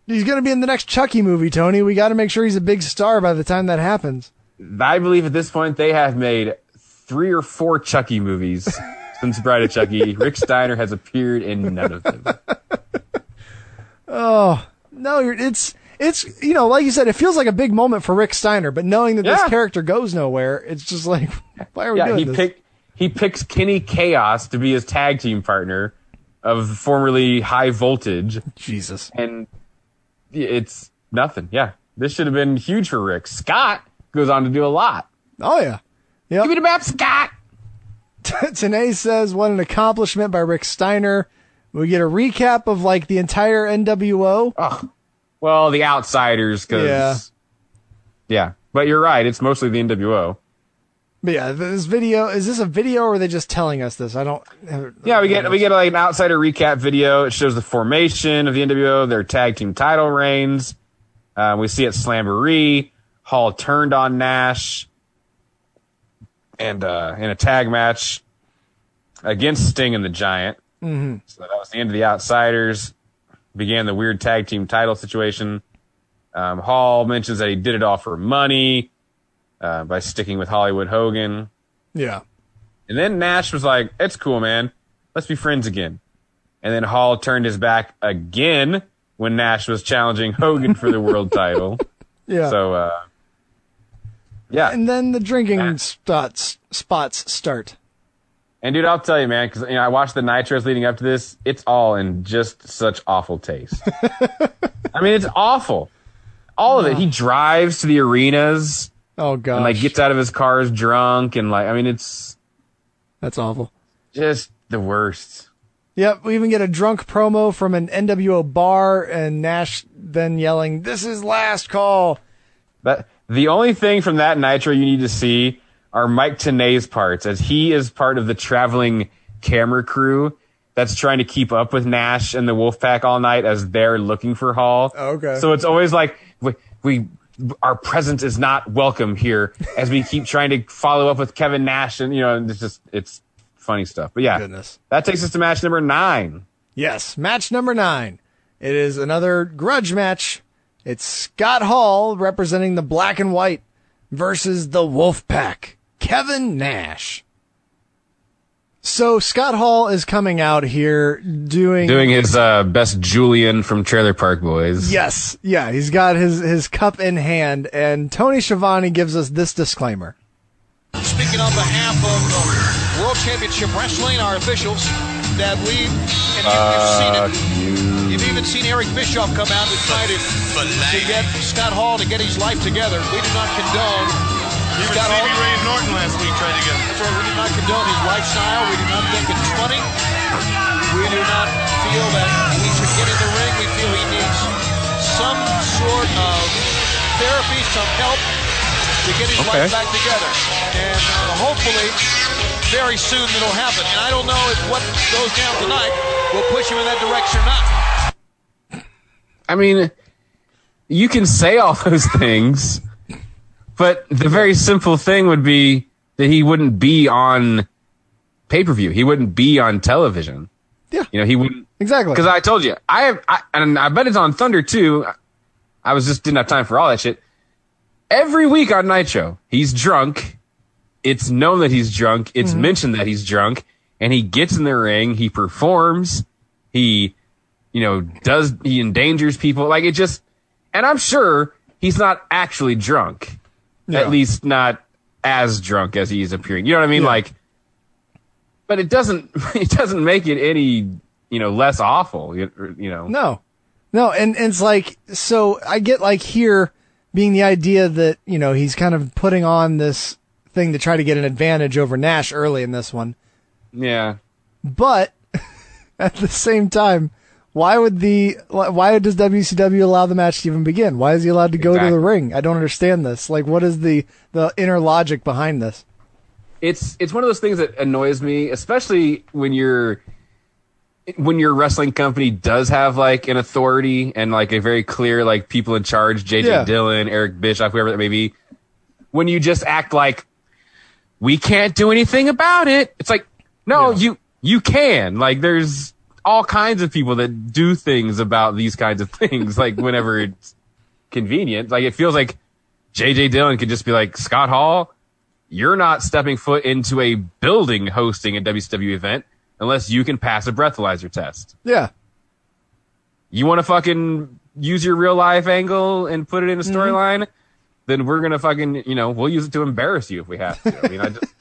He's going to be in the next Chucky movie, Tony. We got to make sure he's a big star by the time that happens. I believe at this point they have made three or four Chucky movies since Bride of Chucky. Rick Steiner has appeared in none of them. Oh no, it's it's you know, like you said, it feels like a big moment for Rick Steiner. But knowing that this character goes nowhere, it's just like, why are we yeah, doing he this? pick he picks Kenny Kaos to be his tag team partner of formerly High Voltage. Jesus, and it's nothing. Yeah, this should have been huge for Rick. Scott goes on to do a lot. oh yeah, yeah. Give me the map, Scott. Tenay says, "What an accomplishment by Rick Steiner." We get a recap of like the entire NWO. Well, the outsiders, because Yeah. yeah. But you're right. It's mostly the NWO. But yeah, this video is this a video or are they just telling us this? I don't. Yeah, we get we get like an outsider recap video. It shows the formation of the NWO, their tag team title reigns. Uh, we see at Slamboree, Hall turned on Nash, and uh, in a tag match against Sting and the Giant. Mhm. So that was the end of the outsiders. Began the weird tag team title situation. Um, Hall mentions that he did it all for money uh, by sticking with Hollywood Hogan. Yeah. And then Nash was like, "It's cool, man. Let's be friends again." And then Hall turned his back again when Nash was challenging Hogan for the world title. Yeah. So, uh, yeah. And then the drinking spots spots start. And dude, I'll tell you, man, because you know I watched the nitros leading up to this. It's all in just such awful taste. I mean, it's awful. All of it. He drives to the arenas. Oh god. And like gets out of his cars drunk and like I mean it's That's awful. just the worst. Yep, we even get a drunk promo from an NWO bar and Nash then yelling, "This is last call." That the only thing from that nitro you need to see are Mike Tenay's parts, as he is part of the traveling camera crew that's trying to keep up with Nash and the Wolfpack all night as they're looking for Hall. Okay. So it's always like we, we our presence is not welcome here as we keep trying to follow up with Kevin Nash and you know it's just it's funny stuff. But yeah, Goodness. that takes us to match number nine. Yes, match number nine. It is another grudge match. It's Scott Hall representing the Black and White versus the Wolfpack, Kevin Nash. So Scott Hall is coming out here doing Doing his uh, best Julian from Trailer Park Boys. Yes, yeah, he's got his his cup in hand, and Tony Schiavone gives us this disclaimer. Speaking on behalf of uh, World Championship Wrestling, our officials, that we, and you, you've seen it. You've even seen Eric Bischoff come out and try to, to get Scott Hall to get his life together. We do not condone Even Scott Stevie Hall. Ray Norton last week tried to get him. That's right, we do not condone his lifestyle. We do not think it's funny. We do not feel that he should get in the ring. We feel he needs some sort of therapy, some help to get his Okay. life back together. And uh, hopefully, very soon it'll happen. And I don't know if what goes down tonight will push him in that direction or not. I mean, you can say all those things, but the very simple thing would be that he wouldn't be on pay per view. He wouldn't be on television. Yeah. You know, he wouldn't. Exactly. Because I told you, I have, I, and I bet it's on Thunder too. I was just didn't have time for all that shit. Every week on Nitro, he's drunk. It's known that he's drunk. It's mm-hmm. mentioned that he's drunk, and he gets in the ring. He performs. He, you know, does he endangers people? Like it just, and I'm sure he's not actually drunk, Yeah. at least not as drunk as he's appearing. You know what I mean? Yeah. Like, but it doesn't, it doesn't make it any, you know, less awful. You, you know, No, no, and, and it's like so. I get like here being the idea that you know he's kind of putting on this thing to try to get an advantage over Nash early in this one, yeah. but at the same time. Why would the why does WCW allow the match to even begin? Why is he allowed to go to the ring? I don't understand this. Like, what is the the inner logic behind this? it's it's one of those things that annoys me, especially when you're when your wrestling company does have like an authority and like a very clear like people in charge, JJ Yeah. Dillon, Eric Bischoff, whoever that may be. When you just act like we can't do anything about it, it's like no, you you can. Like there's all kinds of people that do things about these kinds of things, like whenever it's convenient. Like it feels like JJ Dillon could just be like Scott Hall you're not stepping foot into a building hosting a WCW event unless you can pass a breathalyzer test. Yeah, You want to fucking use your real life angle and put it in a storyline? Then we're gonna fucking, you know, we'll use it to embarrass you if we have to. I mean, I just,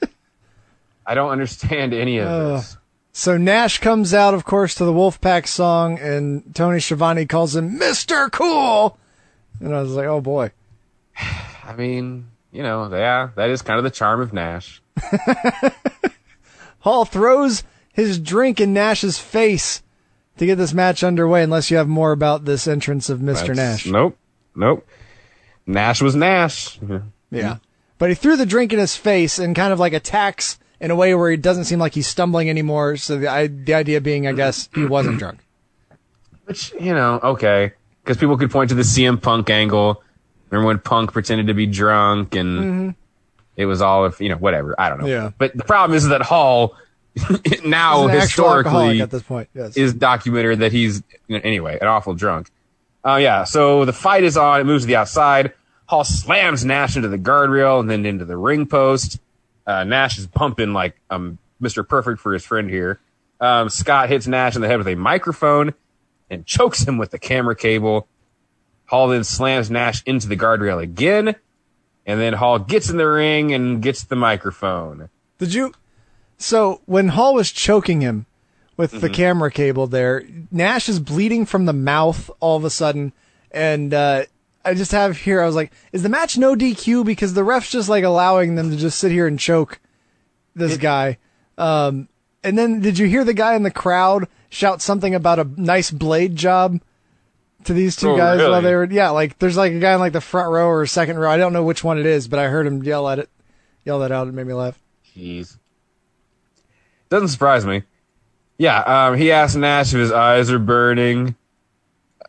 I don't understand any of Uh, this. So Nash comes out, of course, to the Wolfpack song, and Tony Schiavone calls him Mister Cool, and I was like, oh boy. I mean, you know, yeah, that is kind of the charm of Nash. Hall throws his drink in Nash's face to get this match underway. Unless you have more about this entrance of Mister That's- Nash. Nope, nope. Nash was Nash. Yeah. But he threw the drink in his face and kind of like attacks in a way where he doesn't seem like he's stumbling anymore. So the, I, the idea being, I guess, he wasn't drunk. Which, you know, okay. Because people could point to the CM Punk angle. Remember when Punk pretended to be drunk and mm-hmm. it was all of, you know, whatever. I don't know. Yeah. But the problem is that Hall now He's an actual alcoholic historically at this point. Yes. is documented that he's, anyway, an awful drunk. Oh, yeah. So the fight is on. It moves to the outside. Hall slams Nash into the guardrail and then into the ring post. Uh, Nash is pumping like um, Mr. Perfect for his friend here. Um, Scott hits Nash in the head with a microphone and chokes him with the camera cable. Hall then slams Nash into the guardrail again. And then Hall gets in the ring and gets the microphone. Did you? So when Hall was choking him with the camera cable there, Nash is bleeding from the mouth all of a sudden, and uh, I just have here. I was like, is the match no DQ because the ref's just like allowing them to just sit here and choke this guy? Um, and then did you hear the guy in the crowd shout something about a nice blade job? To these two Oh, guys while they were yeah like there's like a guy in like the front row or second row I don't know which one it is but I heard him yell at it yell that out it made me laugh Jeez. Doesn't surprise me. Yeah, um, he asked Nash if his eyes are burning.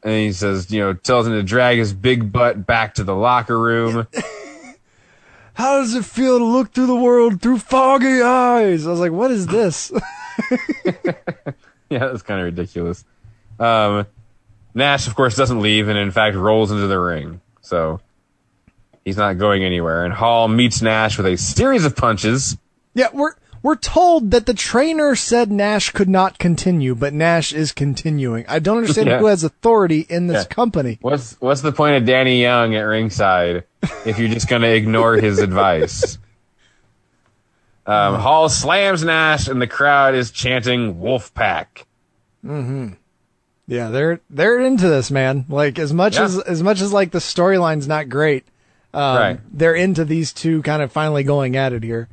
And he says, you know, tells him to drag his big butt back to the locker room. how does it feel to look through the world through foggy eyes? I was like, what is this? yeah, that's kind of ridiculous. Um, Nash, of course, doesn't leave and in fact rolls into the ring. So he's not going anywhere. And Hall meets Nash with a series of punches. yeah, we're we're told that the trainer said Nash could not continue, but Nash is continuing. I don't understand Yeah. who has authority in this Yeah. company. What's what's the point of Danny Young at ringside if you're just going to ignore his advice? Um, Hall slams Nash, and the crowd is chanting "Wolfpack." Mhm. Yeah, they're they're into this, man. Like as much Yeah. as as much as like the storyline's not great, um, Right. they're into these two kind of finally going at it here.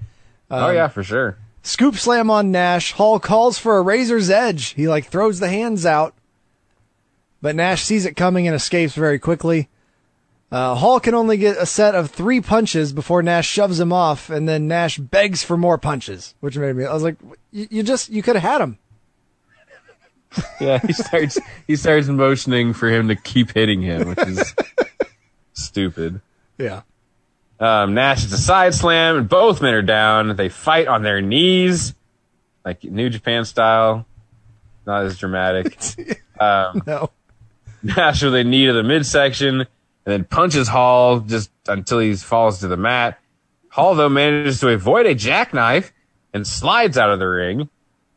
Oh yeah, for sure. Scoop slam on Nash. Hall calls for a razor's edge. He like throws the hands out, but Nash sees it coming and escapes very quickly. Uh, Hall can only get a set of three punches before Nash shoves him off, and then Nash begs for more punches, which made me. I was like, you, you just you could have had him. Yeah, he starts he starts motioning for him to keep hitting him, which is stupid. Yeah. Um, Nash hits a side slam, and both men are down. They fight on their knees, like New Japan style. Not as dramatic. Um, No. Nash with a knee to the midsection, and then punches Hall just until he falls to the mat. Hall, though, manages to avoid a jackknife and slides out of the ring.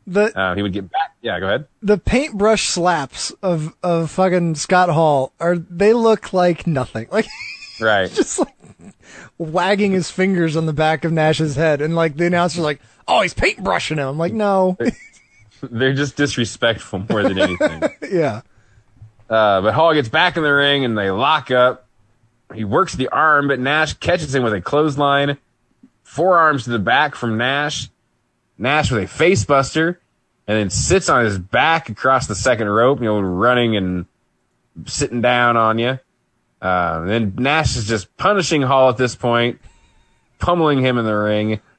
The uh, he would get back. Yeah, go ahead. the paintbrush slaps of of fucking Scott Hall are they look like nothing. Like Right. just like wagging his fingers on the back of Nash's head, and like the announcer's like, "Oh, he's paintbrushing him." I'm like, no, They're just disrespectful more than anything. yeah, Uh, but Hall gets back in the ring and they lock up. He works the arm, but Nash catches him with a clothesline. Forearms to the back from Nash. Nash with a face buster and then sits on his back across the second rope, you know, running and sitting down on you. Uh, then Nash is just punishing Hall at this point, pummeling him in the ring.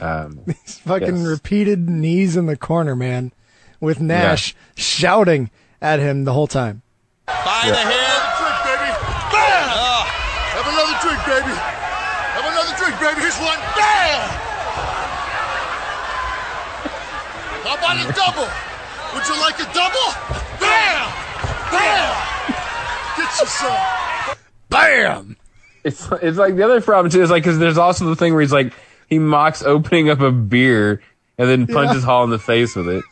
Um, These fucking yes. repeated knees in the corner, man, with Nash shouting at him the whole time. By the hair. Drink, baby. Bam! Have another drink, baby. Have another drink, baby. Here's one. Bam! How about a double? Would you like a double? Bam! Bam! Get yourself. Bam! It's it's like the other problem too is like because there's also the thing where he's like he mocks opening up a beer and then punches Hall in the face with it,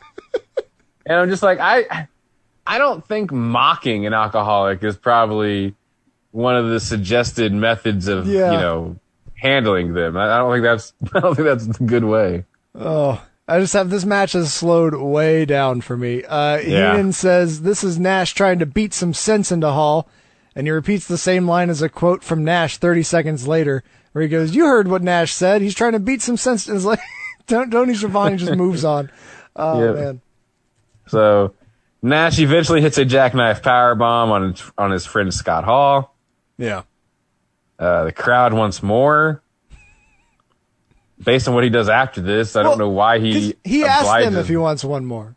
and I'm just like I I don't think mocking an alcoholic is probably one of the suggested methods of Yeah. you know handling them. I, I don't think that's I don't think that's the good way. Oh, I just have this match has slowed way down for me. Uh, Yeah. Heenan says this is Nash trying to beat some sense into Hall, and he repeats the same line as a quote from Nash 30 seconds later, where he goes, "You heard what Nash said. He's trying to beat some sense." It's like, don't Tony Schiavone just moves on. Oh Yeah. man, So Nash eventually hits a jackknife power bomb on on his friend Scott Hall. yeah. Uh, the crowd wants more. Based on what he does after this, I Well, don't know why he he asked him if he wants one more.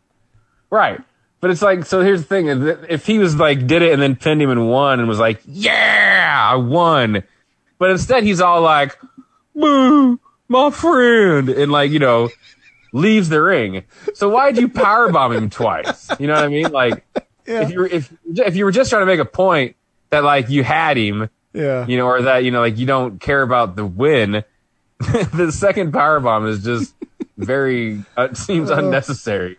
right. But it's like so. Here's the thing: if he was like did it and then pinned him and won and was like, "Yeah, I won," but instead he's all like, "Boo, my friend," and like you know, leaves the ring. So why'd you power bomb him twice? You know what I mean? Like, Yeah. if you were if if you were just trying to make a point that like you had him, Yeah. you know, or that you know, like you don't care about the win. the second power bomb is just very uh, seems unnecessary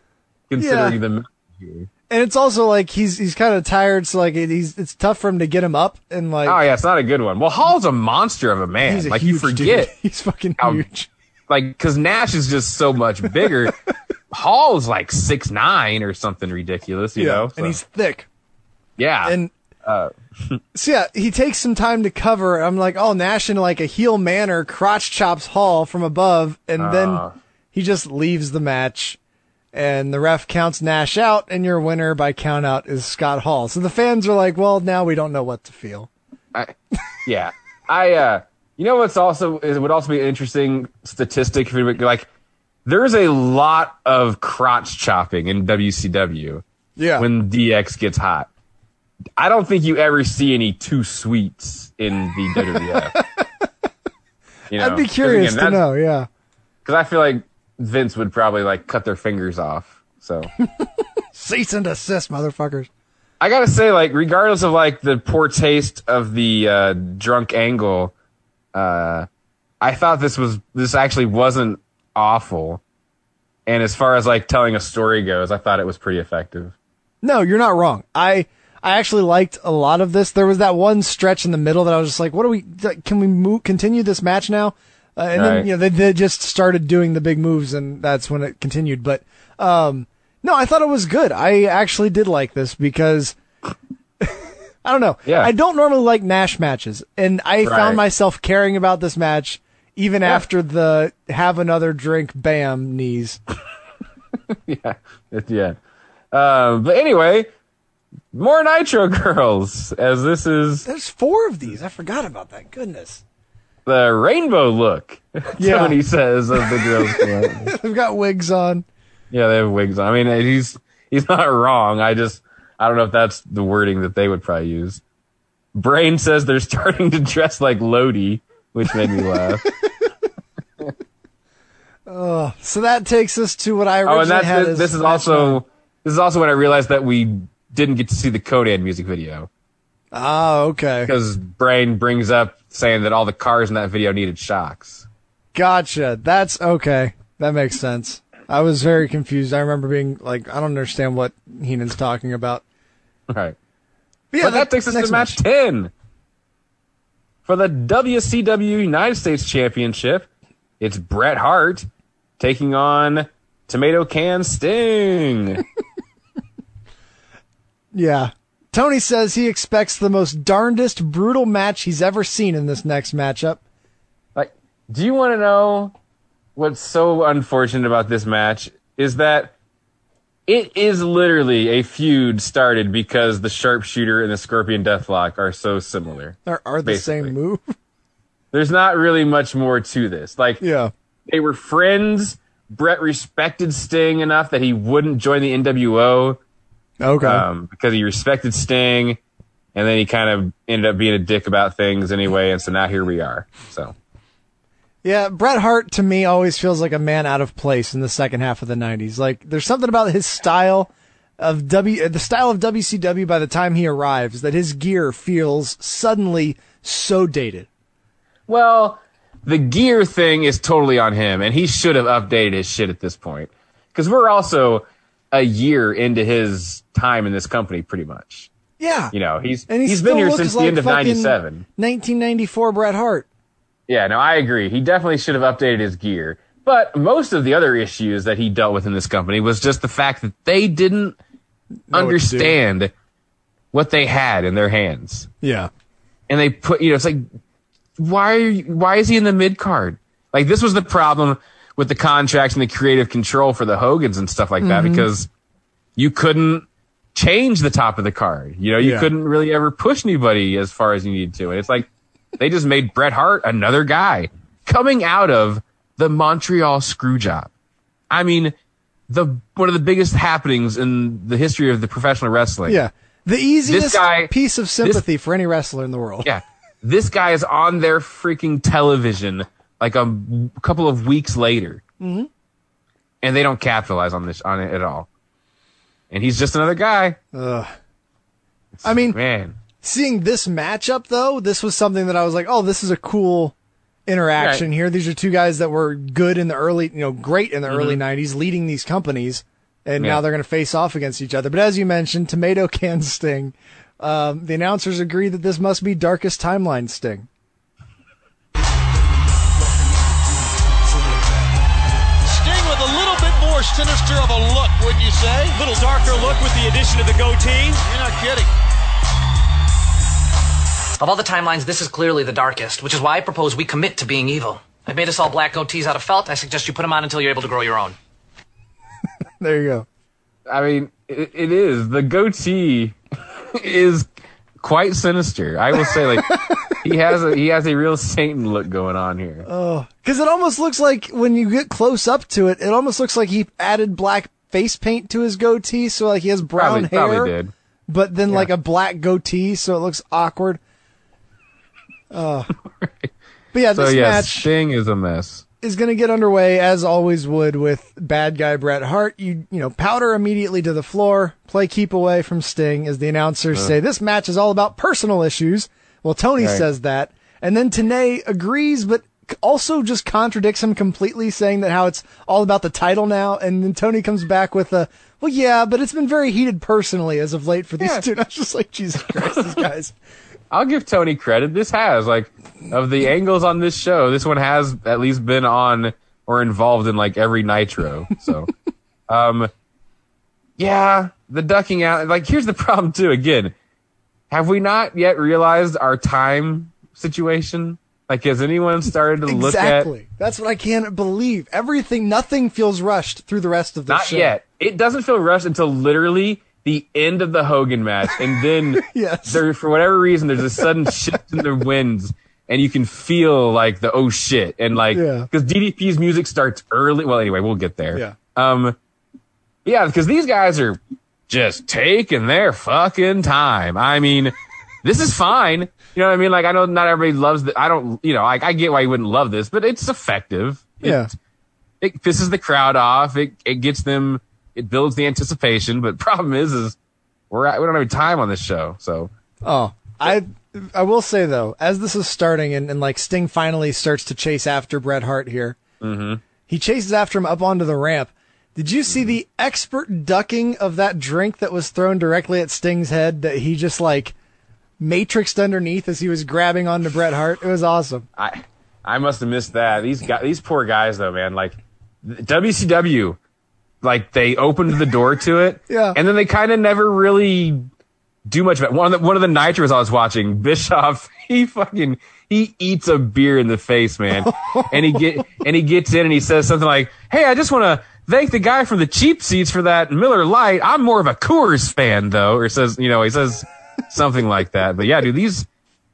considering Yeah. the here. And it's also like he's he's kind of tired, so like it, he's it's tough for him to get him up and like Oh yeah, it's not a good one. Well, Hall's a monster of a man. he's a like you forget, dude. He's fucking how- huge. like because Nash is just so much bigger. Hall's like six nine or something ridiculous, you know. and he's thick. yeah, And uh, So yeah, he takes some time to cover. I'm like, oh, Nash in like a heel manner crotch chops Hall from above, and Ah. then he just leaves the match, and the ref counts Nash out, and your winner by count out is Scott Hall. So the fans are like, well, now we don't know what to feel. I, yeah, I. uh You know what's also it would also be an interesting statistic if would- like. There's a lot of crotch chopping in WCW Yeah. when DX gets hot. I don't think you ever see any two sweets in the WWF. You know, I'd be curious to know. Yeah. because I feel like Vince would probably like cut their fingers off. So Cease and desist, motherfuckers. I gotta say, like, regardless of like the poor taste of the uh, drunk angle, uh, I thought this was this actually wasn't awful. And as far as like telling a story goes, I thought it was pretty effective. No, you're not wrong. I I actually liked a lot of this. There was that one stretch in the middle that I was just like, what do we? Can we move, continue this match now? Uh, and Right. then you know they, they just started doing the big moves, and that's when it continued. But um, no, I thought it was good. I actually did like this because I don't know. Yeah. I don't normally like Nash matches, and I Right. found myself caring about this match even after the have another drink, bam knees. yeah, yeah. Um, but anyway, more Nitro Girls, as this is There's four of these. I forgot about that. Goodness. The rainbow look. Yeah. Tony says of the girls. They've got wigs on. Yeah, they have wigs on. I mean, he's he's not wrong. I just I don't know if that's the wording that they would probably use. Brain says they're starting to dress like Lodi, which made me laugh. Oh, so that takes us to what I oh, originally and that's had. this, this is also this is also when I realized that we didn't get to see the Konnan music video Oh, okay. because Brain brings up saying that all the cars in that video needed shocks. Gotcha. That's okay. That makes sense. I was very confused. I remember being like, I don't understand what Heenan's talking about. Right. But yeah, but that takes us to match 10. For the WCW United States Championship, it's Bret Hart taking on Tomato Can Sting. Yeah. Tony says he expects the most darndest brutal match he's ever seen in this next matchup. like, do you want to know what's so unfortunate about this match? Is that it is literally a feud started because the sharpshooter and the scorpion deathlock are so similar. Are, are the Basically. same move? There's not really much more to this. Like, Yeah. they were friends. Bret respected Sting enough that he wouldn't join the NWO Okay. um, because he respected Sting, and then he kind of ended up being a dick about things anyway. And so now here we are. So Yeah, Bret Hart to me always feels like a man out of place in the second half of the '90s. Like there's something about his style of W, the style of WCW by the time he arrives that his gear feels suddenly so dated. Well, the gear thing is totally on him, and he should have updated his shit at this point. Because we're also a year into his time in this company, pretty much. Yeah, You know, he's and he he's still been here since like the end of fucking '97. 1994 Bret Hart. Yeah, no, I agree. He definitely should have updated his gear. But most of the other issues that he dealt with in this company was just the fact that they didn't what do. understand what they had in their hands. Yeah, and they put you know it's like why are you, why is he in the mid card like this was the problem with the contracts and the creative control for the hogans and stuff like that Mhm. because you couldn't change the top of the card you know you Yeah. couldn't really ever push anybody as far as you needed to and it's like they just made bret hart another guy coming out of the montreal screw job i mean the one of the biggest happenings in the history of the professional wrestling yeah. The easiest guy- piece of sympathy for any wrestler in the world. yeah. This guy is on their freaking television like a m- couple of weeks later, Mhm. and they don't capitalize on this on it at all. And he's just another guy. Ugh. I mean, Man, seeing this matchup though, this was something that I was like, oh, this is a cool interaction Right. here. These are two guys that were good in the early, you know, great in the early '90s, leading these companies, and Mm-hmm. Yeah. now they're going to face off against each other. But as you mentioned, tomato can sting. Um, the announcers agree that this must be darkest timeline. Sting more sinister of a look, wouldn't you say? A Little darker look with the addition of the goatee. You're not kidding. Of all the timelines, this is clearly the darkest, which is why I propose we commit to being evil. I've made us all black goatees out of felt. I suggest you put them on until you're able to grow your own. There you go. I mean, it, it is the goatee is quite sinister. I will say, like he has a he has a real Satan look going on here. Oh, because it almost looks like when you get close up to it, it almost looks like he added black face paint to his goatee, so like he has brown Probably- hair, probably did. but then like a black goatee, so it looks awkward. Oh, but yeah, so this match Sting is a mess. Is going to get underway as always would with bad guy Bret Hart. You you know powder immediately to the floor, play keep away from Sting as the announcers Uh. say this match is all about personal issues. Well, Tony Right. says that, and then Tenay agrees, but also just contradicts him completely, saying that how it's all about the title now. And then Tony comes back with a well, yeah, but it's been very heated personally as of late for these Yeah. two. And I was just like, Jesus Christ, these guys. I'll give Tony credit. This has like of the angles on this show, this one has at least been on or involved in like every Nitro. So, um, yeah, the ducking out. Like, here's the problem too. Again, have we not yet realized our time situation? Like, has anyone started to look at? Exactly. That's what I can't believe. Everything, nothing feels rushed through the rest of the show. Not yet. It doesn't feel rushed until literally the end of the Hogan match, and then Yes. there, for whatever reason, there's a sudden shift in the winds, and you can feel like the oh shit, and like Yeah. because DDP's music starts early. Well, anyway, we'll get there. Yeah. Um, yeah, because these guys are just taking their fucking time. I mean, this is fine. You know what I mean? Like, I know not everybody loves the. I don't. You know, like I get why you wouldn't love this, but it's effective. It- Yeah. it pisses the crowd off. It it gets them. It builds the anticipation. But problem is, is we're at, we don't have time on this show. So Oh, I I will say though, as this is starting and, and like Sting finally starts to chase after Bret Hart here, mm-hmm. he chases after him up onto the ramp. Did you see the expert ducking of that drink that was thrown directly at Sting's head that he just like matrixed underneath as he was grabbing onto Bret Hart? It was awesome. I I must have missed that. These guys, these poor guys though, man. Like WCW, like they opened the door to it, Yeah. and then they kind of never really do much of it. One of the one of the nitros I was watching, Bischoff, he fucking he eats a beer in the face, man, and he get and he gets in and he says something like, "Hey, I just want to." Thank the guy from the cheap seats for that Miller Lite. I'm more of a Coors fan though, or says, you know, he says something like that. But yeah, dude, these,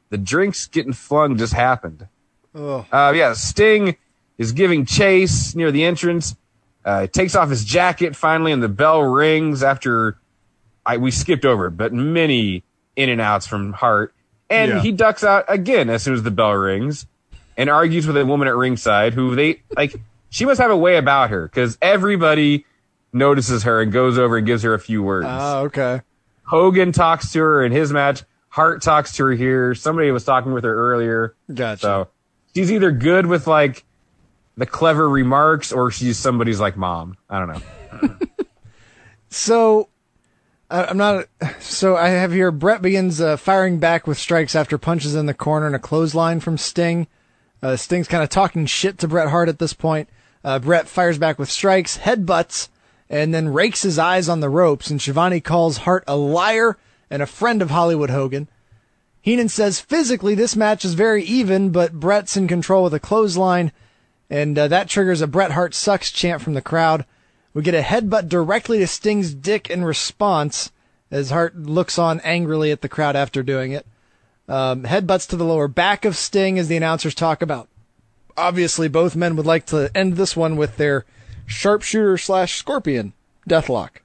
the drinks getting flung just happened. Oh. Uh, yeah, Sting is giving chase near the entrance. Uh, he takes off his jacket finally, and the bell rings after I we skipped over it, but many in and outs from Hart, and Yeah. he ducks out again as soon as the bell rings, and argues with a woman at ringside who they like. She must have a way about her because everybody notices her and goes over and gives her a few words. Oh, okay. Hogan talks to her in his match. Hart talks to her here. Somebody was talking with her earlier. Gotcha. So she's either good with like the clever remarks or she's somebody's like mom. I don't know. So I'm not. So I have here Bret begins uh, firing back with strikes after punches in the corner and a clothesline from Sting. Uh, Sting's kind of talking shit to Bret Hart at this point. Uh, Bret fires back with strikes, headbutts, and then rakes his eyes on the ropes. And Schiavone calls Hart a liar and a friend of Hollywood Hogan. Heenan says physically this match is very even, but Bret's in control with a clothesline, and uh, that triggers a Bret Hart sucks chant from the crowd. We get a headbutt directly to Sting's dick in response as Hart looks on angrily at the crowd after doing it. Um, headbutts to the lower back of Sting as the announcers talk about. Obviously, both men would like to end this one with their sharpshooter slash scorpion deathlock.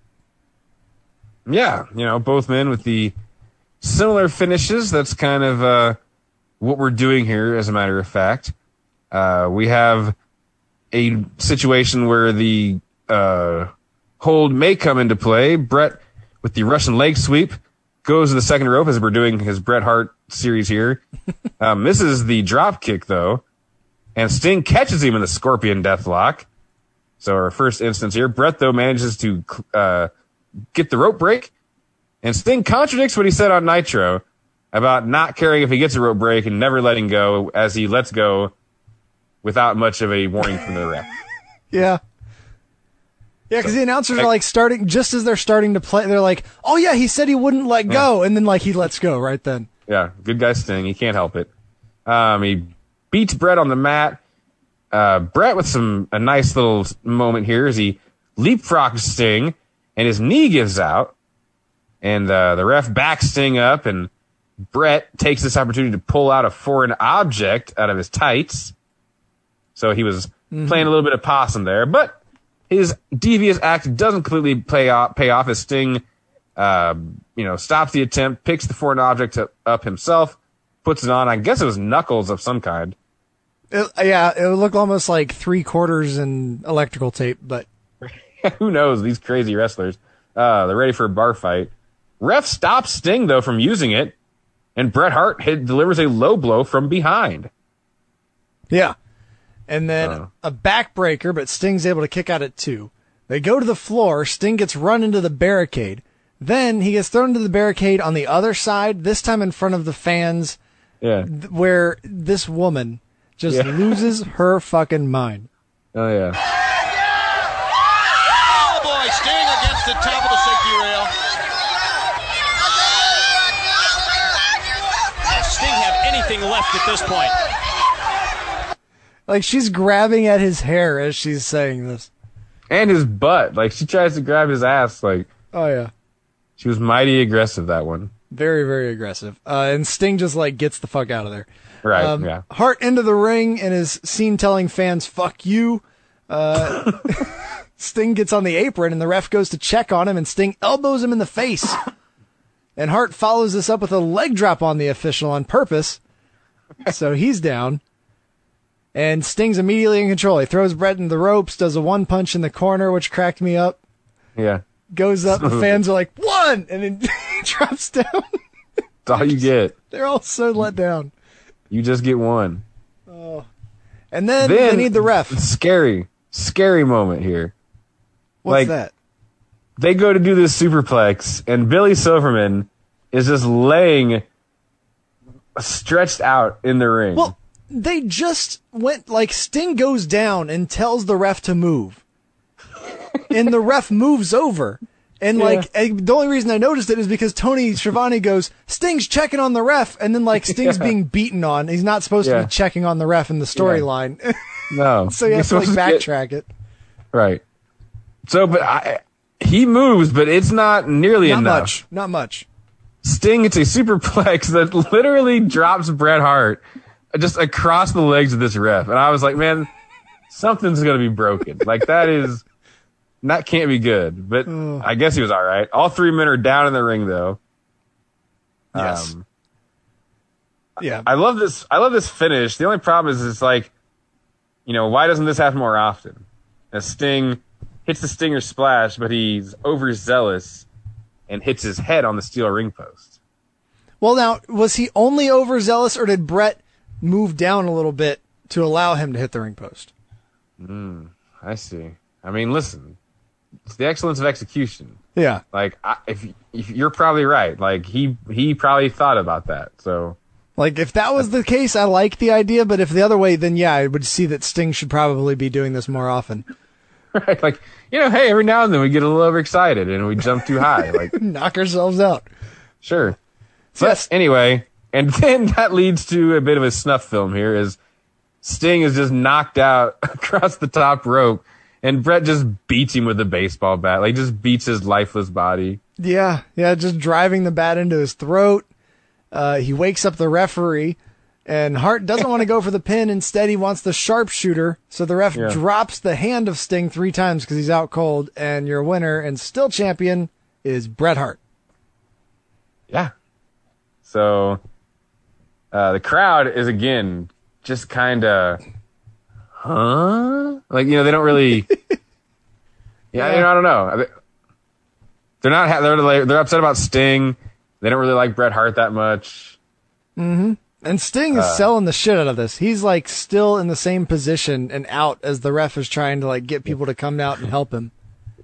Yeah, you know, both men with the similar finishes. That's kind of uh, what we're doing here, as a matter of fact. Uh, we have a situation where the uh, hold may come into play. Bret, with the Russian leg sweep, goes to the second rope as we're doing his Bret Hart series here. uh, misses the drop kick, though, and Sting catches him in the Scorpion Deathlock. So our first instance here, Bret though manages to uh, get the rope break, and Sting contradicts what he said on Nitro about not caring if he gets a rope break and never letting go as he lets go without much of a warning from the ref. Yeah. Yeah, because the announcers are like starting just as they're starting to play. They're like, "Oh yeah, he said he wouldn't let go," and then like he lets go right then. Yeah, good guy Sting. He can't help it. Um, he beats Bret on the mat. Uh, Bret with some a nice little moment here as he leapfrogs Sting, and his knee gives out, and uh, the ref backs Sting up, and Bret takes this opportunity to pull out a foreign object out of his tights. So he was playing a little bit of possum there, but his devious act doesn't completely pay off, pay off as Sting, uh, you know, stops the attempt, picks the foreign object up- himself, puts it on. I guess it was knuckles of some kind. It, yeah, it would look almost like three quarters in electrical tape, but Who knows? These crazy wrestlers. Uh, they're ready for a bar fight. Ref stops Sting though from using it, and Bret Hart hit, delivers a low blow from behind. yeah. And then Oh. a backbreaker, but Sting's able to kick out at two. They go to the floor. Sting gets run into the barricade. Then he gets thrown into the barricade on the other side, this time in front of the fans, Yeah. th- where this woman just Yeah. loses her fucking mind. Oh yeah. Oh boy, Sting against the top of the safety rail. Does Sting have anything left at this point? Like she's grabbing at his hair as she's saying this. And his butt. Like she tries to grab his ass. Like Oh yeah. she was mighty aggressive that one. Very, very aggressive. Uh, and Sting just like gets the fuck out of there. Right. Um, yeah. Hart into the ring and is seen telling fans, fuck you. Uh, Sting gets on the apron and the ref goes to check on him and Sting elbows him in the face. And Hart follows this up with a leg drop on the official on purpose. So he's down. And Sting's immediately in control. He throws Bret in the ropes, does a one punch in the corner, which cracked me up. Yeah. Goes up, the fans are like, one! And then drops down. That's all you get. They're all so let down. You just get one. Oh. And then, they need the ref. Scary, scary moment here. What's like, that? They go to do this superplex, and Billy Silverstein is just laying stretched out in the ring. Well, they just went like Sting goes down and tells the ref to move, and the ref moves over. And like eh, the only reason I noticed it is because Tony Schiavone goes, Sting's checking on the ref, and then like Sting's Yeah. being beaten on. He's not supposed to be checking on the ref in the storyline, no, so you have to like supposed get- backtrack it. right. So, but I, he moves, but it's not nearly Not enough. much, not much. Sting it's a superplex that literally drops Bret Hart just across the legs of this ref. And I was like, man, something's going to be broken. Like that is, that can't be good. But I guess he was all right. All three men are down in the ring though. Yes. Um, Yeah. I love this. I love this finish. The only problem is it's like, you know, why doesn't this happen more often? A Sting hits the Stinger splash, but he's overzealous and hits his head on the steel ring post. Well, now was he only overzealous, or did Bret move down a little bit to allow him to hit the ring post? Mm, I see. I mean, listen, it's the excellence of execution. Yeah. Like, I, if, if you're probably right, like he he probably thought about that. So Like if that was the case, I like the idea, but if the other way, then yeah, I would see that Sting should probably be doing this more often. right, like you know, hey, every now and then we get a little overexcited and we jump too high. Like, Knock ourselves out. sure. But anyway, and then that leads to a bit of a snuff film here. Is Sting is just knocked out across the top rope, and Bret just beats him with a baseball bat. Like, just beats his lifeless body. Yeah, yeah, just driving the bat into his throat. Uh, he wakes up the referee, and Hart doesn't want to go for the pin. Instead, he wants the sharpshooter. So the ref Yeah. drops the hand of Sting three times because he's out cold. And your winner and still champion is Bret Hart. Yeah. So uh, the crowd is again just kind of, huh? Like you know they don't really. yeah, you know, I don't know. They're not. ha- They're they're upset about Sting. They don't really like Bret Hart that much. Mm-hmm. And Sting is Uh, selling the shit out of this. He's like still in the same position and out as the ref is trying to like get people to come out and help him.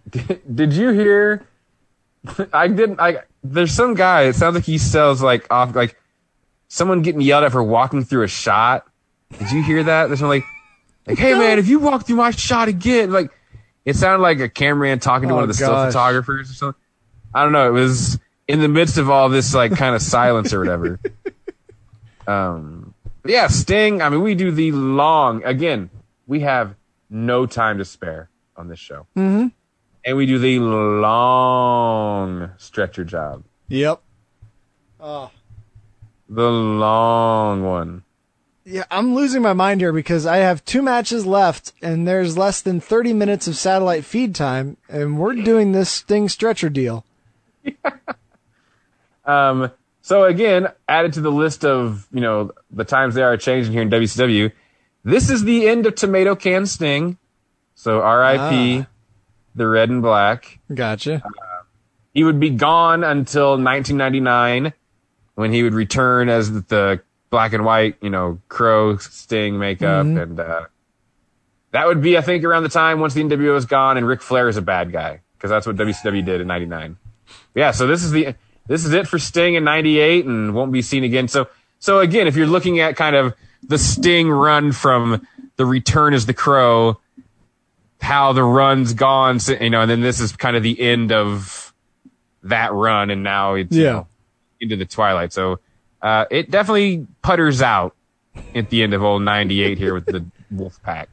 Did you hear? I didn't. I there's some guy. It sounds like he sells like off like someone getting yelled at for walking through a shot. Did you hear that? There's someone like, like, hey man, if you walk through my shot again, like, it sounded like a cameraman talking to Oh, one of the still photographers or something. I don't know. It was in the midst of all this like kind of silence or whatever. Um, yeah, Sting. I mean, we do the long again. We have no time to spare on this show Mm-hmm. and we do the long stretcher job. Yep. Oh. The long one. Yeah, I'm losing my mind here because I have two matches left and there's less than 30 minutes of satellite feed time and we're doing this Sting stretcher deal. Um, so again, added to the list of, you know, the times they are changing here in WCW, this is the end of Tomato Can Sting. So RIP, Ah. the red and black. Gotcha. He would be gone until 1999 when he would return as the black and white, you know, crow sting makeup. Mhm. And, uh, that would be, I think, around the time once the NWO is gone and Ric Flair is a bad guy because that's what WCW did in 99. Yeah. So this is the, this is it for Sting in 98 and won't be seen again. So, so again, if you're looking at kind of the Sting run from the return as the crow, how the run's gone, you know, and then this is kind of the end of that run, and now it's you Yeah. know, into the twilight. So uh, it definitely putters out at the end of old '98 here with the Wolf Pack.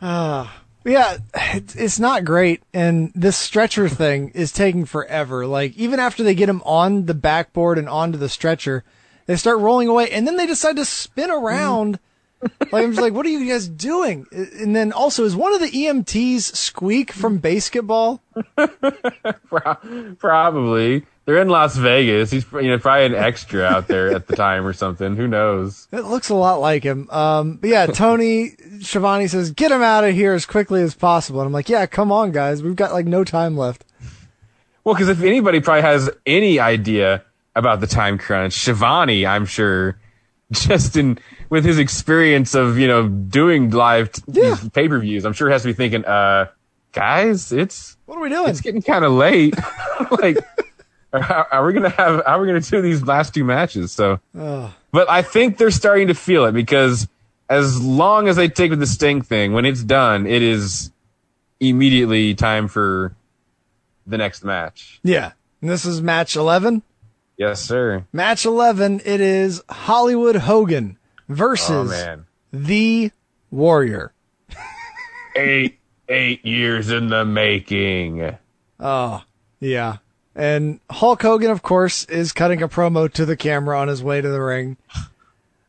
Ah, yeah, it's, it's not great. And this stretcher thing is taking forever. Like, even after they get him on the backboard and onto the stretcher, they start rolling away and then they decide to spin around. like, I'm just like, what are you guys doing? And then also, is one of the EMTs Squeak from BASEketball? Probably they're in Las Vegas. He's you know probably an extra out there at the time or something. Who knows? It looks a lot like him. Um, but yeah, Tony Schiavone says, get him out of here as quickly as possible. And I'm like, yeah, come on, guys. We've got like no time left. Well, because if anybody probably has any idea about the time crunch, Schiavone, I'm sure, just in with his experience of you know doing live t- pay per views, I'm sure has to be thinking, uh, guys, it's what are we doing? It's getting kind of late. like, are, are we gonna have? How are we gonna do these last two matches? So, but I think they're starting to feel it because as long as they take with the Sting thing, when it's done, it is immediately time for the next match. Yeah. And this is match 11. Yes, sir. Match 11, it is Hollywood Hogan versus Oh The Warrior. eight eight years in the making. Oh, yeah. And Hulk Hogan, of course, is cutting a promo to the camera on his way to the ring.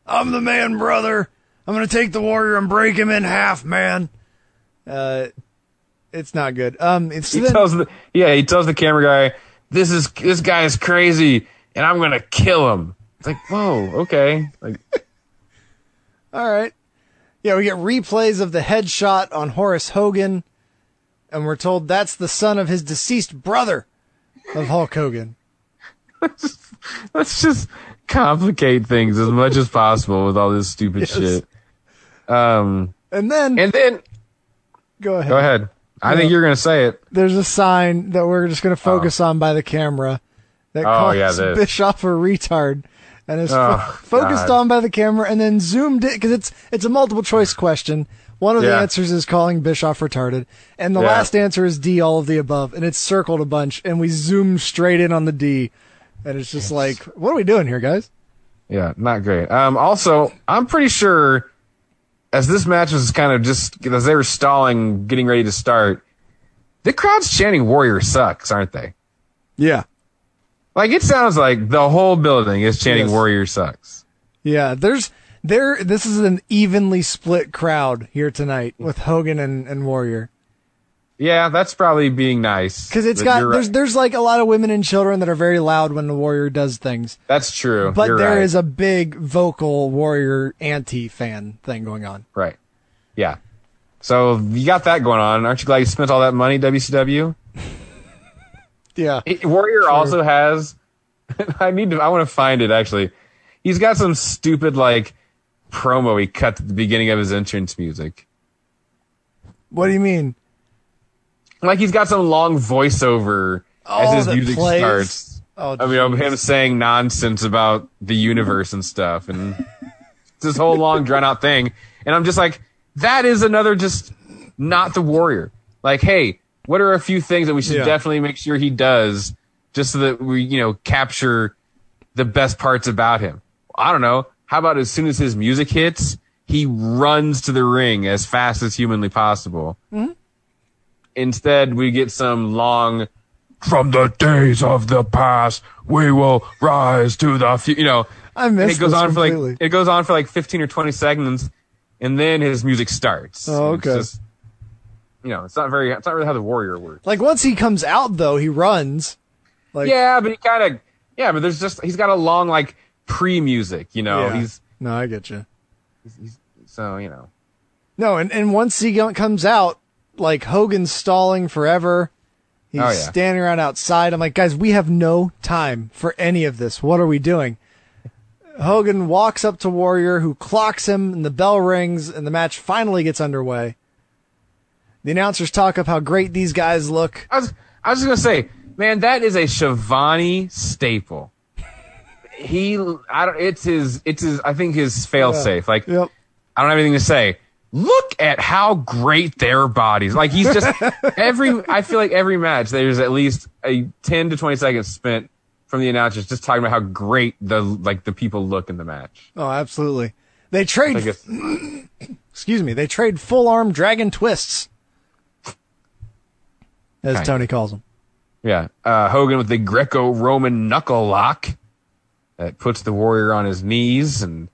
I'm the man, brother. I'm going to take the Warrior and break him in half, man. Uh, it's not good. Um, it's He then- tells the yeah, he tells the camera guy, "This is this guy is crazy, and I'm gonna kill him." It's like, whoa, okay, like All right. Yeah, we get replays of the headshot on Horace Hogan, and we're told that's the son of his deceased brother of Hulk Hogan. let's just complicate things as much as possible with all this stupid Yes. shit. Um, And then, and then go ahead. go ahead. I Yeah. think you're gonna say it. There's a sign that we're just going to focus on by the camera that Oh, calls yeah, this. Bischoff a retard. And is fo- Oh, focused God. on by the camera and then zoomed in because it's it's a multiple choice question. One of the answers is calling Bischoff retarded, and the Yeah. last answer is D, all of the above, and it's circled a bunch, and we zoom straight in on the D, and it's just like, what are we doing here, guys? Yeah, not great. Um, also, I'm pretty sure as this match was kind of just as they were stalling, getting ready to start, the crowd's chanting "Warrior sucks," aren't they? Yeah, Like it sounds like the whole building is chanting Yes. "Warrior sucks." yeah. There's there. This is an evenly split crowd here tonight with Hogan and, and Warrior. Yeah, that's probably being nice. Because it's got there's right. there's like a lot of women and children that are very loud when the warrior does things. that's true. But You're there is right. a big vocal warrior anti fan thing going on. right. Yeah. So you got that going on. Aren't you glad you spent all that money, WCW? Yeah. It- Warrior also has. I need to. I want to find it actually. He's got some stupid like promo he cut at the beginning of his entrance music. What do you mean? Like he's got some long voiceover as Oh, his music plays? starts. Oh, I mean, of him saying nonsense about the universe and stuff, and this whole long drawn out thing. And I'm just like, that is another just not the warrior. Like, hey, what are a few things that we should Yeah. definitely make sure he does, just so that we, you know, capture the best parts about him? I don't know. How about as soon as his music hits, he runs to the ring as fast as humanly possible. Mhm. Instead, we get some long from the days of the past, we will rise to the future. You know, I missed it goes on for like it goes on for like fifteen or twenty seconds, and then his music starts. Oh, It's okay. just- you know, it's not very. It's not really how the warrior works. Like once he comes out though, he runs. Like yeah, but he kind of. Yeah, but there's just he's got a long like pre music. You know, Yeah. he's No, I get you. He's so you know. No, and, and once he comes out, like Hogan's stalling forever. He's Oh, yeah. standing around outside. I'm like, guys, we have no time for any of this. What are we doing? Hogan walks up to Warrior, who clocks him, and the bell rings, and the match finally gets underway. The announcers talk up how great these guys look. I was I was just gonna say, man, that is a Schiavone staple. He, I don't. It's his. It's his. I think his fail safe. Like, Yep. I don't have anything to say. Look at how great their bodies. Like he's just every. I feel like every match there's at least a ten to twenty seconds spent from the announcers just talking about how great the like the people look in the match. Oh, absolutely. They trade. Excuse me. They trade full arm dragon twists, as Tony calls them. Yeah, uh, Hogan with the Greco-Roman knuckle lock that puts the Warrior on his knees and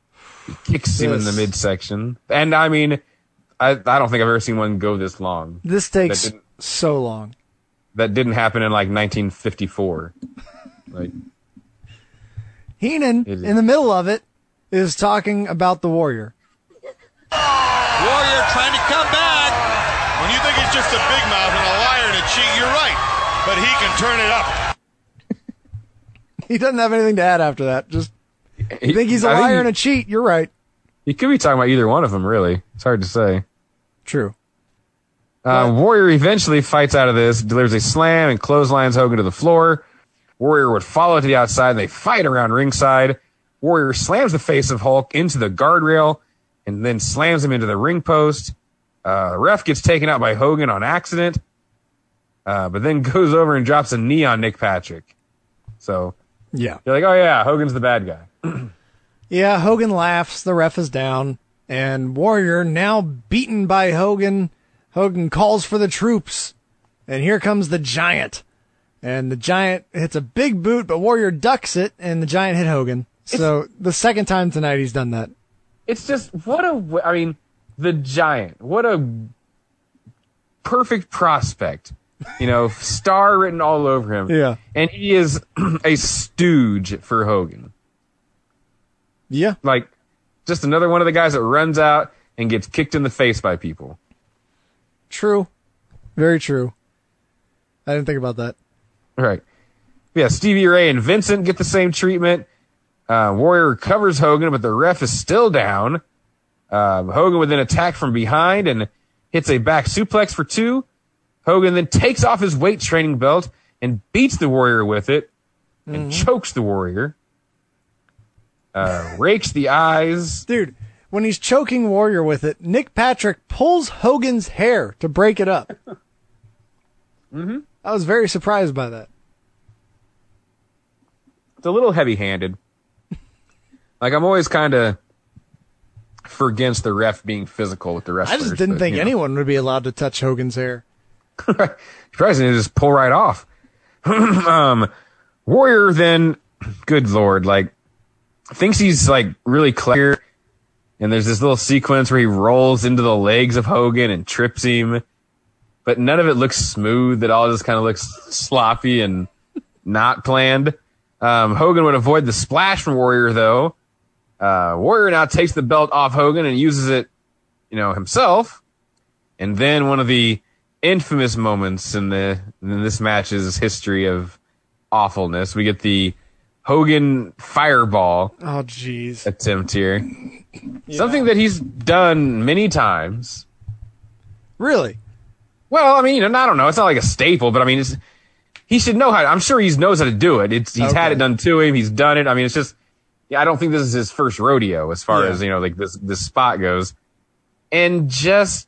he kicks him in the midsection. And I mean, I I don't think I've ever seen one go this long. This takes so long. that didn't happen in like 1954. Like, Heenan, in the middle of it, is talking about the Warrior. Warrior trying to come back. When you think he's just a big mouth and a liar and a cheat, you're right. But he can turn it up. He doesn't have anything to add after that. Just you he- think he's a I liar and a cheat. You're right. He could be talking about either one of them, really. It's hard to say. True. Uh, Warrior eventually fights out of this, delivers a slam, and clotheslines Hogan to the floor. Warrior would follow to the outside, and they fight around ringside. Warrior slams the face of Hulk into the guardrail, and then slams him into the ring post. Uh, ref gets taken out by Hogan on accident, uh, but then goes over and drops a knee on Nick Patrick. So Yeah. you're like, oh yeah, Hogan's the bad guy. Yeah, Hogan laughs, the ref is down, and Warrior, now beaten by Hogan, Hogan calls for the troops. And here comes the giant. And the giant hits a big boot, but Warrior ducks it, and the giant hit Hogan. So the second time tonight he's done that. It's just what a I mean, the giant. What a perfect prospect. You know, star written all over him. Yeah. And he is a stooge for Hogan. Yeah. Like just another one of the guys that runs out and gets kicked in the face by people. True. Very true. I didn't think about that. Right. Yeah, Stevie Ray and Vincent get the same treatment. Uh, Warrior recovers Hogan, but the ref is still down. Uh, Hogan would then attack from behind and hits a back suplex for two. Hogan then takes off his weight training belt and beats the Warrior with it and chokes the Warrior. Uh, rakes the eyes. Dude, when he's choking Warrior with it, Nick Patrick pulls Hogan's hair to break it up. mm-hmm. I was very surprised by that. It's a little heavy handed. like, I'm always kind of for against the ref being physical with the wrestlers. I just didn't but, think you know. anyone would be allowed to touch Hogan's hair. President just pull right off. um, Warrior then, good lord, like thinks he's like really clever. And there's this little sequence where he rolls into the legs of Hogan and trips him, but none of it looks smooth. It all just kind of looks sloppy and not planned. Um, Hogan would avoid the splash from Warrior though. Uh, Warrior now takes the belt off Hogan and uses it, you know, himself. And then one of the infamous moments in the in this match's history of awfulness, we get the Hogan fireball Oh, jeez. attempt here. Something that he's done many times. Really? Well, I mean, you know, I don't know. It's not like a staple, but I mean, it's, he should know how. I'm sure he knows how to do it. It's, he's had it done to him. He's done it. I mean, it's just. Yeah, I don't think this is his first rodeo as far Yeah. as you know, like this this spot goes, and just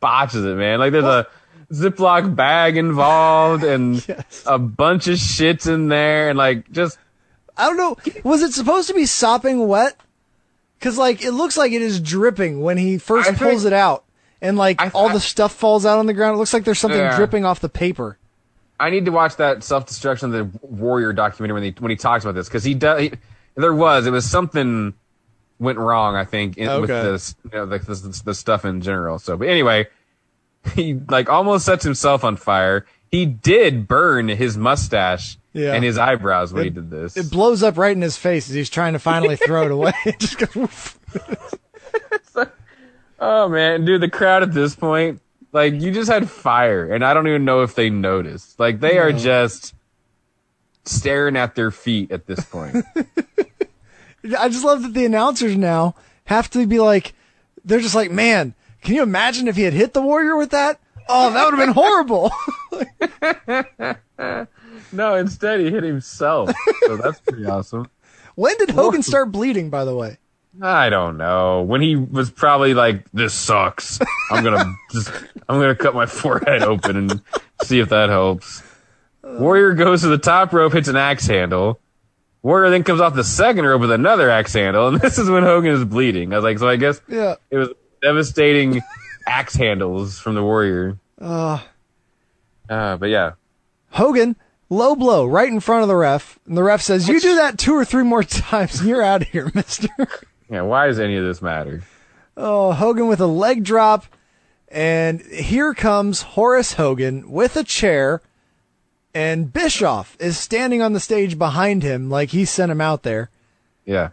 botches it, man. Like there's a Ziploc bag involved and a bunch of shits in there, and like just I don't know. Was it supposed to be sopping wet? Because like it looks like it is dripping when he first I think- pulls it out, and like all the stuff falls out on the ground. It looks like there's something Yeah. dripping off the paper. I need to watch that self destruction of the warrior documentary when he when he talks about this because he does. He, there was it was something went wrong. I think in, with this you know the, the, the stuff in general. So, but anyway, he like almost sets himself on fire. He did burn his mustache Yeah. and his eyebrows when he did this. It blows up right in his face as he's trying to finally throw it away. It just goes. oh man, dude, the crowd at this point, like you just had fire, and I don't even know if they noticed. Like they are just staring at their feet at this point. I just love that the announcers now have to be like, they're just like, man, can you imagine if he had hit the warrior with that? Oh, that would have been horrible. no, instead he hit himself. So that's pretty awesome. when did Hogan start bleeding? By the way, I don't know. When he was probably like, "This sucks. I'm gonna just, I'm gonna cut my forehead open and see if that helps." Warrior goes to the top rope, hits an axe handle. Warrior then comes off the second rope with another axe handle, and this is when Hogan is bleeding. I was like, so I guess yeah. it was devastating axe handles from the Warrior. Uh, Uh, but yeah, Hogan, low blow right in front of the ref. And the ref says, You do that two or three more times and you're out of here, mister. yeah. Why does any of this matter? Oh, Hogan with a leg drop. And here comes Horace Hogan with a chair. And Bischoff is standing on the stage behind him like he sent him out there. Yeah.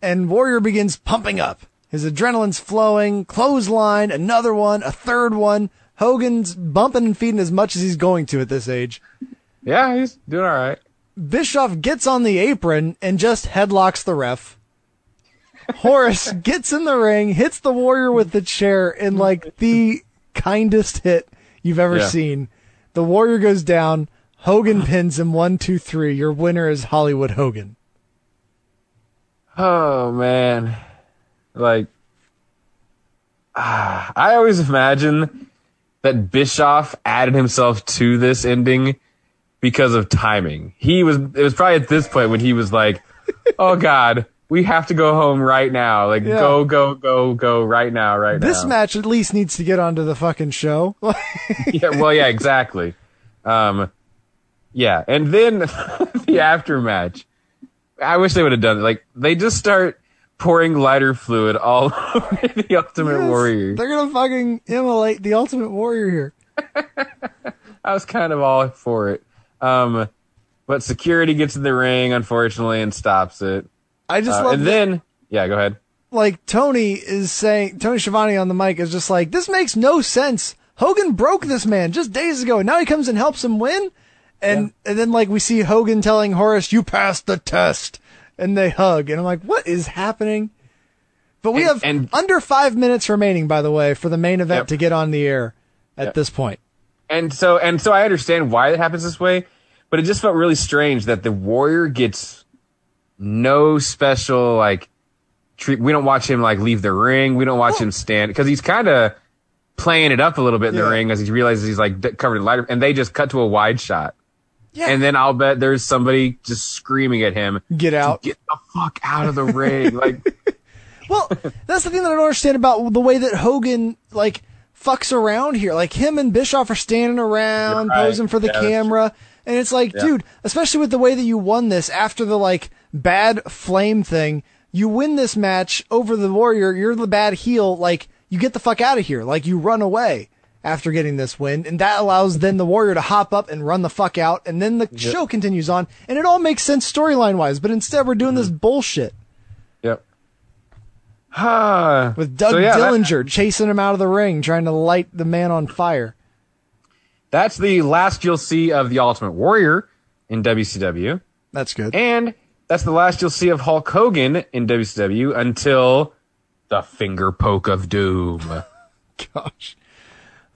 And Warrior begins pumping up. His adrenaline's flowing, clothesline, another one, a third one. Hogan's bumping and feeding as much as he's going to at this age. Yeah, he's doing all right. Bischoff gets on the apron and just headlocks the ref. Horace gets in the ring, hits the warrior with the chair in like the kindest hit you've ever Yeah. seen. The Warrior goes down. Hogan pins him one, two, three. Your winner is Hollywood Hogan. Oh man, like ah, I always imagine that Bischoff added himself to this ending because of timing. He was it was probably at this point when he was like, "Oh God, we have to go home right now. Like Yeah. go go go go right now, right now." This match at least needs to get onto the fucking show. yeah, well, yeah, exactly. Um, yeah, and then the aftermatch. I wish they would have done it. Like they just start pouring lighter fluid all over the Ultimate Yes, Warrior. They're gonna fucking immolate the Ultimate Warrior here. I was kind of all for it. Um, but security gets in the ring, unfortunately, and stops it. I just Uh, love and that- then yeah, go ahead. like Tony is saying, Tony Schiavone on the mic is just like, this makes no sense. Hogan broke this man just days ago, and now he comes and helps him win. And and then like we see Hogan telling Horace, "You passed the test," and they hug, and I'm like, what is happening? But we And- have and- under five minutes remaining, by the way, for the main event Yep. to get on the air at Yep. this point. And so and so I understand why it happens this way, but it just felt really strange that the Warrior gets no special like treat. We don't watch him like leave the ring. We don't watch him stand because he's kind of playing it up a little bit in the ring as he realizes he's like covered in lighter. And they just cut to a wide shot. Yeah. And then I'll bet there's somebody just screaming at him, Get out. "Get the fuck out of the ring!" Like, Well, that's the thing that I don't understand about the way that Hogan like fucks around here. Like him and Bischoff are standing around right. posing for the Yeah, camera, and it's like, Yeah. dude, especially with the way that you won this after the like bad flame thing, you win this match over the Warrior. You're the bad heel. Like you get the fuck out of here. Like you run away after getting this win, and that allows then the Warrior to hop up and run the fuck out, and then the show continues on, and it all makes sense storyline wise. But instead, we're doing this Mm-hmm. bullshit yep. With Doug so yeah, that- Dillinger chasing him out of the ring, trying to light the man on fire. that's the last you'll see of the Ultimate Warrior in WCW. That's good. And that's the last you'll see of Hulk Hogan in WCW until the finger poke of doom. Gosh.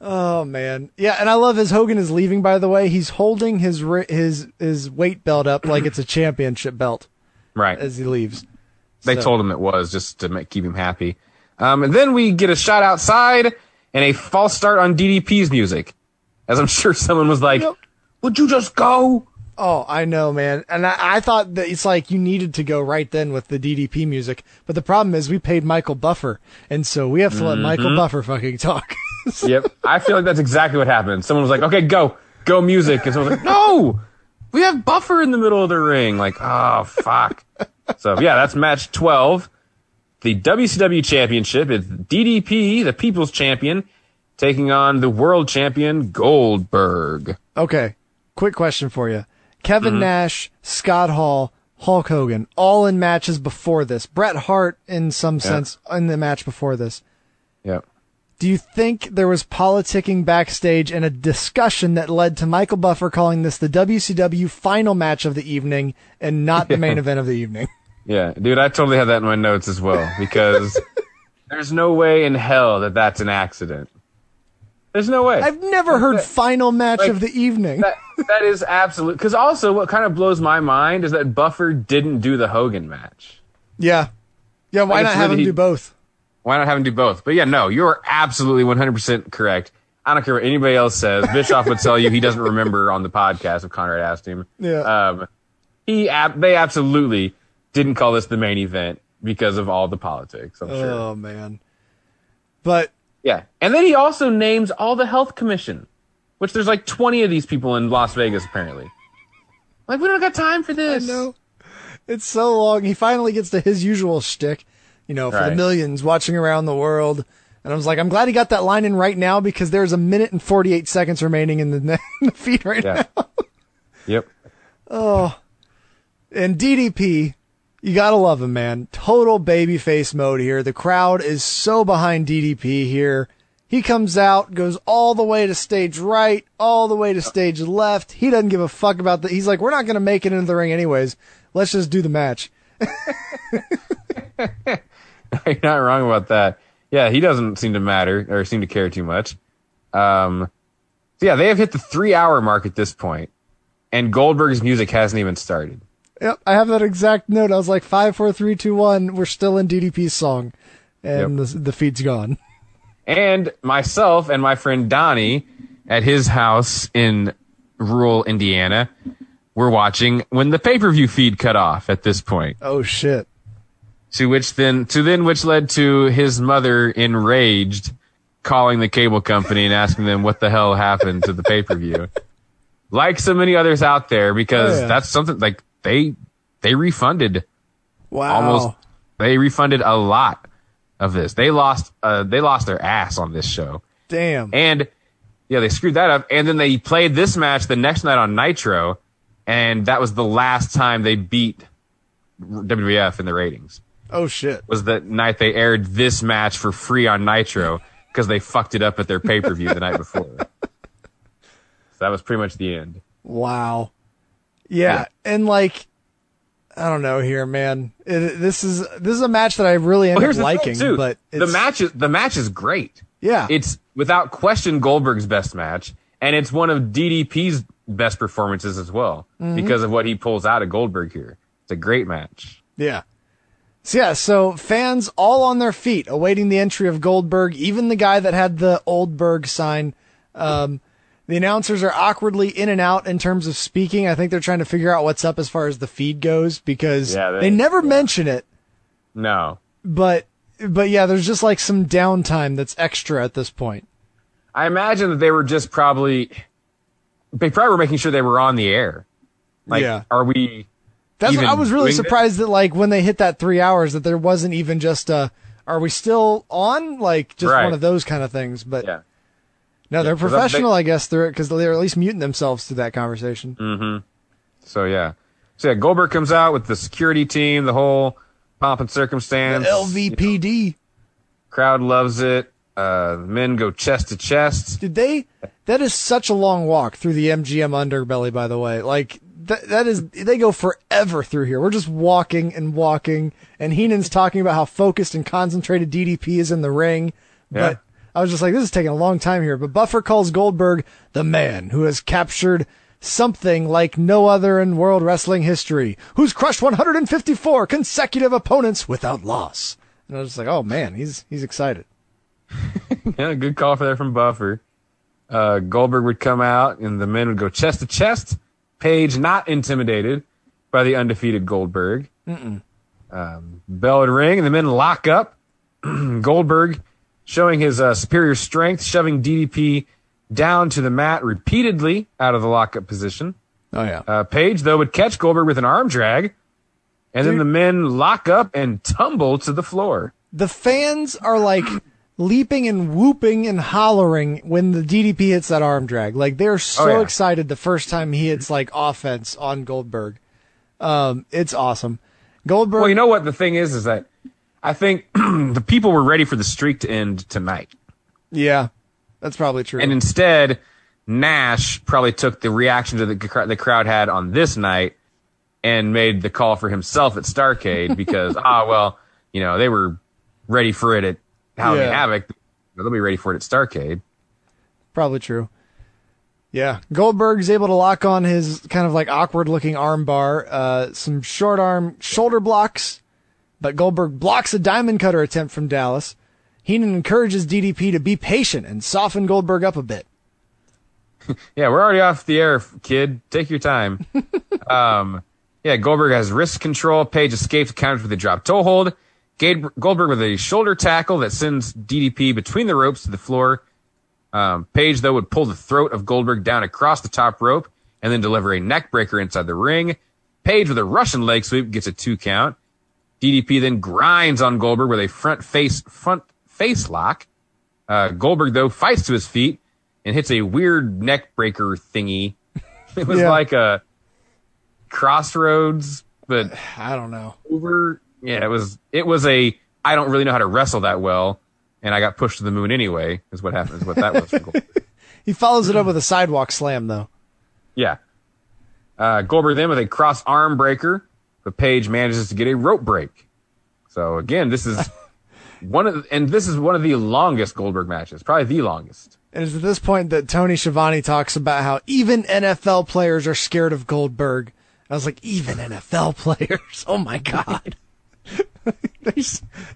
Oh man, yeah, and I love as Hogan is leaving. By the way, he's holding his his his weight belt up like it's a championship belt Right. as he leaves. They So- told him it was just to make, keep him happy. Um, and then we get a shot outside and a false start on DDP's music. As I'm sure someone was like, would you just go? Oh, I know, man. And I, I thought that it's like you needed to go right then with the DDP music. But the problem is we paid Michael Buffer. And so we have to let Michael Mhm. Buffer fucking talk. yep. I feel like that's exactly what happened. Someone was like, okay, go, go music. And someone was like, no, we have Buffer in the middle of the ring. Like, oh, fuck. so yeah, that's match 12. The WCW championship is DDP, the people's champion, taking on the world champion Goldberg. okay. Quick question for you. Kevin Mhm. Nash, Scott Hall, Hulk Hogan, all in matches before this. Bret Hart in some Yeah. sense in the match before this. Yep. Do you think there was politicking backstage and a discussion that led to Michael Buffer calling this the WCW final match of the evening and not the main event of the evening? Yeah, dude, I totally had that in my notes as well because there's no way in hell that that's an accident. There's no way. I've never heard final match like, of the evening. that, that is absolute. Because also, what kind of blows my mind is that Buffer didn't do the Hogan match. yeah. Yeah, why Like, not have him do both? Why not have him do both? But yeah, no, you're absolutely 100% correct. I don't care what anybody else says. Bischoff would tell you he doesn't remember on the podcast if Conrad asked him. Yeah. Um, he they absolutely didn't call this the main event because of all the politics. I'm sure. Oh man. But Yeah. And then he also names all the health commission, which there's like 20 of these people in Las Vegas apparently. Like we don't got time for this. I know. It's so long. He finally gets to his usual shtick, you know, for the millions watching around the world. And I was like, I'm glad he got that line in right now because there's a minute and 48 seconds remaining in the, in the feed right Yeah. now. Yep. Oh. And DDP, you gotta love him, man. Total babyface mode here. The crowd is so behind DDP here. He comes out, goes all the way to stage right, all the way to stage left. He doesn't give a fuck about that. He's like, we're not gonna make it into the ring anyways. Let's just do the match. You're not wrong about that. Yeah, he doesn't seem to matter or seem to care too much. Um, so yeah, they have hit the three hour mark at this point, and Goldberg's music hasn't even started. Yep, I have that exact note. I was like five, four, three, two, one. We're still in DDP's song, and the the feed's gone. And myself and my friend Donnie at his house in rural Indiana were watching when the pay per view feed cut off at this point. Oh shit. To which then to then which led to his mother enraged calling the cable company and asking them what the hell happened to the pay per view. like so many others out there, because Oh, yeah. that's something like they they refunded Wow. almost they refunded a lot of this. They lost uh they lost their ass on this show. Damn. And yeah, they screwed that up. And then they played this match the next night on Nitro, and that was the last time they beat WWF in the ratings. Oh shit. Was the night they aired this match for free on Nitro because they fucked it up at their pay per view the night before. So that was pretty much the end. Wow. Yeah, Yeah. and like, I don't know here, man. It, this is this is a match that I really end Well, up liking, too. but the match is the match is great. Yeah. it's without question Goldberg's best match, and it's one of DDP's best performances as well Mhm. because of what he pulls out of Goldberg here. It's a great match. Yeah. So yeah, so fans all on their feet awaiting the entry of Goldberg, even the guy that had the Oldberg sign. Um, the announcers are awkwardly in and out in terms of speaking. I think they're trying to figure out what's up as far as the feed goes because Yeah, they, they- never mention it, No, but but yeah, there's just like some downtime that's extra at this point. I imagine that they were just probably they probably were making sure they were on the air. Like, Yeah. are we? That's I was really surprised that like when they hit that three hours that there wasn't even just a are we still on like just Right. one of those kind of things. But Yeah. no, they're I- they- professional, I guess, through it because they're at least muting themselves to that conversation. Mm-hmm. So yeah, so yeah, Goldberg comes out with the security team, the whole pomp and circumstance. The LVPD. Crowd loves it. Uh, men go chest to chest. Did they? That is such a long walk through the MGM underbelly. By the way, like that, that is they go forever through here. We're just walking and walking, and Heenan's talking about how focused and concentrated DDP is in the ring. Yeah. But I was just like, this is taking a long time here. But Buffer calls Goldberg the man who has captured something like no other in world wrestling history, who's crushed 154 consecutive opponents without loss. And I was just like, oh man, he's he's excited. yeah, good call for that from Buffer. Uh, Goldberg would come out, and the men would go chest to chest. Page not intimidated by the undefeated Goldberg. Um, bell would ring, and the men lock up. Goldberg showing his uh, superior strength, shoving DDP down to the mat repeatedly out of the lockup position. Oh yeah. Uh, Page though would catch Goldberg with an arm drag, and then the men lock up and tumble to the floor. the fans are like leaping and whooping and hollering when the DDP hits that arm drag. Like they're so Oh, yeah. excited the first time he hits like offense on Goldberg. Um, it's awesome. Goldberg. Well, you know what the thing is, is that I think the people were ready for the streak to end tonight. yeah, that's probably true. And instead, Nash probably took the reaction to the, the crowd had on this night and made the call for himself at Starcade because, ah, well, you know, they were ready for it at Halloween Yeah. Havoc. They'll be ready for it at Starcade. Probably true. Yeah, Goldberg's able to lock on his kind of like awkward looking arm bar, uh, some short arm shoulder blocks, but Goldberg blocks a diamond cutter attempt from Dallas. Heenan encourages DDP to be patient and soften Goldberg up a bit. Yeah, we're already off the air, kid. Take your time. um, yeah, Goldberg has wrist control. Page escapes counters with a drop toe hold. Goldberg with a shoulder tackle that sends DDP between the ropes to the floor. Um, Page, though, would pull the throat of Goldberg down across the top rope and then deliver a neck breaker inside the ring. Page with a Russian leg sweep gets a two count. DDP then grinds on Goldberg with a front face front face lock. Uh, Goldberg though fights to his feet and hits a weird neck breaker thingy. It was Yeah. like a crossroads, but I don't know. over. Yeah, it was. It was a. I don't really know how to wrestle that well, and I got pushed to the moon anyway. Is what happened. Is what that was. He follows it up with a sidewalk slam though. Yeah. Uh, Goldberg then with a cross arm breaker, but Page manages to get a rope break. So again, this is one of the, and this is one of the longest Goldberg matches, probably the longest. And it's at this point that Tony Schiavone talks about how even NFL players are scared of Goldberg. I was like, even NFL players? Oh my god, they're,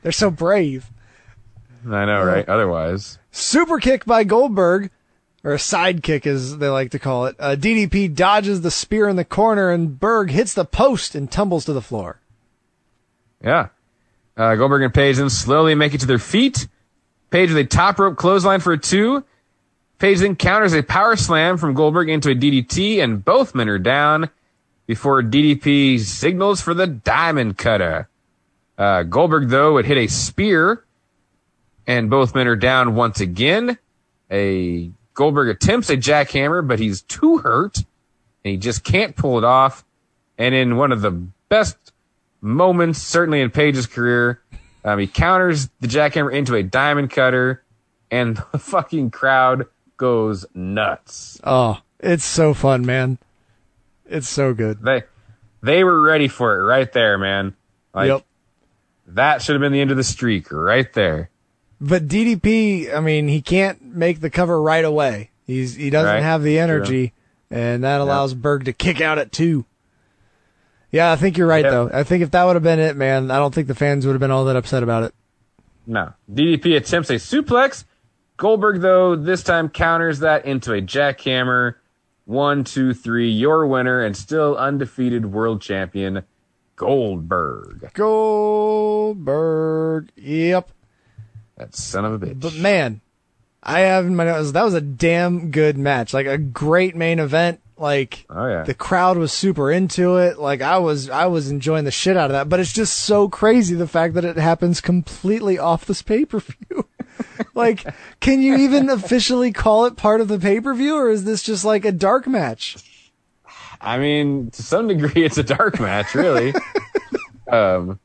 they're so brave. I know, right? Otherwise, Super kick by Goldberg, or a side kick as they like to call it. Uh, DDP dodges the spear in the corner and Berg hits the post and tumbles to the floor. yeah. Uh, Goldberg and Page then slowly make it to their feet. Page with a top rope clothesline for a two. Page then counters a power slam from Goldberg into a DDT, and both men are down before DDP signals for the diamond cutter. Uh, Goldberg, though, would hit a spear, and both men are down once again. A Goldberg attempts a jackhammer, but he's too hurt, and he just can't pull it off. And in one of the best moments, certainly in Page's career, um, he counters the jackhammer into a diamond cutter, and the fucking crowd goes nuts. Oh, it's so fun, man. It's so good. They they were ready for it right there, man. Like Yep. That should have been the end of the streak right there. But DDP, I mean, he can't make the cover right away. He's he doesn't Right. have the True. energy, and that allows Berg to kick out at two. Yeah, I think you're right Yep. though. I think if that would have been it, man, I don't think the fans would have been all that upset about it. No. DDP attempts a suplex. Goldberg, though, this time counters that into a jackhammer. One, two, three, your winner and still undefeated world champion, Goldberg. Goldberg. Yep. That son of a bitch. But man, I have in my notes that was a damn good match. Like a great main event. Like Oh, yeah. the crowd was super into it. Like I was I was enjoying the shit out of that. But it's just so crazy the fact that it happens completely off this pay per view. like, can you even officially call it part of the pay per view, or is this just like a dark match? I mean, to some degree, it's a dark match, really. um,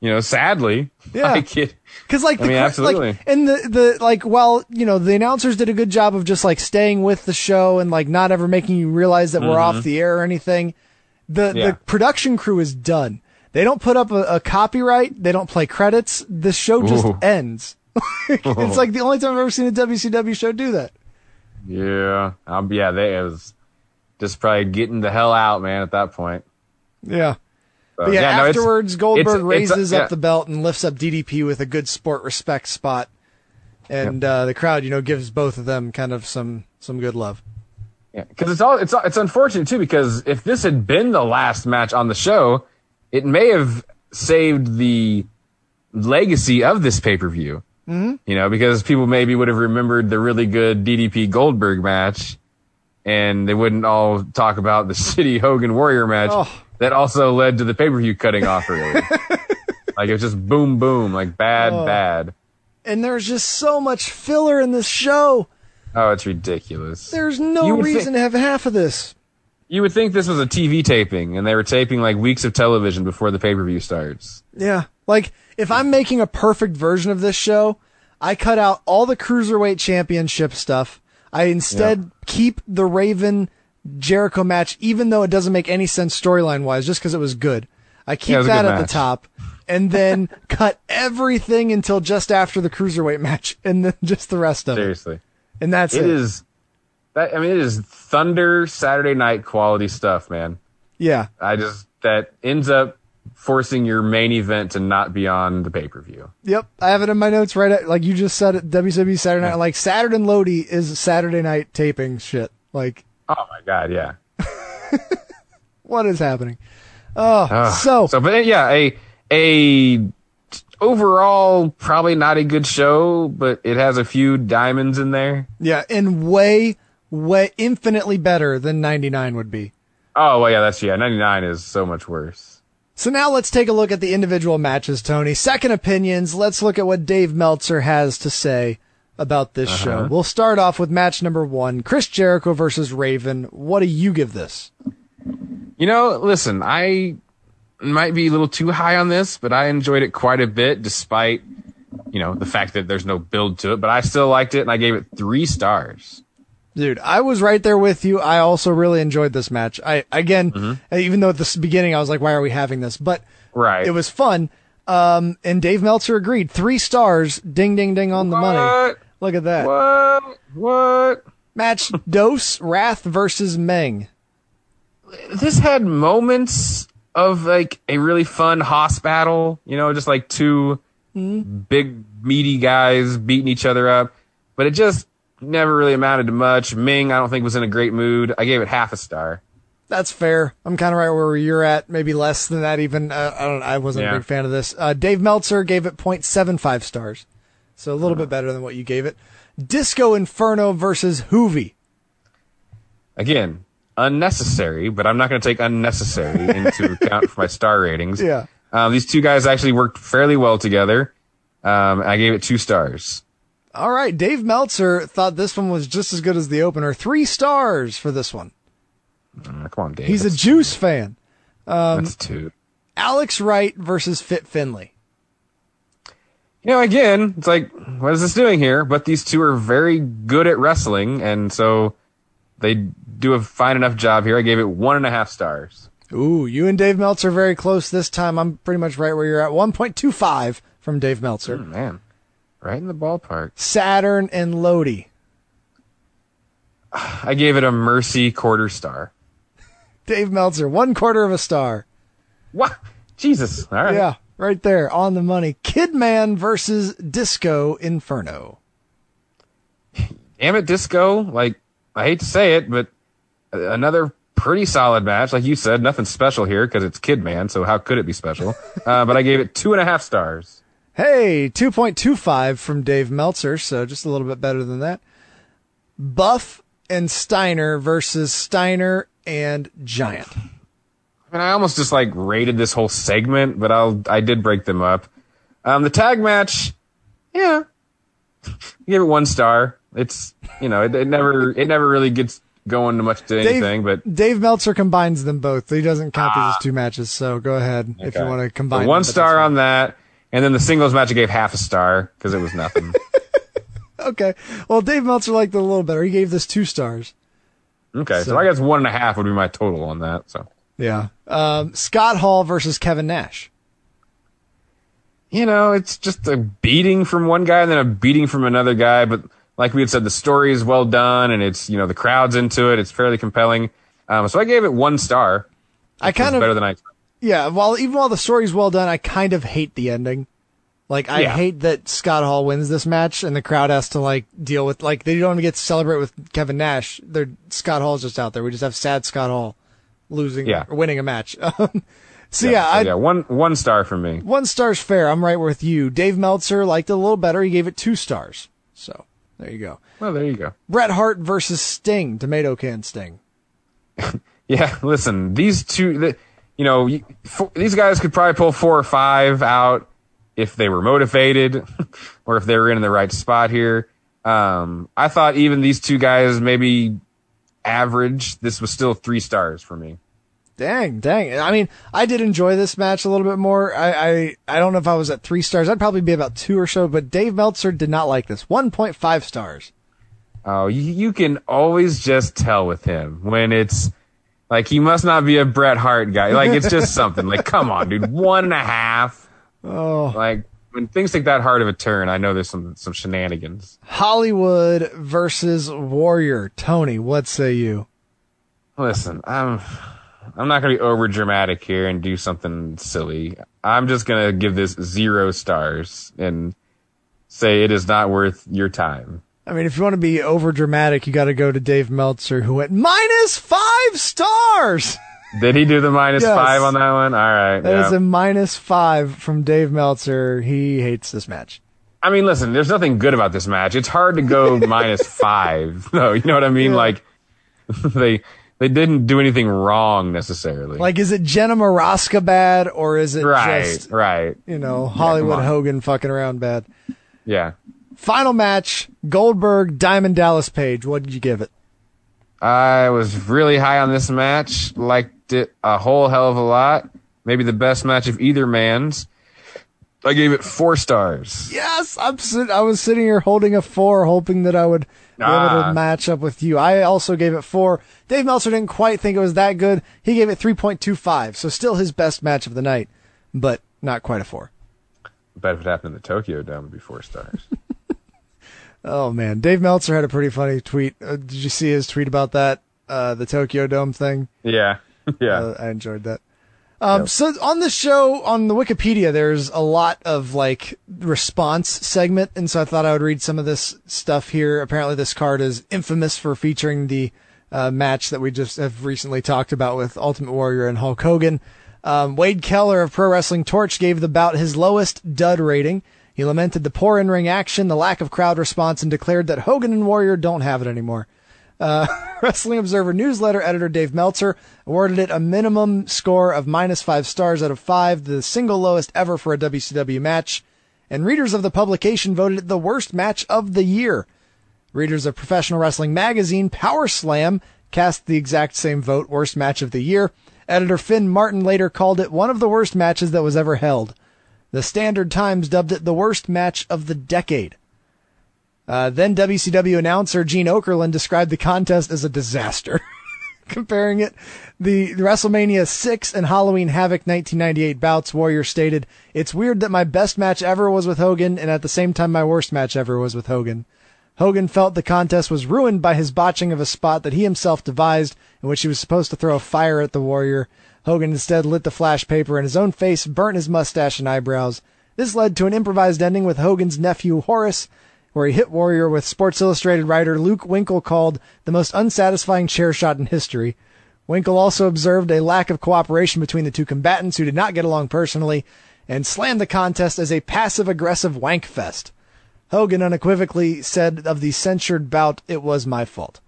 you know, sadly, Yeah. Because like, I the, mean, absolutely. like, and the the like, while you know the announcers did a good job of just like staying with the show and like not ever making you realize that we're Mhm. off the air or anything. The Yeah. the production crew is done. They don't put up a, a copyright. They don't play credits. The show just Ooh. ends. it's like the only time I've ever seen a WCW show do that. Yeah, um, yeah, they it was just probably getting the hell out, man. At that point, Yeah. So, But yeah, no, it's- afterwards, it's- Goldberg it's, raises uh, up the belt and lifts up DDP with a good sport respect spot, and uh, the crowd, you know, gives both of them kind of some some good love. Yeah, because it's all it's it's unfortunate too. Because if this had been the last match on the show, it may have saved the legacy of this pay per view. Mm-hmm. You know, because people maybe would have remembered the really good DDP Goldberg match, and they wouldn't all talk about the City Hogan Warrior match Oh. that also led to the pay per view cutting off early. like it was just boom boom, like bad Oh. bad. And there's just so much filler in this show. Oh, it's ridiculous. There's no reason to have half of this. You would think this was a TV taping, and they were taping like weeks of television before the pay per view starts. Yeah. Like, if I'm making a perfect version of this show, I cut out all the Cruiserweight Championship stuff. I instead keep the Raven Jericho match, even though it doesn't make any sense storyline wise, just because it was good. I keep Yeah, it was a that at the top. And then cut everything until just after the Cruiserweight match, and then just the rest of Seriously. it. Seriously. And that's it. It is that I mean it is thunder Saturday night quality stuff, man. Yeah. I just that ends up forcing your main event to not be on the pay per view. Yep, I have it in my notes right at, like you just said it. WWE Saturday Night, like Saturn and Lodi is Saturday night taping shit. Like, Oh my god, yeah. what is happening? Oh, Ah, so so but yeah, a a overall probably not a good show, but it has a few diamonds in there. yeah, and way, way infinitely better than 99 would be. Oh well, yeah, that's yeah. Ninety nine is so much worse. So now let's take a look at the individual matches, Tony. Second opinions. Let's look at what Dave Meltzer has to say about this Uh-huh. show. We'll start off with match number one: Chris Jericho versus Raven. What do you give this? You know, listen, I might be a little too high on this, but I enjoyed it quite a bit, despite you know the fact that there's no build to it. But I still liked it, and I gave it three stars. Dude, I was right there with you. I also really enjoyed this match. I again, mm-hmm. uh, even though at the beginning I was like, "Why are we having this?" But Right. it was fun. Um, and Dave Meltzer agreed. Three stars. Ding, ding, ding on the money. What? Look at that. What? What? Match Dose Wrath versus Meng. This had moments of like a really fun hoss battle. You know, just like 2 hmm? big meaty guys beating each other up, but it just never really amounted to much. Meng, I don't think was in a great mood. I gave it half a star. That's fair. I'm kind of right where you're at. Maybe less than that. Even uh, I don't. I wasn't Yeah. a big fan of this. Uh, Dave Meltzer gave it 0.75 stars, so a little bit better than what you gave it. Disco Inferno versus Juvi. Again, unnecessary, but I'm not going to take unnecessary into account for my star ratings. Yeah. Um, these two guys actually worked fairly well together. Um, I gave it two stars. All right, Dave Meltzer thought this one was just as good as the opener. Three stars for this one. Uh, come on, Dave. He's a That's- Juice fan. Um, That's two. Alex Wright versus Fit Finlay. You know, again, it's like, what is this doing here? But these two are very good at wrestling, and so they do a fine enough job here. I gave it one and a half stars. Ooh, you and Dave Meltzer very close this time. I'm pretty much right where you're at. 1.25 from Dave Meltzer. Hmm, Man, right in the ballpark. Saturn and Lodi. I gave it a mercy quarter star. Dave Meltzer, one quarter of a star. What? Jesus. All right. Yeah, right there on the money. Kidman versus Disco Inferno. Damn it, Disco. Like, I hate to say it, but another pretty solid match. Like you said, nothing special here because it's Kidman, so how could it be special? uh, but I gave it two and a half stars. Hey, 2.25 from Dave Meltzer, so just a little bit better than that. Buff and Steiner versus Steiner and Giant. I mean, I almost just like rated this whole segment, but I'll I did break them up. Um, the tag match, yeah, give it one star. It's you know it, it never it never really gets going to much to anything, but Dave Meltzer combines them both. He doesn't count these as two matches, so go ahead if you want to So combine. one them, star on that, and then the singles match I gave half a star because it was nothing. Okay. Well, Dave Meltzer liked it a little better. He gave this two stars. okay, so, So- I guess one and a half would be my total on that. So Yeah. Um, Scott Hall versus Kevin Nash. you know, it's just a beating from one guy and then a beating from another guy. But like we had said, the story is well done and it's, you know, the crowd's into it. It's fairly compelling. Um, so I gave it one star. I kind of better than I. Yeah, while even while the story's well done, I kind of hate the ending. Like I Yeah. hate that Scott Hall wins this match and the crowd has to like deal with like they don't even get to celebrate with Kevin Nash. They're Scott Hall's just out there. We just have sad Scott Hall losing Yeah. or winning a match. So yeah, I, yeah, one one star from me. one star's fair. I'm right with you. Dave Meltzer liked it a little better. He gave it two stars. So there you go. Well, there you go. Bret Hart versus Sting, tomato can Sting. Yeah, listen, these two, the, you know, you- these guys could probably pull four or five out if they were motivated or if they were in the right spot here. Um, I thought even these two guys maybe average. This was still three stars for me. Dang, dang. I mean, I did enjoy this match a little bit more. I, I, I don't know if I was at three stars. I'd probably be about two or so, but Dave Meltzer did not like this. 1.5 stars. Oh, you, you can always just tell with him when it's like he must not be a Bret Hart guy. Like it's just something. Like, come on, dude, one and a half. Oh. Like when things take that hard of a turn, I know there's some some shenanigans. Hollywood versus Warrior. Tony, what say you? Listen, I'm I'm not gonna be over dramatic here and do something silly. I'm just gonna give this zero stars and say it is not worth your time. I mean, if you want to be over dramatic, you got to go to Dave Meltzer, who went minus five stars. Did he do the minus Yes. five on that one? All right. That yeah. is a minus five from Dave Meltzer. He hates this match. I mean, listen, there's nothing good about this match. It's hard to go minus five. though. you know what I mean? Yeah. Like they they didn't do anything wrong necessarily. Like, is it Jenna Maraska bad, or is it right, just right. you know Hollywood on. Hogan fucking around bad? Yeah. Final match: Goldberg, Diamond Dallas Page. What did you give it? I was really high on this match. Liked it a whole hell of a lot. Maybe the best match of either man's. I gave it four stars. Yes, I'm. Sit- I was sitting here holding a four, hoping that I would be able to match up with you. I also gave it four. Dave Meltzer didn't quite think it was that good. He gave it 3.25, so still his best match of the night, but not quite a four. bet if it happened in the Tokyo Dome, it'd be four stars. Oh man, Dave Meltzer had a pretty funny tweet. Uh, did you see his tweet about that? Uh, the Tokyo Dome thing. yeah, yeah. Uh, I enjoyed that. Um, So on the show on the Wikipedia, there's a lot of like response segment, and so I thought I would read some of this stuff here. Apparently, this card is infamous for featuring the uh, match that we just have recently talked about with Ultimate Warrior and Hulk Hogan. Um, Wade Keller of Pro Wrestling Torch gave the bout his lowest dud rating. He lamented the poor in-ring action, the lack of crowd response, and declared that Hogan and Warrior don't have it anymore. Uh, Wrestling Observer newsletter editor Dave Meltzer awarded it a minimum score of minus five stars out of five, the single lowest ever for a WCW match. And readers of the publication voted it the worst match of the year. Readers of Professional Wrestling Magazine Power Slam cast the exact same vote, worst match of the year. Editor Finn Martin later called it one of the worst matches that was ever held. The Standard Times dubbed it the worst match of the decade. Uh, then WCW announcer Gene Okerlund described the contest as a disaster, comparing it the WrestleMania 6 and Halloween Havoc 1998 bouts. Warrior stated, "It's weird that my best match ever was with Hogan, and at the same time my worst match ever was with Hogan." Hogan felt the contest was ruined by his botching of a spot that he himself devised, in which he was supposed to throw fire at the Warrior. Hogan instead lit the flash paper in his own face, burnt his mustache and eyebrows. This led to an improvised ending with Hogan's nephew Horace, where he hit Warrior with Sports Illustrated writer Luke Winkle called the most unsatisfying chair shot in history. Winkle also observed a lack of cooperation between the two combatants who did not get along personally, and slammed the contest as a passive aggressive wank fest. Hogan unequivocally said of the censured bout, it was my fault.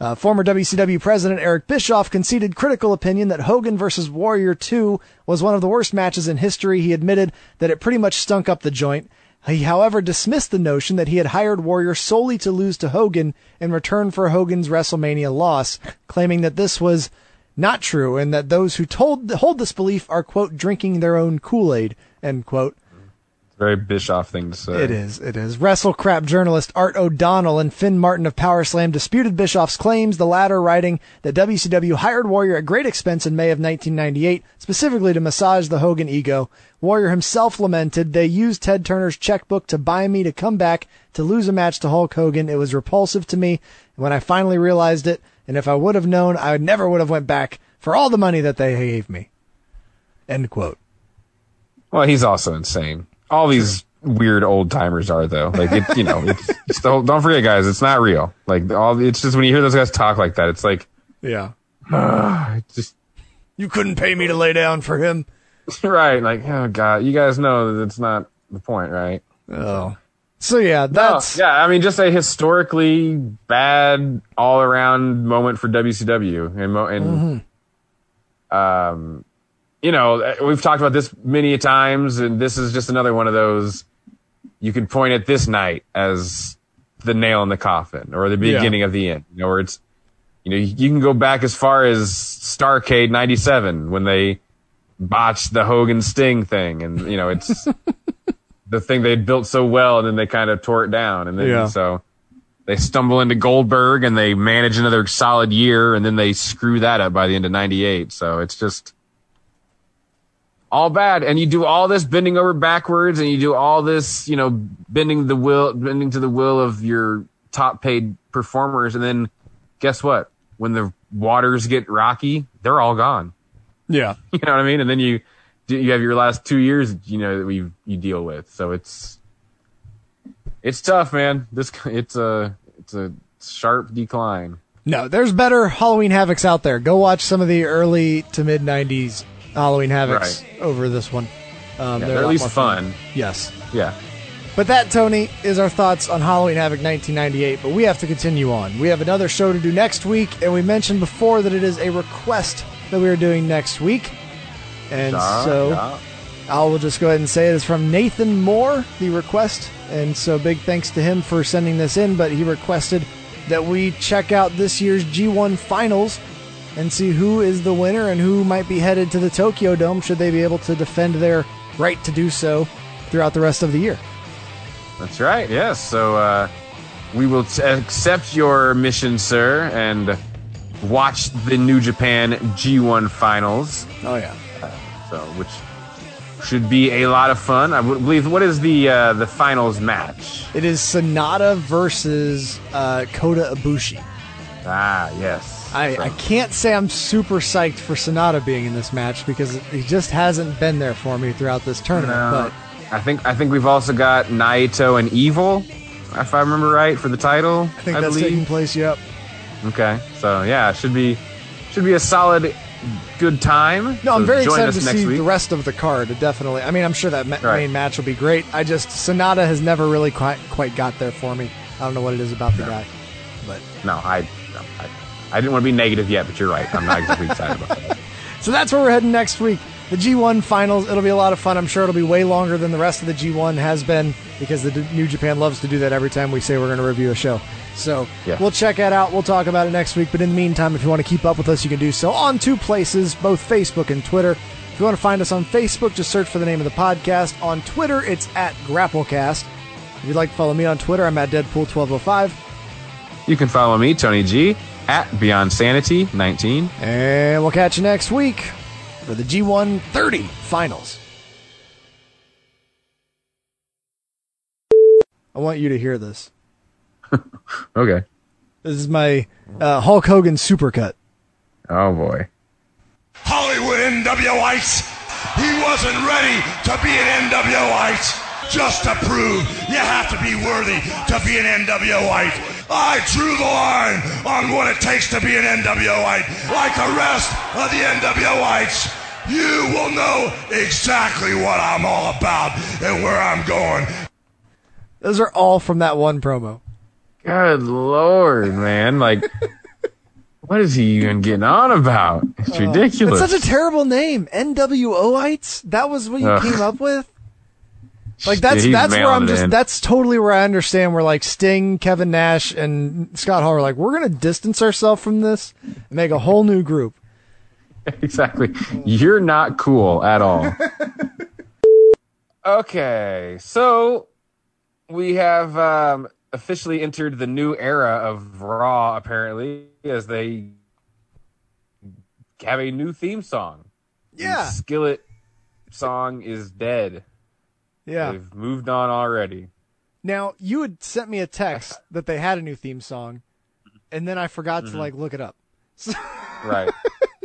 Uh, former WCW president Eric Bischoff conceded critical opinion that Hogan vs. Warrior 2 was one of the worst matches in history. He admitted that it pretty much stunk up the joint. He, however, dismissed the notion that he had hired Warrior solely to lose to Hogan in return for Hogan's WrestleMania loss, claiming that this was not true and that those who told hold this belief are quote drinking their own Kool-Aid end quote. Very Bischoff thing to say. It is. It is. Wrestle crap journalist Art O'Donnell and Finn Martin of Power Slam disputed Bischoff's claims, the latter writing that WCW hired Warrior at great expense in May of 1998, specifically to massage the Hogan ego. Warrior himself lamented, they used Ted Turner's checkbook to buy me to come back to lose a match to Hulk Hogan. It was repulsive to me when I finally realized it, and if I would have known, I never would have went back for all the money that they gave me. End quote. Well, he's also insane. All these weird old timers are though. Like it, you know, it's, it's the whole, don't forget, guys, it's not real. Like all, it's just when you hear those guys talk like that, it's like, Yeah. uh, just You couldn't pay me to lay down for him. right. Like, oh god, you guys know that it's not the point, right? Oh. So yeah, that's yeah. I mean, just a historically bad all around moment for WCW, and mo- and um, you know, uh, we've talked about this many a times, and this is just another one of those. You can point at this night as the nail in the coffin, or the Yeah. beginning of the end. You know, where it's, you know, you, you can go back as far as Starcade '97 when they botched the Hogan Sting thing, and you know, it's the thing they'd built so well, and then they kind of tore it down, and then Yeah. so they stumble into Goldberg and they manage another solid year, and then they screw that up by the end of '98. So it's just all bad. And you do all this bending over backwards, and you do all this, you know, bending the will, bending to the will of your top paid performers, and then guess what? When the waters get rocky, they're all gone. Yeah. You know what I mean? And then you you have your last two years, you know, that we you deal with. So it's it's tough, man. This it's a it's a sharp decline. No, there's better Halloween Havocs out there. Go watch some of the early to mid '90s Halloween Havocs over this one. Um, Yeah, they're they're at least more fun. Yes. Yeah. But that, Tony, is our thoughts on Halloween Havoc 1998. But we have to continue on. We have another show to do next week, and we mentioned before that it is a request that we are doing next week. And so yeah. I will just go ahead and say it is from Nathan Moore, the request. And so big thanks to him for sending this in. But he requested that we check out this year's G1 finals and see who is the winner and who might be headed to the Tokyo Dome should they be able to defend their right to do so throughout the rest of the year. That's right. Yes. So uh, we will t- accept your mission, sir, and watch the New Japan G1 finals. Oh yeah. So which should be a lot of fun. I believe. What is the uh, the finals match? It is Sanada versus uh, Kota Ibushi. Ah, yes. I, I can't say I'm super psyched for Sanada being in this match because he just hasn't been there for me throughout this tournament. No. I think I think we've also got Naito and Evil, if I remember right, for the title. I think that's taking place. Yep. Okay, so yeah, should be should be a solid, good time. No, So I'm very excited to see week. the rest of the card. Definitely. I mean, I'm sure that ma- Right. main match will be great. I just Sanada has never really quite quite got there for me. I don't know what it is about the guy, but No, I, no, I I didn't want to be negative yet, but you're right. I'm not exactly excited about that. So that's where we're heading next week. The G1 finals. It'll be a lot of fun. I'm sure it'll be way longer than the rest of the G1 has been because the D- New Japan loves to do that every time we say we're going to review a show. So Yeah. we'll check that out. We'll talk about it next week. But in the meantime, if you want to keep up with us, you can do so on two places, both Facebook and Twitter. If you want to find us on Facebook, just search for the name of the podcast. On Twitter, it's at Grapplecast. If you'd like to follow me on Twitter, I'm at Deadpool1205. You can follow me, Tony G, at Beyond Sanity 19. And we'll catch you next week for the G1 30 finals. I want you to hear this. Okay. This is my uh, Hulk Hogan supercut. Oh boy. Hollywood NWItes. He wasn't ready to be an NWIte. Just to prove you have to be worthy to be an NWIte. I drew the line on what it takes to be an NWOite. Like the rest of the NWOites, you will know exactly what I'm all about and where I'm going. Those are all from that one promo. Good lord, man! Like, what is he even getting on about? It's uh, ridiculous. It's such a terrible name. NWOites? That was what you Ugh. came up with? Like that's He's that's where I'm just in. that's totally where I understand where like Sting, Kevin Nash, and Scott Hall are like, we're gonna distance ourselves from this and make a whole new group. exactly. You're not cool at all. okay, so we have um, officially entered the new era of Raw, apparently, as they have a new theme song. Yeah. The Skillet song is dead. Yeah. They've moved on already. Now you had sent me a text that they had a new theme song, and then I forgot to mm-hmm. like look it up. So Right.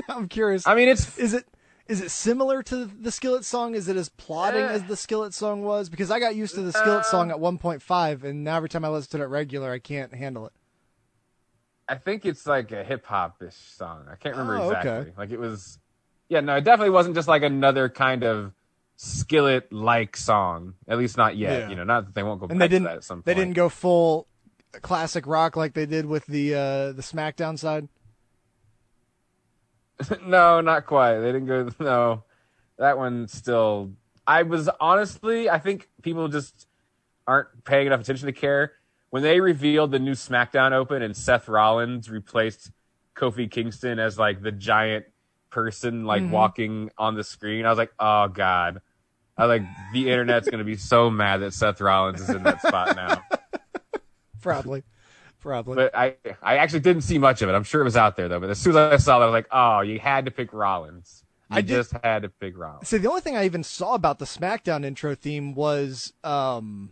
I'm curious. I mean, it's is it is it similar to the Skillet song? Is it as plotting as the Skillet song was? Because I got used to the uh, Skillet song at 1.5, and now every time I listen to it regular, I can't handle it. I think it's like a hip hop ish song. I can't remember Oh, okay. exactly. Like it was, yeah, no, it definitely wasn't just like another kind of skillet like song. At least not yet. Yeah. You know, not that they won't go And back they to didn't. that at some point. They didn't go full classic rock like they did with the uh, the SmackDown side. no, not quite. They didn't go. No, that one still. I was honestly, I think people just aren't paying enough attention to care when they revealed the new SmackDown Open and Seth Rollins replaced Kofi Kingston as like the giant person like Mhm. walking on the screen. I was like, oh god. I was like the internet's gonna be so mad that Seth Rollins is in that spot now. Probably, probably. But I I actually didn't see much of it. I'm sure it was out there though. But as soon as I saw that, I was like, oh, you had to pick Rollins. You I did- just had to pick Rollins. See, the only thing I even saw about the SmackDown intro theme was, um,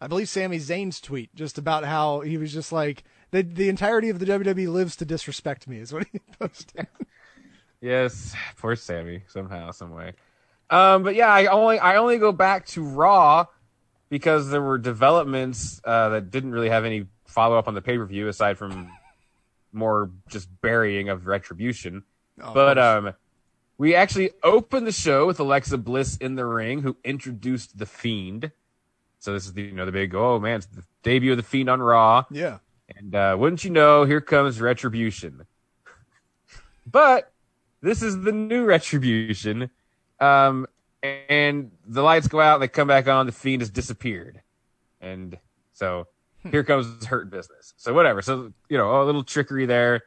I believe Sami Zayn's tweet, just about how he was just like the the entirety of the WWE lives to disrespect me is what he posted. Yes, poor Sami somehow, some way. Um, but yeah, I only I only go back to Raw because there were developments uh, that didn't really have any follow up on the pay per view aside from more just burying of retribution. Oh, but um, we actually opened the show with Alexa Bliss in the ring, who introduced the Fiend. So this is the you know the big oh man, it's the debut of the Fiend on Raw. Yeah. And uh, wouldn't you know, here comes Retribution. but this is the new Retribution. Um, and the lights go out, they come back on, the Fiend has disappeared. And so here comes Hurt Business. So whatever. So, you know, a little trickery there.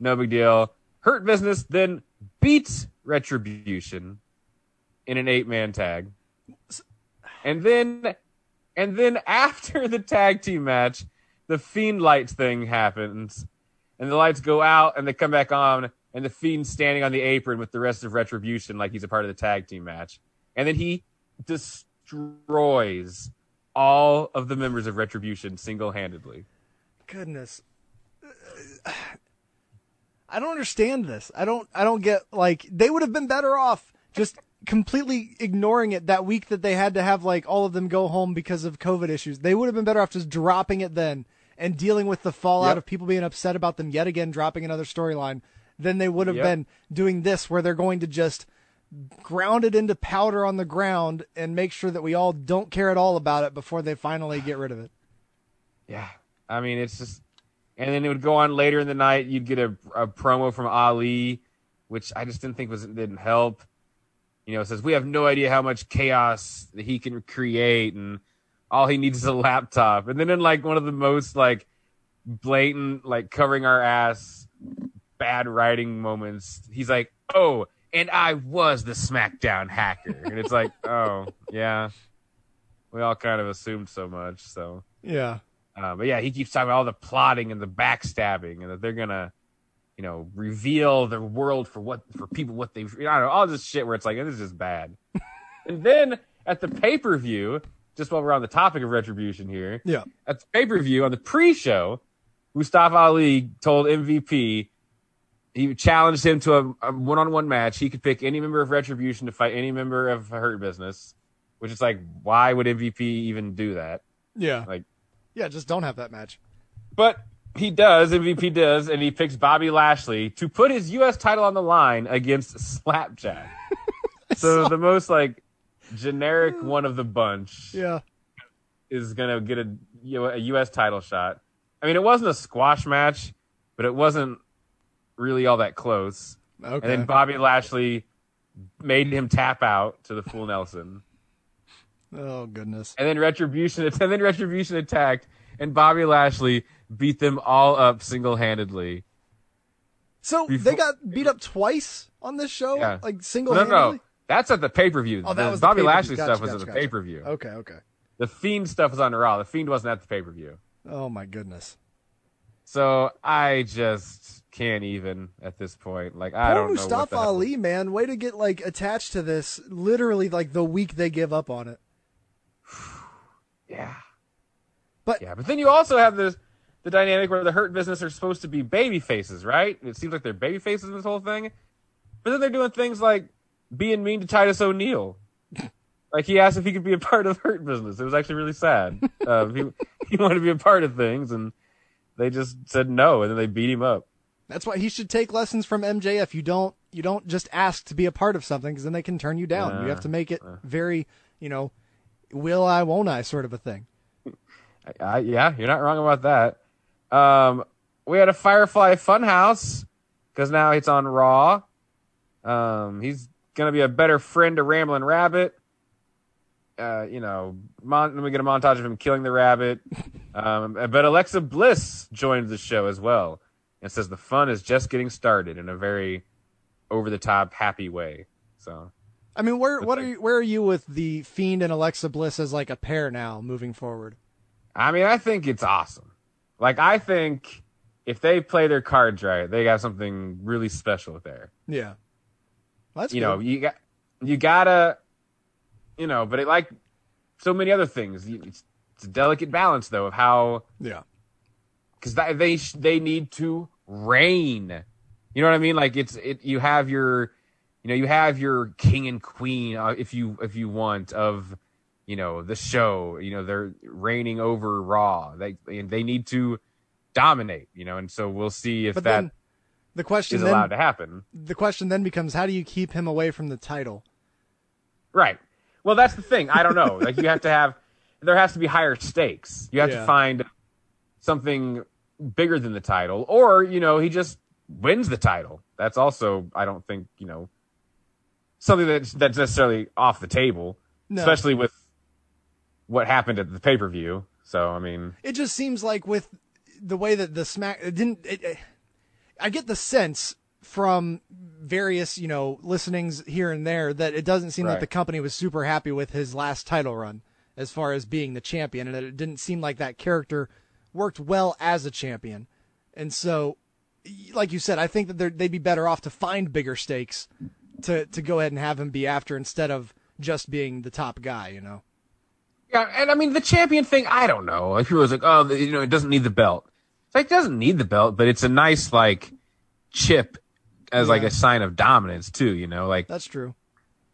No big deal. Hurt Business then beats Retribution in an eight man tag. And then and then after the tag team match, the Fiend lights thing happens, and the lights go out, and they come back on, and the Fiend standing on the apron with the rest of Retribution like he's a part of the tag team match. and then he destroys all of the members of Retribution single handedly. Goodness. I don't understand this. I don't I don't get like they would have been better off just completely ignoring it that week that they had to have like all of them go home because of COVID issues. They would have been better off just dropping it then and dealing with the fallout Yep. of people being upset about them yet again dropping another storyline than they would have Yep. been doing this where they're going to just ground it into powder on the ground and make sure that we all don't care at all about it before they finally get rid of it. Yeah. I mean, it's just, and then it would go on later in the night. You'd get a, a promo from Ali, which I just didn't think was didn't help. You know, it says we have no idea how much chaos that he can create, and all he needs is a laptop. And then in like one of the most like blatant, like covering our ass, bad writing moments, he's like, "Oh, and I was the SmackDown hacker," and it's like, "Oh, yeah." We all kind of assumed so much, so. Yeah. Uh, but yeah, he keeps talking about all the plotting and the backstabbing, and that they're gonna, you know, reveal the world for what for people what they've. I don't know all this shit where it's like this is just bad. and then at the pay per view, just while we're on the topic of retribution here, Yeah. at the pay per view on the pre show, Mustafa Ali told MVP he challenged him to a one on one match. He could pick any member of Retribution to fight any member of Hurt Business, which is like, why would MVP even do that? Yeah. Like, Yeah, just don't have that match. but he does, MVP does, and he picks Bobby Lashley to put his U.S. title on the line against Slapjack. so the most like generic one of the bunch Yeah. is gonna get a, you know, a U.S. title shot. I mean, it wasn't a squash match, but it wasn't really all that close. Okay. And then Bobby Lashley made him tap out to the full Nelson. Oh goodness. And then Retribution, and then Retribution attacked, and Bobby Lashley beat them all up single handedly. So they got beat up twice on this show, Yeah. like single No, handedly. no, no. That's at the pay per view. Oh, that the was Bobby pay-per-view. Lashley Gotcha, stuff was gotcha, at the gotcha. pay per view. Okay, okay. The Fiend stuff was on Raw. The Fiend wasn't at the pay per view. Oh my goodness. So I just can't even at this point. Like I Poor don't know. Mustafa Ali, man, way to get like attached to this. Literally, like the week they give up on it. Yeah. But yeah, but then you also have this the dynamic where the Hurt Business are supposed to be baby faces, right? It seems like they're baby faces in this whole thing. But then they're doing things like being mean to Titus O'Neil. like he asked if he could be a part of Hurt Business. It was actually really sad. Uh, he he wanted to be a part of things, and they just said no, and then they beat him up. That's why he should take lessons from MJF. You don't you don't just ask to be a part of something because then they can turn you down. you have to make it very, you know, will I, won't I, sort of a thing. I, I, yeah, you're not wrong about that. Um, we had a Firefly Funhouse because now it's on Raw. Um, he's gonna be a better friend to Ramblin' Rabbit. Uh, you know, mon- then we get a montage of him killing the rabbit. Um, but Alexa Bliss joins the show as well and says the fun is just getting started in a very over the top, happy way. So I mean, where what are you, where are you with the Fiend and Alexa Bliss as like a pair now moving forward? I mean, I think it's awesome. Like, I think if they play their cards right, they got something really special there. Yeah, well, that's you good. know, you got you gotta, you know, but it like so many other things. It's, it's a delicate balance though of how yeah because they they need to reign. You know what I mean? Like it's it. You have your, you know, you have your king and queen uh, if you if you want of, you know, the show. You know, they're reigning over Raw. They and they need to dominate. You know, and so we'll see if But that then the question is then, allowed to happen. The question then becomes, how do you keep him away from the title? Right. Well, that's the thing. I don't know. like you have to have there has to be higher stakes. You have Yeah. to find something bigger than the title or, you know, he just wins the title. That's also I don't think, you know, something that's that's necessarily off the table, No. especially with what happened at the pay-per-view. So, I mean, It just seems like with the way that the smack it didn't. It, it- I get the sense from various you know listenings here and there that it doesn't seem like the company was super happy with his last title run as far as being the champion, and it didn't seem like that character worked well as a champion. And so, like you said, I think that they'd be better off to find bigger stakes to to go ahead and have him be after instead of just being the top guy. You know. Yeah, and I mean the champion thing. I don't know. Like people was like, oh, you know, it doesn't need the belt. It's like it doesn't need the belt, but it's a nice like chip as like a sign of dominance too. You know, like That's true.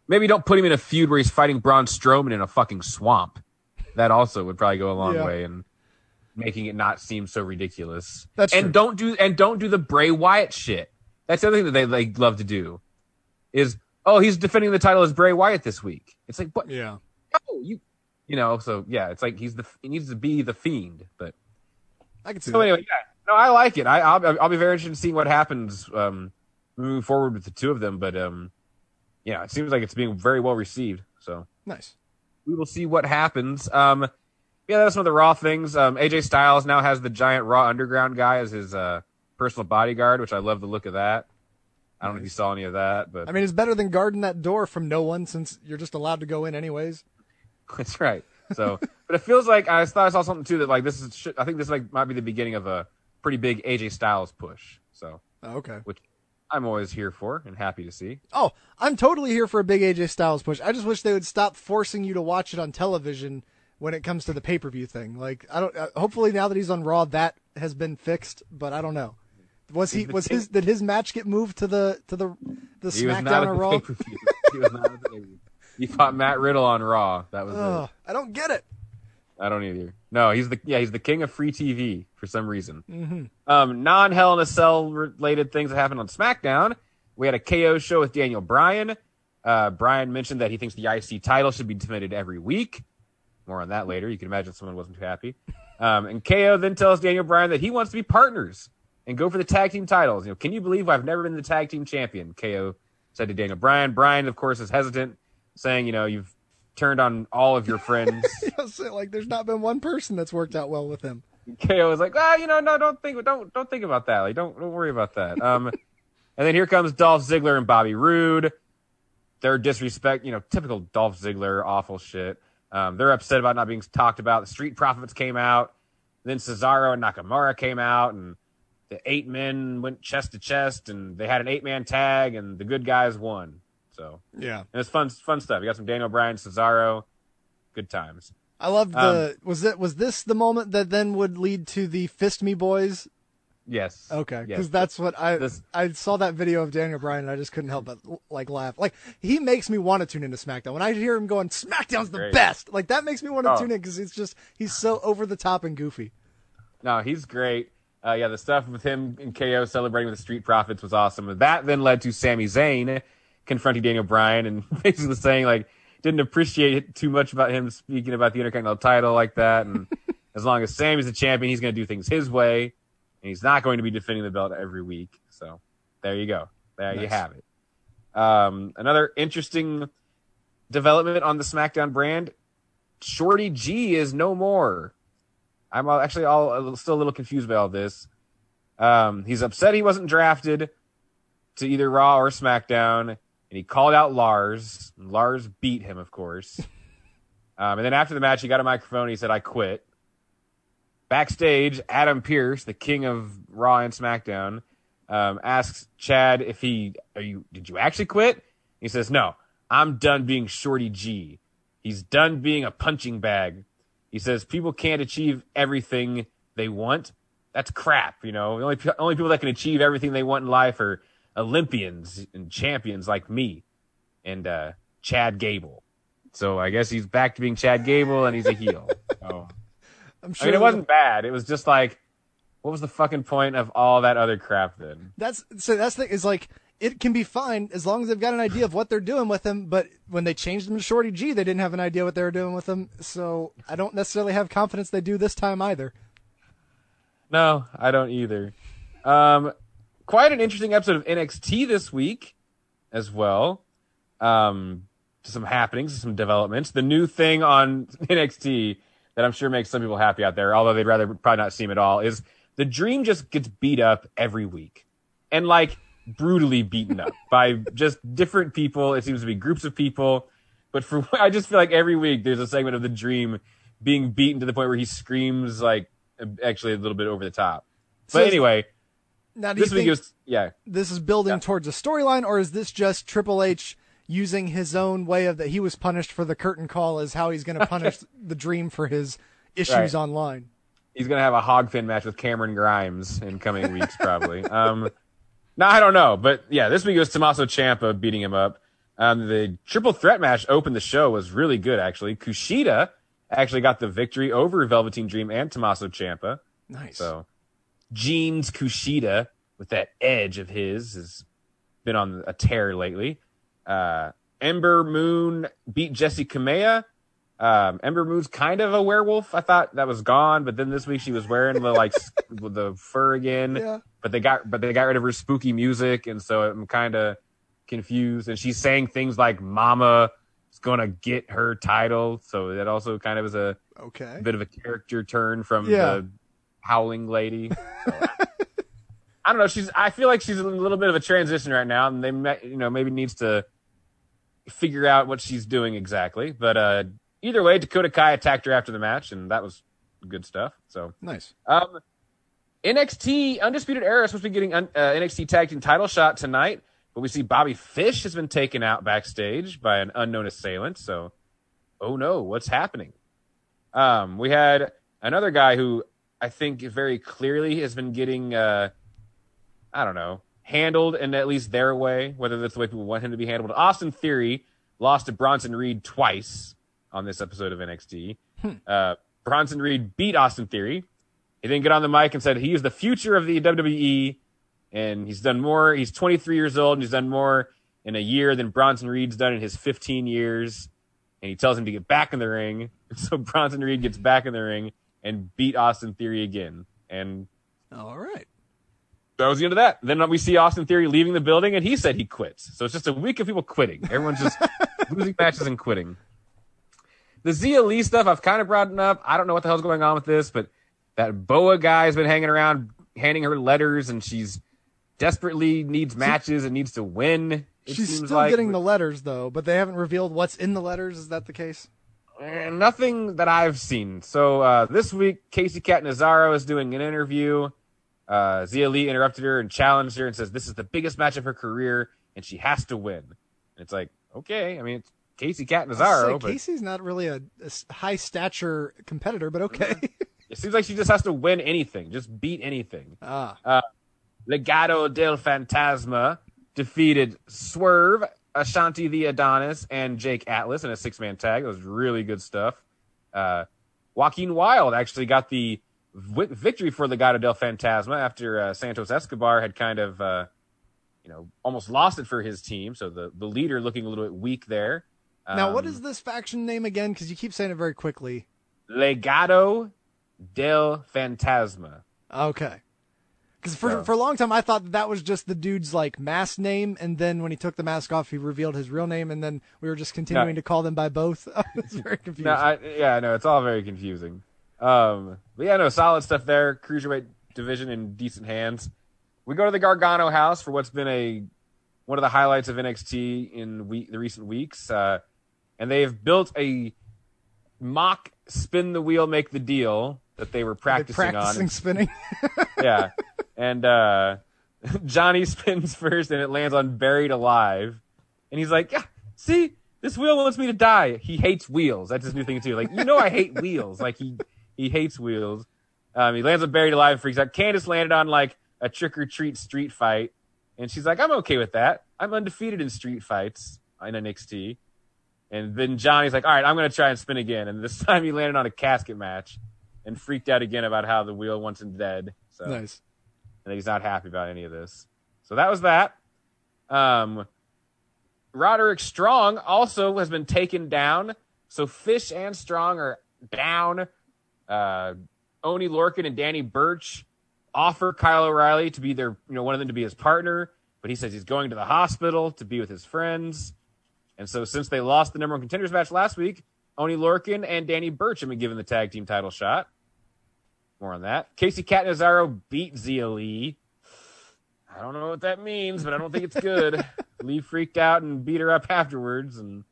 maybe don't put him in a feud where he's fighting Braun Strowman in a fucking swamp. That also would probably go a long Yeah. way in making it not seem so ridiculous. That's and true. don't do and don't do the Bray Wyatt shit. That's the other thing that they like love to do. Is oh he's defending the title as Bray Wyatt this week. It's like what? Yeah. No, you you know. So yeah, it's like he's the he needs to be the fiend. But I can see so that. anyway, yeah. No, I like it. I I'll, I'll be very interested in seeing what happens um, moving forward with the two of them. But um, yeah, it seems like it's being very well received. So Nice. we will see what happens. Um, yeah, that's some of the Raw things. Um, AJ Styles now has the giant Raw Underground guy as his uh, personal bodyguard, which I love the look of that. I don't know if you saw any of that, but I mean, it's better than guarding that door from no one since you're just allowed to go in anyways. that's right. So, but it feels like I thought I saw something too that like this is. I think this like might be the beginning of a pretty big AJ Styles push. So, Oh, okay. which I'm always here for and happy to see. Oh, I'm totally here for a big AJ Styles push. I just wish they would stop forcing you to watch it on television when it comes to the pay per view thing. Like, I don't. Uh, hopefully, now that he's on Raw, that has been fixed. But I don't know. Was he? Was his? Did his match get moved to the to the the He was SmackDown not or the Raw? He was not at the pay-per-view. He fought Matt Riddle on Raw. That was Ugh, it. I don't get it. I don't either. No, he's the yeah he's the king of free TV for some reason. Mm-hmm. Um, non Hell in a Cell related things that happened on SmackDown. We had a KO show with Daniel Bryan. Uh, Bryan mentioned that he thinks the IC title should be defended every week. More on that later. You can imagine someone wasn't too happy. Um, and KO then tells Daniel Bryan that he wants to be partners and go for the tag team titles. You know, can you believe I've never been the tag team champion? KO said to Daniel Bryan. Bryan, of course, is hesitant, saying, you know, you've turned on all of your friends. Like there's not been one person that's worked out well with him. KO was like, ah, you know, no, don't think, don't, don't think about that. Like, don't, don't worry about that. Um, and then here comes Dolph Ziggler and Bobby Roode. Their disrespect, you know, typical Dolph Ziggler, awful shit. Um, they're upset about not being talked about. The Street Profits came out. Then Cesaro and Nakamura came out, and the eight men went chest to chest, and they had an eight man tag, and the good guys won. So, Yeah. and it's fun, fun stuff. You got some Daniel Bryan, Cesaro, good times. I love the. was it? Was this the moment that then would lead to the Fist Me Boys? Yes. Okay, because Yes. that's what I This- I saw that video of Daniel Bryan and I just couldn't help but like laugh. Like he makes me want to tune into SmackDown when I hear him going SmackDown's the Great. best. Like that makes me want to Oh. tune in because it's just he's so over the top and goofy. No, he's great. Uh, yeah, the stuff with him and KO celebrating with the Street Profits was awesome. That then led to Sami Zayn confronting Daniel Bryan and basically saying like didn't appreciate it too much about him speaking about the Intercontinental title like that. And as long as Sammy's the champion, he's going to do things his way, and he's not going to be defending the belt every week. So there you go. There you have it. Um, another interesting development on the SmackDown brand: Shorty G is no more. I'm actually all still a little confused by all this. Um, he's upset he wasn't drafted to either Raw or SmackDown, and he called out Lars. Lars beat him, of course. Um, and then after the match, he got a microphone. And he said, "I quit." Backstage, Adam Pearce, the king of Raw and SmackDown, um, asks Chad if he, "Are you? Did you actually quit?" He says, "No, I'm done being Shorty G. He's done being a punching bag." He says people can't achieve everything they want. That's crap. You know, the only only people that can achieve everything they want in life are Olympians and champions like me and uh, Chad Gable. So I guess he's back to being Chad Gable and he's a heel. So, I'm I mean, it wasn't bad. It was just like, what was the fucking point of all that other crap then? That's so that's the thing is like it can be fine as long as they've got an idea of what they're doing with him. But when they changed him to Shorty G, they didn't have an idea what they were doing with him. So I don't necessarily have confidence they do this time either. No, I don't either. Um, quite an interesting episode of NXT this week as well. Um, some happenings, some developments. The new thing on NXT that I'm sure makes some people happy out there, although they'd rather probably not see him at all, is the Dream just gets beat up every week. And like brutally beaten up by just different people. It seems to be groups of people. But for I just feel like every week there's a segment of the Dream being beaten to the point where he screams like actually a little bit over the top. So But anyway, Now, this week was yeah. this is building towards a storyline, or is this just Triple H using his own way of that he was punished for the curtain call as how he's going to punish the Dream for his issues Right. online. He's gonna have a hog fin match with Cameron Grimes in coming weeks, probably. Um, no, I don't know, but yeah, this week it was Tommaso Ciampa beating him up. Um, the triple threat match opened the show was really good, actually. Kushida actually got the victory over Velveteen Dream and Tommaso Ciampa. Nice. So, Jeans Kushida with that edge of his has been on a tear lately. Uh, Ember Moon beat Jessi Kamea. Um, Ember Moon's kind of a werewolf. I thought that was gone, but then this week she was wearing the like the fur again. Yeah. But they got but they got rid of her spooky music, and so I'm kind of confused. And she's saying things like "Mama is gonna get her title," so that also kind of is a Okay. bit of a character turn from Yeah. the howling lady. So, I don't know. She's. I feel like she's in a little bit of a transition right now, and they, you know, maybe needs to figure out what she's doing exactly. But uh, either way, Dakota Kai attacked her after the match, and that was good stuff. So Nice. um, NXT Undisputed Era is supposed to be getting un- uh, NXT Tag Team title shot tonight, but we see Bobby Fish has been taken out backstage by an unknown assailant. So, oh no, what's happening? Um, we had another guy who I think very clearly has been getting, uh, I don't know, handled in at least their way, whether that's the way people want him to be handled. Austin Theory lost to Bronson Reed twice on this episode of NXT. Uh, Bronson Reed beat Austin Theory. He didn't get on the mic and said he is the future of the WWE, and he's done more. He's 23 years old, and he's done more in a year than Bronson Reed's done in his 15 years. And he tells him to get back in the ring. So Bronson Reed gets back in the ring and beat Austin Theory again. And All right. That was the end of that. Then we see Austin Theory leaving the building, and he said he quits. So it's just a week of people quitting. Everyone's just losing matches and quitting. The Xia Li stuff I've kind of brought it up. I don't know what the hell's going on with this, but that Boa guy has been hanging around, handing her letters, and she's desperately needs matches and needs to win. It She's still like. getting the letters though, but they haven't revealed what's in the letters. Is that the case? Eh, nothing that I've seen. So uh, this week, Kacy Catanzaro is doing an interview. Uh, Xia Li interrupted her and challenged her and says, "This is the biggest match of her career, and she has to win." And it's like, okay, I mean, it's Kacy Catanzaro, but Kacy's not really a high stature competitor, but okay. it seems like she just has to win anything, just beat anything. ah, Uh, Legado del Fantasma defeated Swerve, Ashante the Adonis, and Jake Atlas in a six man tag. That was really good stuff. Uh, Joaquin Wilde actually got the v- victory for Legado del Fantasma after uh, Santos Escobar had kind of, uh, you know, almost lost it for his team. So the, the leader looking a little bit weak there. now what Um, this faction name again? Because you keep saying it very quickly. Legado del Fantasma? Okay. Because for So- for a long time I thought that, that was just the dude's like mask name, and then when he took the mask off, he revealed his real name, and then we were just continuing to call them by both. it's very confusing. No, I, yeah, no, it's all very confusing. Um, but yeah, no, solid stuff there. Cruiserweight division in decent hands. We go to the Gargano house for what's been a one of the highlights of NXT in week, the recent weeks, uh, and they've built a mock spin the wheel, make the deal that they were practicing, practicing on. spinning. yeah, and uh, Johnny spins first, and it lands on buried alive, and he's like, "Yeah, see, this wheel wants me to die." He hates wheels. That's his new thing too. Like, you know, I hate wheels. Like he he hates wheels. Um, he lands on buried alive, and freaks out. Candice landed on like a trick or treat street fight, and she's like, "I'm okay with that. I'm undefeated in street fights in NXT." And then Johnny's like, "All right, I'm gonna try and spin again." And this time he landed on a casket match, and freaked out again about how the wheel wants him dead. So nice. and he's not happy about any of this. So that was that. Um, Roderick Strong also has been taken down. So Fish and Strong are down. Uh, Oni Lorcan and Danny Burch offer Kyle O'Reilly to be their, you know, one of them to be his partner, but he says he's going to the hospital to be with his friends. And so since they lost the number one contenders match last week, Oni Lorcan and Danny Burch have been given the tag team title shot. More on that. Kacy Catanzaro beat Xia Li. I don't know what that means, but I don't think it's good. Li freaked out and beat her up afterwards, and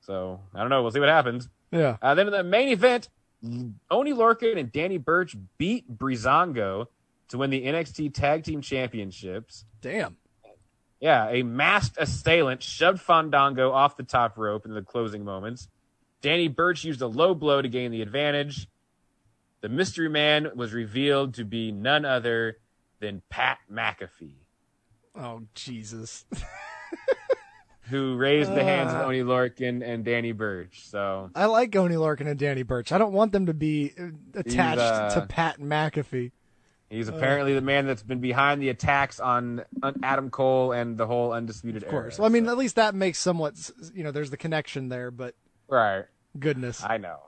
so I don't know. We'll see what happens. Yeah. Uh, then in the main event, Oni Lorcan and Danny Burch beat Breezango to win the NXT Tag Team Championships. Damn. Yeah, a masked assailant shoved Fandango off the top rope in the closing moments. Danny Burch used a low blow to gain the advantage. The mystery man was revealed to be none other than Pat McAfee, Oh Jesus. who raised the hands of Ah. Oni Lorcan and Danny Burch. So I like Oni Lorcan and Danny Burch. I don't want them to be uh, attached uh, to Pat McAfee. he's Uh. apparently the man that's been behind the attacks on on Adam Cole and the whole undisputed Of course. Well, I mean, at least that makes somewhat, you know, there's the connection there, but Right. goodness. I know.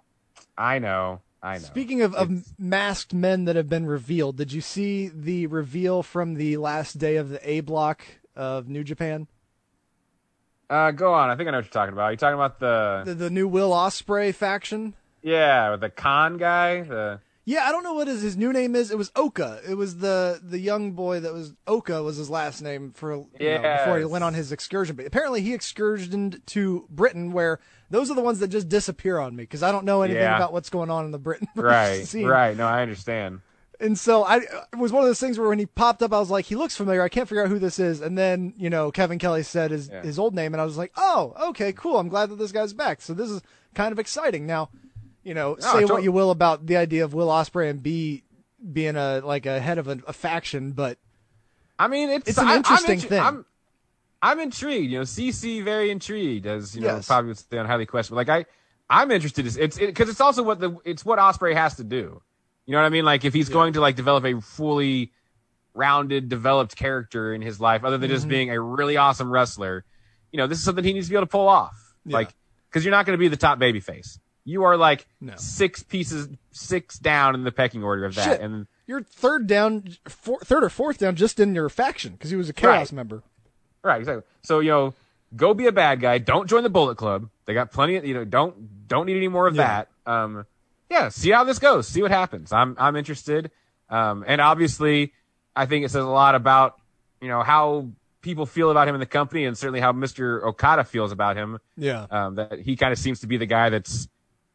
I know. I know. Speaking of, of masked men that have been revealed, did you see the reveal from the last day of the A block of New Japan? Uh, go on. I think I know what you're talking about. You're talking about the, The, the new Will Ospreay faction? yeah, with the con guy. The Yeah, I don't know what his, his new name is. It was Oka. It was the the young boy that was Oka was his last name for you know, before he went on his excursion. But apparently he excursioned to Britain, where those are the ones that just disappear on me because I don't know anything Yeah. about what's going on in the Britain right, scene. right. No, I understand. And so I it was one of those things where when he popped up, I was like, he looks familiar. I can't figure out who this is. And then you know Kevin Kelly said his Yeah. his old name, and I was like, oh, okay, cool. I'm glad that this guy's back. So this is kind of exciting. Now, you know, No, say what you will about the idea of Will Ospreay and B being a like a head of a, a faction, but I mean, it's It's an I- interesting intri- thing. I'm, I'm intrigued. You know, CC very intrigued as you know Yes. probably would stay on highly questionable. Like I, I'm interested. It's it's because it's also what the it's what Ospreay has to do. You know what I mean? Like if he's going to like develop a fully rounded, developed character in his life, other than just Mhm. being a really awesome wrestler, you know, this is something he needs to be able to pull off. Yeah. Like because you're not going to be the top baby face. You are like No. six pieces, six down in the pecking order of that, shit, and you're third down, four, third or fourth down just in your faction because he was a chaos Right. member. Right, exactly. So you know, go be a bad guy. Don't join the Bullet Club. They got plenty of you know. Don't don't need any more of Yeah. that. Um, yeah. See how this goes. See what happens. I'm I'm interested. Um, and obviously, I think it says a lot about you know how people feel about him in the company, and certainly how Mr. Okada feels about him. Yeah. Um, that he kind of seems to be the guy that's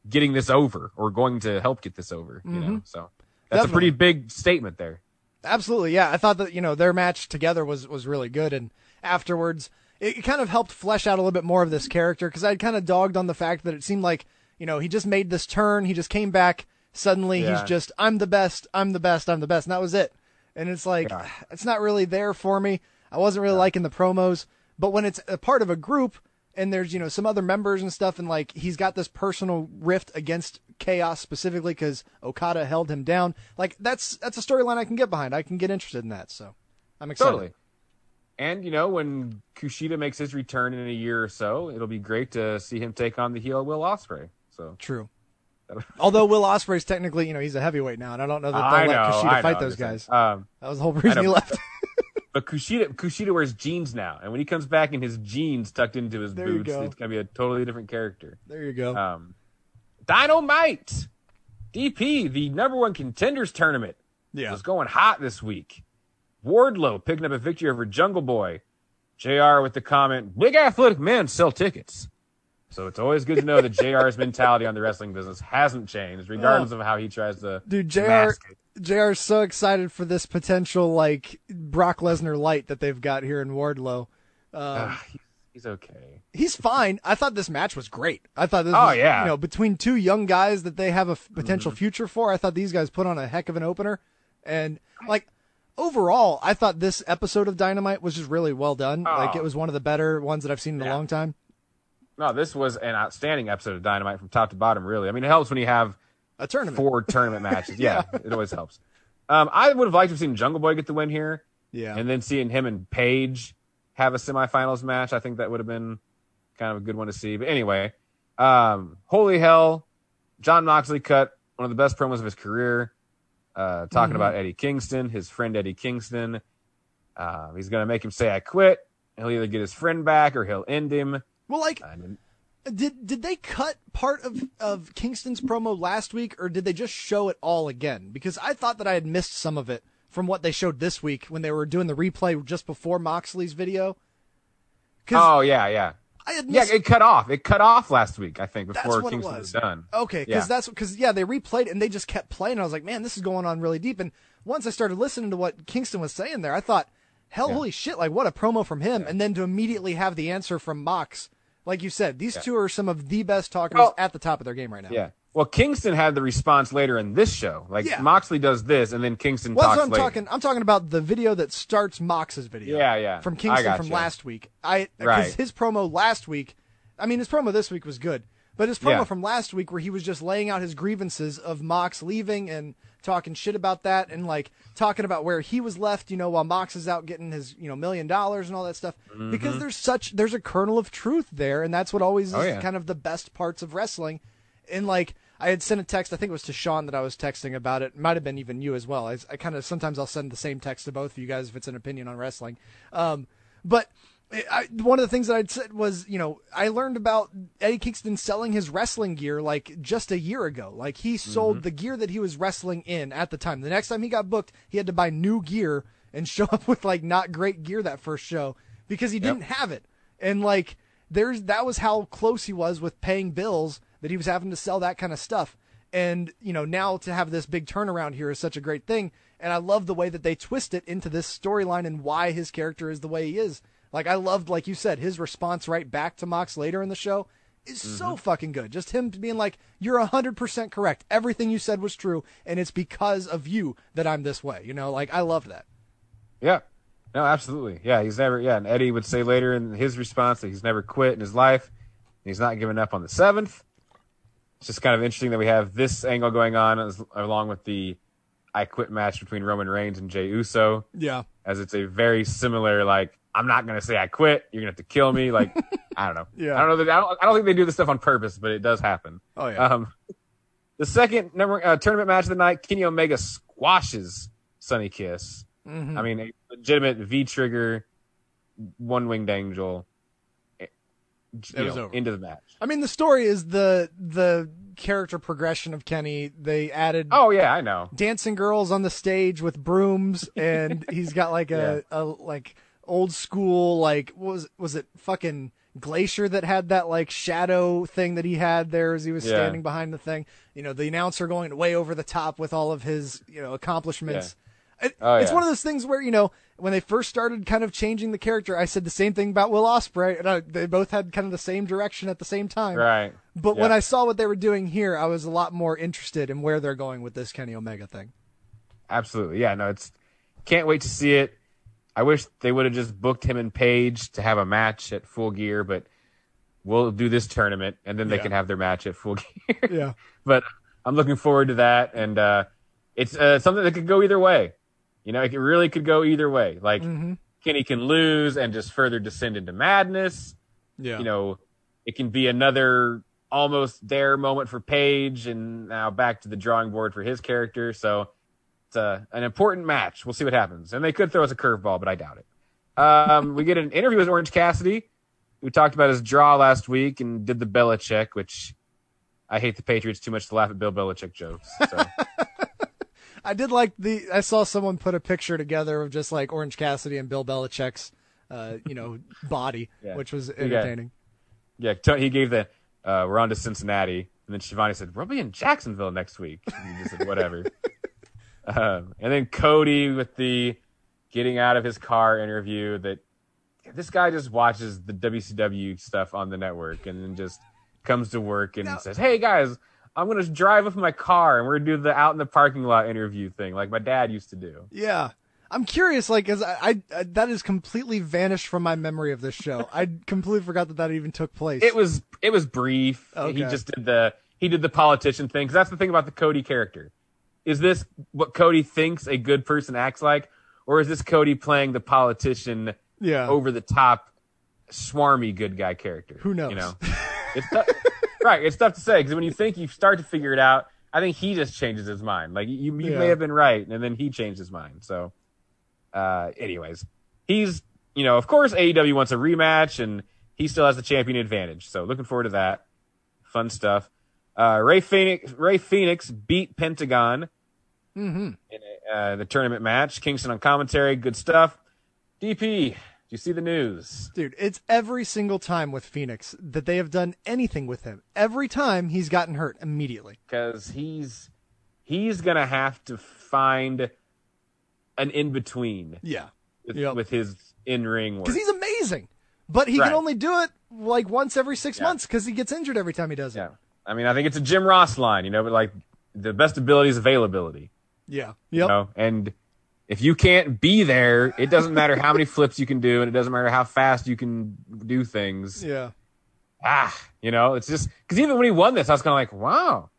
getting this over or going to help get this over. You know, Mhm. so that's a pretty big statement there. Absolutely, yeah. I thought that you know their match together was was really good, and afterwards it kind of helped flesh out a little bit more of this character because I'd kind of dogged on the fact that it seemed like you know he just made this turn, he just came back suddenly, Yeah. he's just I'm the best, I'm the best, I'm the best, and that was it. And it's like it's not really there for me. I wasn't really liking the promos, but when it's a part of a group and there's you know some other members and stuff, and like he's got this personal rift against Chaos specifically because Okada held him down. Like that's that's a storyline I can get behind. I can get interested in that. So I'm excited. Totally. And you know, when Kushida makes his return in a year or so, it'll be great to see him take on the heel Will Ospreay. So True. Although Will Ospreay's technically, you know, he's a heavyweight now, and I don't know that they'll I let know, Kushida I fight know, those guys. Um, that was the whole reason he left. but Kushida Kushida wears jeans now, and when he comes back in his jeans tucked into his There boots, go. it's gonna be a totally different character. There you go. Um, Dynamite, DP, the number one contenders tournament, Yeah. was going hot this week. Wardlow picking up a victory over Jungle Boy. JR with the comment, big athletic men sell tickets. So it's always good to know that JR's mentality on the wrestling business hasn't changed, regardless of how he tries to Dude, JR mask it. JR is so excited for this potential like Brock Lesnar light that they've got here in Wardlow. Um, Ah, he's, he's okay. he's fine. I thought this match was great. I thought this Oh, was, yeah. you know, between two young guys that they have a f- potential Mm-hmm. future for, I thought these guys put on a heck of an opener. And like overall, I thought this episode of Dynamite was just really well done. Like Oh. it was one of the better ones that I've seen in a long time. No, this was an outstanding episode of Dynamite from top to bottom, really. I mean, it helps when you have A tournament. four tournament matches. Yeah, it always helps. Um, I would have liked to have seen Jungle Boy get the win here. Yeah. And then seeing him and Page have a semifinals match, I think that would have been kind of a good one to see. But anyway, um, holy hell, Jon Moxley cut one of the best promos of his career, uh, talking Mhm. about Eddie Kingston, his friend Eddie Kingston. Uh, he's going to make him say, I quit. He'll either get his friend back or he'll end him. Well, like, did did they cut part of of Kingston's promo last week, or did they just show it all again? Because I thought that I had missed some of it from what they showed this week when they were doing the replay just before Moxley's video. Oh yeah, yeah. I had yeah, it cut off. It cut off last week, I think, before Kingston was. was done. Okay, because Yeah. that's because yeah, they replayed it and they just kept playing. I was like, man, this is going on really deep. And once I started listening to what Kingston was saying there, I thought hell, Yeah. holy shit! Like what a promo from him, and then to immediately have the answer from Mox. Like you said, these Yeah. two are some of the best talkers Well- at the top of their game right now. Yeah. Well, Kingston had the response later in this show. Like Yeah. Moxley does this, and then Kingston Well, talks I'm later. talking. I'm talking about the video that starts Mox's video. Yeah, yeah. From Kingston from last week. I because Right. his promo last week. I mean, his promo this week was good, but his promo Yeah. from last week, where he was just laying out his grievances of Mox leaving and talking shit about that, and like talking about where he was left, you know, while Mox is out getting his you know million dollars and all that stuff. Because Mhm. there's such there's a kernel of truth there, and that's what always Oh, is yeah. kind of the best parts of wrestling. And like I had sent a text, I think it was to Sean that I was texting about it. Might have been even you as well. I, I kind of sometimes I'll send the same text to both of you guys if it's an opinion on wrestling. Um, but I, I- one of the things that I'd said was, you know, I learned about Eddie Kingston selling his wrestling gear like just a year ago. Like he sold mm-hmm. the gear that he was wrestling in at the time. The next time he got booked, he had to buy new gear and show up with like not great gear that first show because he didn't have it. And like there's that was how close he was with paying bills that he was having to sell that kind of stuff. And you know now to have this big turnaround here is such a great thing. And I love the way that they twist it into this storyline and why his character is the way he is. Like I loved, like you said, his response right back to Mox later in the show is so mm-hmm. fucking good. Just him being like, "You're hundred percent correct. Everything you said was true, and it's because of you that I'm this way." You know, like I love that. Yeah. No, absolutely. Yeah, he's never. Yeah, and Eddie would say later in his response that he's never quit in his life. And he's not giving up on the seventh. It's just kind of interesting that we have this angle going on as, along with the I quit match between Roman Reigns and Jey Uso. Yeah. As it's a very similar, like, I'm not going to say I quit. You're going to have to kill me. Like, I don't know. Yeah. I don't know that, I don't, I don't think they do this stuff on purpose, but it does happen. Oh, yeah. Um, the second number, uh, tournament match of the night, Kenny Omega squashes Sunny Kiss. Mhm. I mean, a legitimate V trigger, one winged angel. eh, you It was know, over. into the match. I mean, the story is the the character progression of Kenny. They added Oh yeah, I know. dancing girls on the stage with brooms, and he's got like a, a like old school like was was it fucking Glacier that had that like shadow thing that he had there as he was Yeah. standing behind the thing. You know, the announcer going way over the top with all of his you know accomplishments. It- Oh, it's yeah. one of those things where you know when they first started kind of changing the character, I said the same thing about Will Ospreay, and I, they both had kind of the same direction at the same time. Right. But when I saw what they were doing here, I was a lot more interested in where they're going with this Kenny Omega thing. Absolutely. Yeah, no, it's can't wait to see it. I wish they would have just booked him and Page to have a match at full gear, but we'll do this tournament and then they Yeah. can have their match at full gear. Yeah. but I'm looking forward to that and uh it's uh, something that could go either way. You know, it really could go either way. Like Mm-hmm. Kenny can lose and just further descend into madness. Yeah. You know, it can be another almost there moment for Page and now back to the drawing board for his character. So it's a, an important match. We'll see what happens. And they could throw us a curveball, but I doubt it. Um, we get an interview with Orange Cassidy, who talked about his draw last week and did the Belichick, which I hate the Patriots too much to laugh at Bill Belichick jokes. So I did like the. I saw someone put a picture together of just like Orange Cassidy and Bill Belichick's, uh, you know, body, Yeah. which was entertaining. yeah, he gave the uh, we're on to Cincinnati, and then Schiavone said we'll be in Jacksonville next week. And he just said whatever. um, and then Cody with the getting out of his car interview that this guy just watches the WCW stuff on the network and then just comes to work and says, "Hey guys, I'm gonna drive with my car and we're gonna do the out in the parking lot interview thing like my dad used to do." Yeah. I'm curious, like, as I, I, that is completely vanished from my memory of this show. I completely forgot that that even took place. It was it was brief. He just did the he did the politician thing. 'Cause that's the thing about the Cody character. Is this what Cody thinks a good person acts like, or is this Cody playing the politician, Yeah. over the top, swarmy good guy character? Who knows? You know, it's tough, right. It's tough to say because when you think you start to figure it out, I think he just changes his mind. Like you, you Yeah. may have been right, and then he changed his mind. So, uh, anyways, he's you know, of course, AEW wants a rematch, and he still has the champion advantage. So, looking forward to that. Fun stuff. Uh, Rey Fenix, Rey Fenix beat Pentagon Mm-hmm. in a, uh, the tournament match. Kingston on commentary, good stuff. DP, do you see the news? Dude, it's every single time with Fenix that they have done anything with him. Every time he's gotten hurt immediately. Because he's he's gonna have to find an in between. Yeah. with, Yep. with his in ring work. because he's amazing, but he Right. can only do it like once every six Yeah. months because he gets injured every time he does it. Yeah. I mean, I think it's a Jim Ross line, you know, but like the best ability is availability. Yeah. You know? And if you can't be there, it doesn't matter how many flips you can do, and it doesn't matter how fast you can do things. Yeah. Ah, you know, it's just because even when he won this, I was kind of like, wow,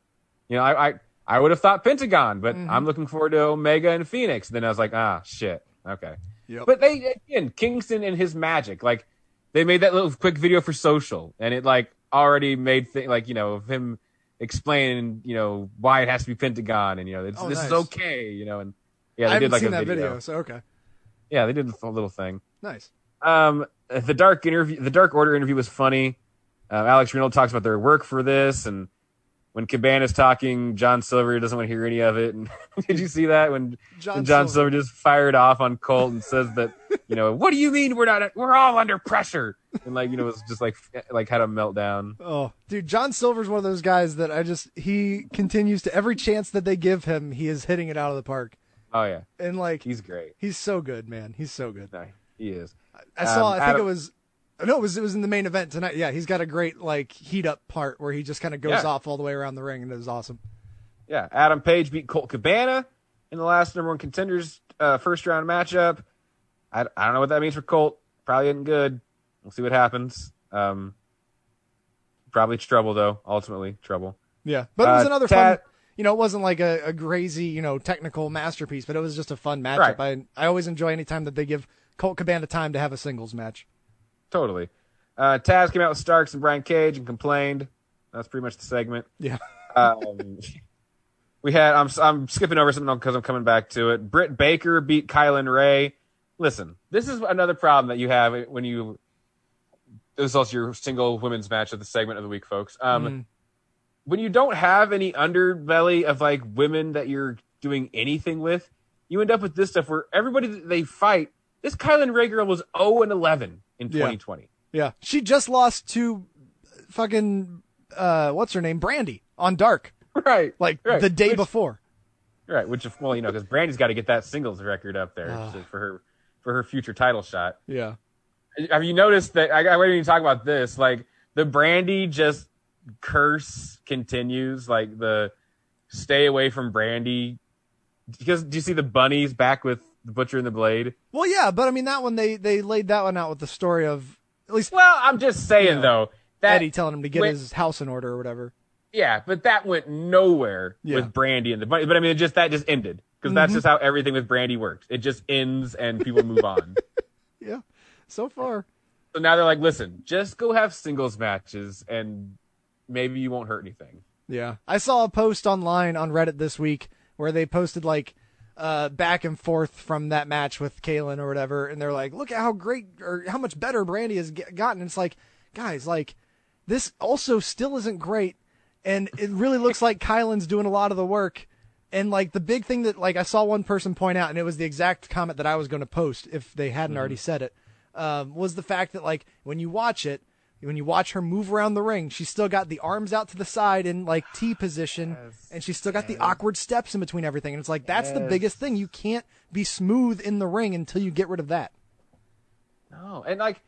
you know, I I, I would have thought Pentagon, but Mhm. I'm looking forward to Omega and Fenix. Then I was like, ah, shit, okay. Yep. But they again, Kingston and his magic, like they made that little quick video for social, and it like already made thing like you know of him explaining you know why it has to be Pentagon, and you know it's, Oh, this is okay, you know, and yeah, they haven't did like seen a that video. video, so okay. Yeah, they did a little thing. Nice. Um, the dark interview, the Dark Order interview was funny. Uh, Alex Reynolds talks about their work for this, and when Cabana's talking, John Silver doesn't want to hear any of it. And did you see that when John when John Silver. Silver just fired off on Colt and says that you know what do you mean we're not we're all under pressure and like you know was just like like had a meltdown. Oh, dude, John Silver's one of those guys that I just he continues to every chance that they give him, he is hitting it out of the park. Oh yeah, And like he's great. he's so good, man. He's so good. No, he is. I saw. Um, I think Adam- it was. No, it was. It was in the main event tonight. Yeah, he's got a great like heat up part where he just kind of goes Yeah. off all the way around the ring, and it was awesome. Yeah, Adam Page beat Colt Cabana in the last number one contenders uh, first round matchup. I, I don't know what that means for Colt. Probably isn't good. We'll see what happens. Um, probably trouble though. Ultimately trouble. Yeah, but it was Uh, another Tad- fun. You know, it wasn't like a, a crazy, you know, technical masterpiece, but it was just a fun matchup. I I always enjoy any time that they give Colt Cabana time to have a singles match. Totally. Uh, Taz came out with Starks and Brian Cage and complained. That's pretty much the segment. Yeah. Um, we had. I'm I'm skipping over something because I'm coming back to it. Britt Baker beat Kylan Ray. Listen, this is another problem that you have when you. This is also your single women's match of the segment of the week, folks. Um, Mhm. When you don't have any underbelly of like women that you're doing anything with, you end up with this stuff where everybody that they fight. This Kylan Ray girl was 0 and 11 in 2020. Yeah, she just lost to fucking uh, what's her name, Brandi on Dark, Right. like Right. the day Which- before. Right, which well, you know, because Brandi's got to get that singles record up there so for her for her future title shot. Yeah. Have you noticed that? I, I won't even talk about this. Like the Brandi just curse continues. Like the stay away from Brandi. Because do you see the bunnies back with the Butcher and the Blade? Well, yeah, but I mean that one they they laid that one out with the story of at least Well, I'm just saying though that Eddie telling him to get went- his house in order or whatever. Yeah, but that went nowhere Yeah. with Brandi and the bunny. But I mean, it just that just ended because that's Mhm. just how everything with Brandi works. It just ends and people move on. Yeah, so far. So now they're like, listen, just go have singles matches and maybe you won't hurt anything. Yeah. I saw a post online on Reddit this week where they posted like uh, back and forth from that match with Kalen or whatever, and they're like, "Look at how great or how much better Brandi has get, gotten." It's like, guys, like this also still isn't great, and it really looks like Kylan's doing a lot of the work. And like the big thing that like I saw one person point out, and it was the exact comment that I was going to post if they hadn't already said it, um, was the fact that like when you watch it, when you watch her move around the ring, she's still got the arms out to the side in like T position, and she's still got the awkward steps in between everything. And it's like that's the biggest thing. You can't be smooth in the ring until you get rid of that. No, and like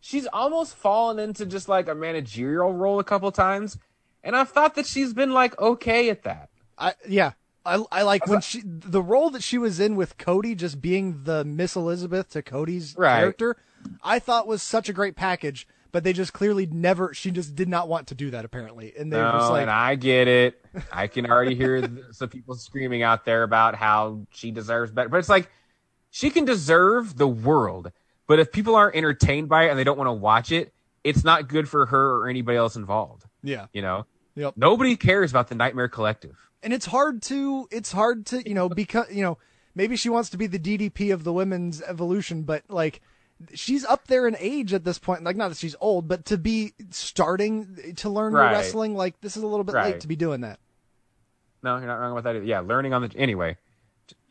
she's almost fallen into just like a managerial role a couple times, and I've thought that she's been like okay at that. I yeah. I, I like when she the role that she was in with Cody just being the Miss Elizabeth to Cody's Right. character I thought was such a great package but they just clearly never she just did not want to do that apparently and they were No, just like and I get it. I can already hear some people screaming out there about how she deserves better. But it's like she can deserve the world, but if people aren't entertained by it and they don't want to watch it, it's not good for her or anybody else involved. yeah You know, Yep. nobody cares about the Nightmare Collective. And it's hard to it's hard to you know because you know maybe she wants to be the DDP of the women's evolution but like she's up there in age at this point like not that she's old but to be starting to learn Right. wrestling like this is a little bit late to be doing that No, you're not wrong about that. Either. Yeah, learning on the anyway.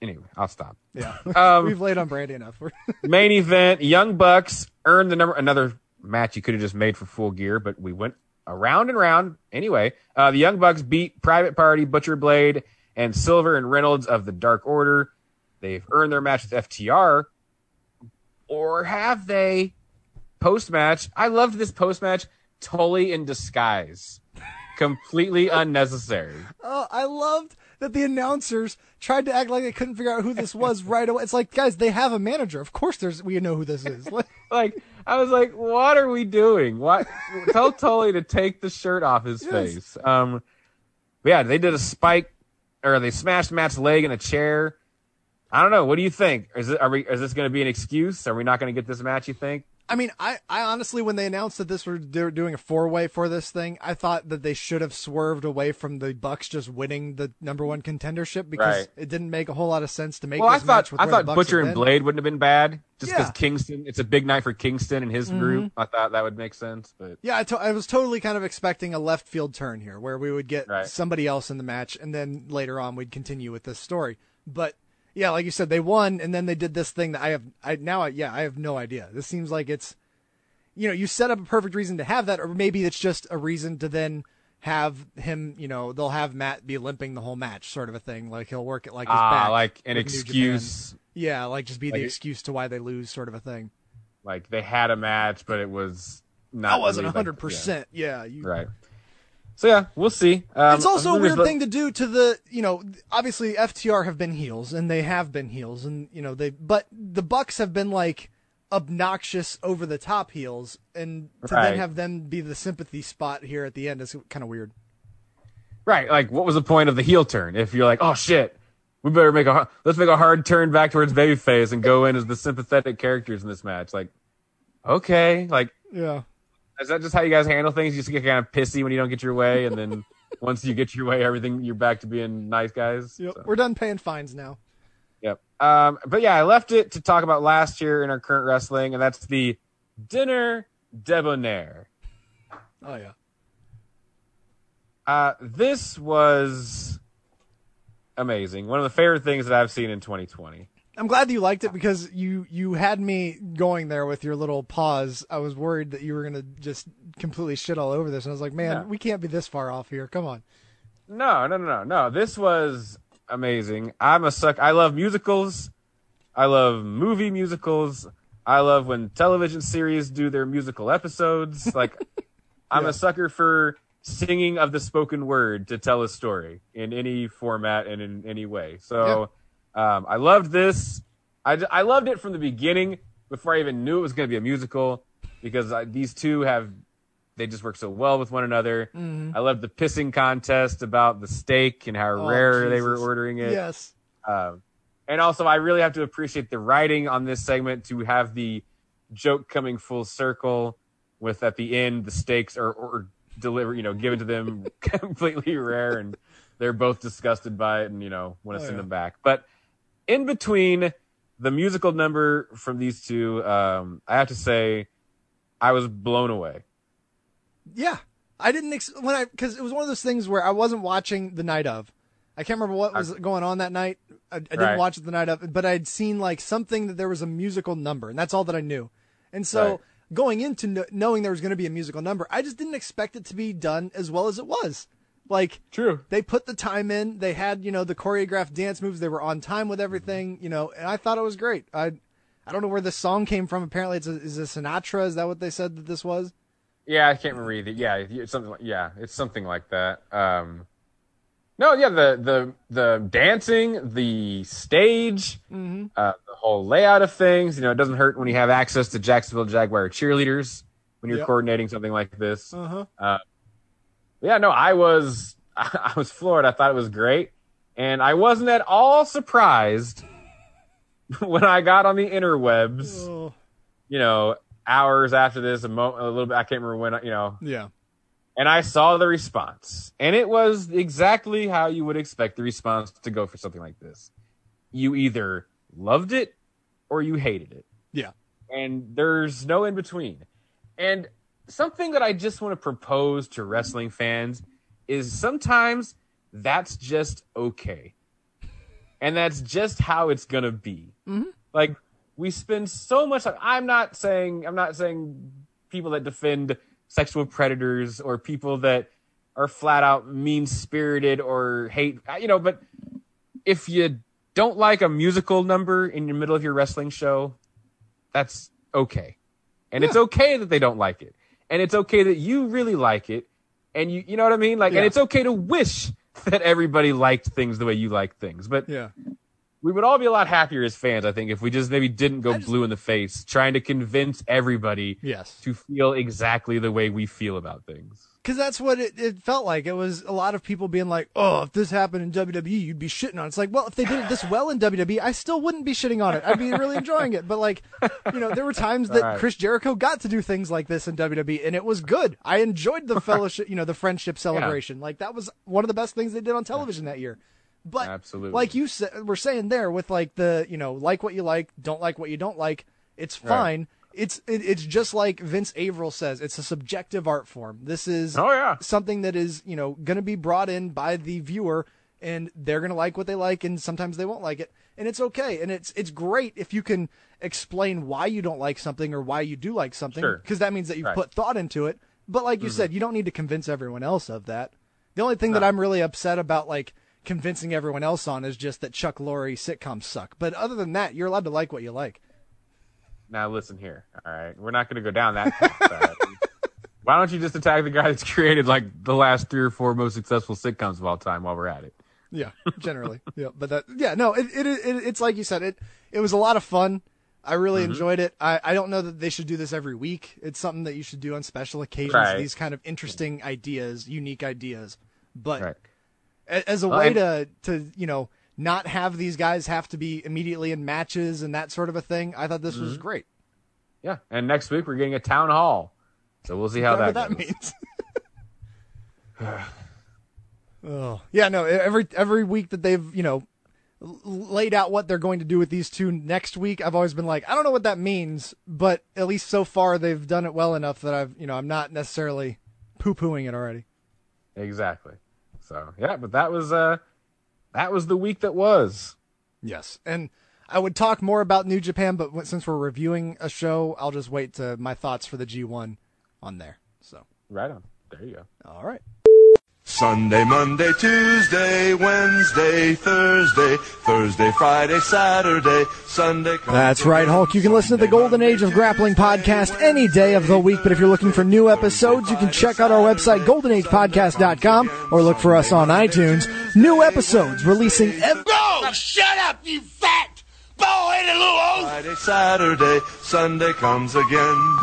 Anyway, I'll stop. yeah Um, we've laid on Brandi enough main event young bucks earned the number another match you could have just made for full gear but we went around and round anyway uh, the young bucks beat private party butcher blade and silver and reynolds of the dark order they've earned their match with ftr or have they? Post match, I loved this post match. Tully in disguise, completely unnecessary. Oh, I loved that the announcers tried to act like they couldn't figure out who this was right away. It's like, guys, they have a manager. Of course, there's we know who this is. Like I was like, what are we doing? What? Tell Tully to take the shirt off his Yes. face. Um, yeah, they did a spike, or they smashed Matt's leg in a chair. I don't know. What do you think? Is it? Are we? Is this going to be an excuse? Are we not going to get this match? You think? I mean, I, I honestly, when they announced that this were they were doing a four way for this thing, I thought that they should have swerved away from the Bucks just winning the number one contendership because Right. it didn't make a whole lot of sense to make. well, I this match thought with I thought Butcher and been. Blade wouldn't have been bad just because Yeah. Kingston. It's a big night for Kingston and his Mhm. group. I thought that would make sense, but Yeah, I, to- I was totally kind of expecting a left field turn here, where we would get Right. somebody else in the match, and then later on we'd continue with this story. But yeah, like you said, they won, and then they did this thing that I have. I now, I, yeah, I have no idea. This seems like it's, you know, you set up a perfect reason to have that, or maybe it's just a reason to then have him. You know, they'll have Matt be limping the whole match, sort of a thing. Like he'll work it like his Ah, back, like an with New Japan. excuse. Yeah, like just be Like the it- excuse to why they lose, sort of a thing. like they had a match, but it was not. I wasn't hundred percent. Yeah, you Right. So yeah, we'll see. Um, it's also a weird thing to do to the you know obviously FTR have been heels and they have been heels and you know they but the Bucks have been like obnoxious over the top heels and to Right. then have them be the sympathy spot here at the end is kind of weird. Right. Like, what was the point of the heel turn? If you're like, oh shit, we better make a let's make a hard turn back towards babyface and go in as the sympathetic characters in this match. Like, okay, like Yeah. Is that just how you guys handle things? You just get kind of pissy when you don't get your way, and then once you get your way, everything you're back to being nice guys. Yep. So, We're done paying fines now. yep. Um, but yeah, I left it to talk about last year in our current wrestling, and that's the dinner debonair. Oh yeah. Uh, this was amazing. One of the favorite things that I've seen in 2020. I'm glad that you liked it because you you had me going there with your little pause. I was worried that you were gonna just completely shit all over this, and I was like, man, Yeah. we can't be this far off here. Come on. No, no, no, no, no. This was amazing. I'm a suck. I love musicals. I love movie musicals. I love when television series do their musical episodes. Like, I'm a sucker for singing of the spoken word to tell a story in any format and in any way. So, um, I loved this. I loved it from the beginning before I even knew it was going to be a musical because I, these two have they just work so well with one another. Mhm. I loved the pissing contest about the steak and how Oh, rare they were ordering it. Yes. Um, and also, I really have to appreciate the writing on this segment to have the joke coming full circle with at the end the steaks are or deliver you know given to them completely rare and they're both disgusted by it and you know want to Oh, send yeah. them back. But in between the musical number from these two, um, I have to say I was blown away. Yeah, I didn't ex- when I because it was one of those things where I wasn't watching the night of. I can't remember what was going on that night. I, I didn't Right. watch it the night of, but I'd seen like something that there was a musical number, and that's all that I knew. And so Right. going into kn- knowing there was going to be a musical number, I just didn't expect it to be done as well as it was. Like true, they put the time in. They had you know the choreographed dance moves. They were on time with everything. You know, and I thought it was great. I I don't know where this song came from. Apparently, it's a, is a Sinatra. Is that what they said that this was? Yeah, I can't remember either. Yeah, it's something. Like, yeah, it's something like that. Um, no, yeah, the the the dancing, the stage, Mm-hmm. uh, the whole layout of things. You know, it doesn't hurt when you have access to Jacksonville Jaguar cheerleaders when you're Yep. coordinating something like this. Uh-huh. Uh, yeah, no, I was I was floored. I thought it was great, and I wasn't at all surprised when I got on the interwebs. Oh. You know, hours after this, a, mo- a little bit. I can't remember when. I- You know, Yeah. and I saw the response, and it was exactly how you would expect the response to go for something like this. You either loved it or you hated it Yeah. and there's no in between. And something that I just want to propose to wrestling fans is sometimes that's just okay. And that's just how it's going to be. Mhm. Like we spend so much time I'm not saying I'm not saying people that defend sexual predators or people that are flat out mean-spirited or hate you know, but if you don't like a musical number in the middle of your wrestling show, that's okay. And it's okay that they don't like it. And it's okay that you really like it. And you, you know what I mean? Like, Yeah. and it's okay to wish that everybody liked things the way you like things. But Yeah. we would all be a lot happier as fans, I think, if we just maybe didn't go blue in the face trying to convince everybody Yes. to feel exactly the way we feel about things. Because that's what it, it felt like. It was a lot of people being like, "Oh, if this happened in WWE, you'd be shitting on it." It's like, well, if they did it this well in WWE, I still wouldn't be shitting on it. I'd be really enjoying it. But like, you know, there were times that Right. Chris Jericho got to do things like this in WWE, and it was good. I enjoyed the fellowship, you know, the friendship celebration. Like that was one of the best things they did on television that year. But Absolutely. like you said, we're saying there with like the, you know, like what you like, don't like what you don't like. It's Right. It's it, it's just like Vince Averill says. It's a subjective art form. This is Oh, yeah. something that is you know going to be brought in by the viewer, and they're going to like what they like, and sometimes they won't like it, and it's okay. And it's it's great if you can explain why you don't like something or why you do like something, Sure. because that means that you've Right. put thought into it. But like you Mhm. said, you don't need to convince everyone else of that. The only thing that I'm really upset about, like convincing everyone else on, is just that Chuck Lorre sitcoms suck. But other than that, you're allowed to like what you like. Now listen here. All right. We're not going to go down that path. Why don't you just attack the guy that's created like the last three or four most successful sitcoms of all time while we're at it? Yeah, generally. yeah, but that yeah, no, it, it, it it's like you said it it was a lot of fun. I really Mhm. enjoyed it. I, I don't know that they should do this every week. It's something that you should do on special occasions. Right. These kind of interesting ideas, unique ideas. But Right. as a Well, way and- to to you know not have these guys have to be immediately in matches and that sort of a thing, I thought this was Mhm. great. Yeah. And next week we're getting a town hall. So we'll see how that, that means. Oh yeah, no. Every every week that they've you know laid out what they're going to do with these two next week, I've always been like, I don't know what that means, but at least so far they've done it well enough that I've you know I'm not necessarily poo pooing it already. Exactly. So yeah, but that was uh that was the week that was. Yes, and I would talk more about New Japan, but since we're reviewing a show, I'll just wait to my thoughts for the G1 on there. So Right on. There you go. all right. Sunday, Monday, Tuesday, Wednesday, Thursday, Thursday, Friday, Saturday, Sunday. That's right, Hulk. You can listen to the Golden Age of Grappling podcast any day of the week, but if you're looking for new episodes, you can check out our website, goldenagepodcast.com, or look for us on iTunes. New episodes releasing every. No! Shut up, you fat, bald-headed little oaf! Friday, Saturday, Sunday comes again.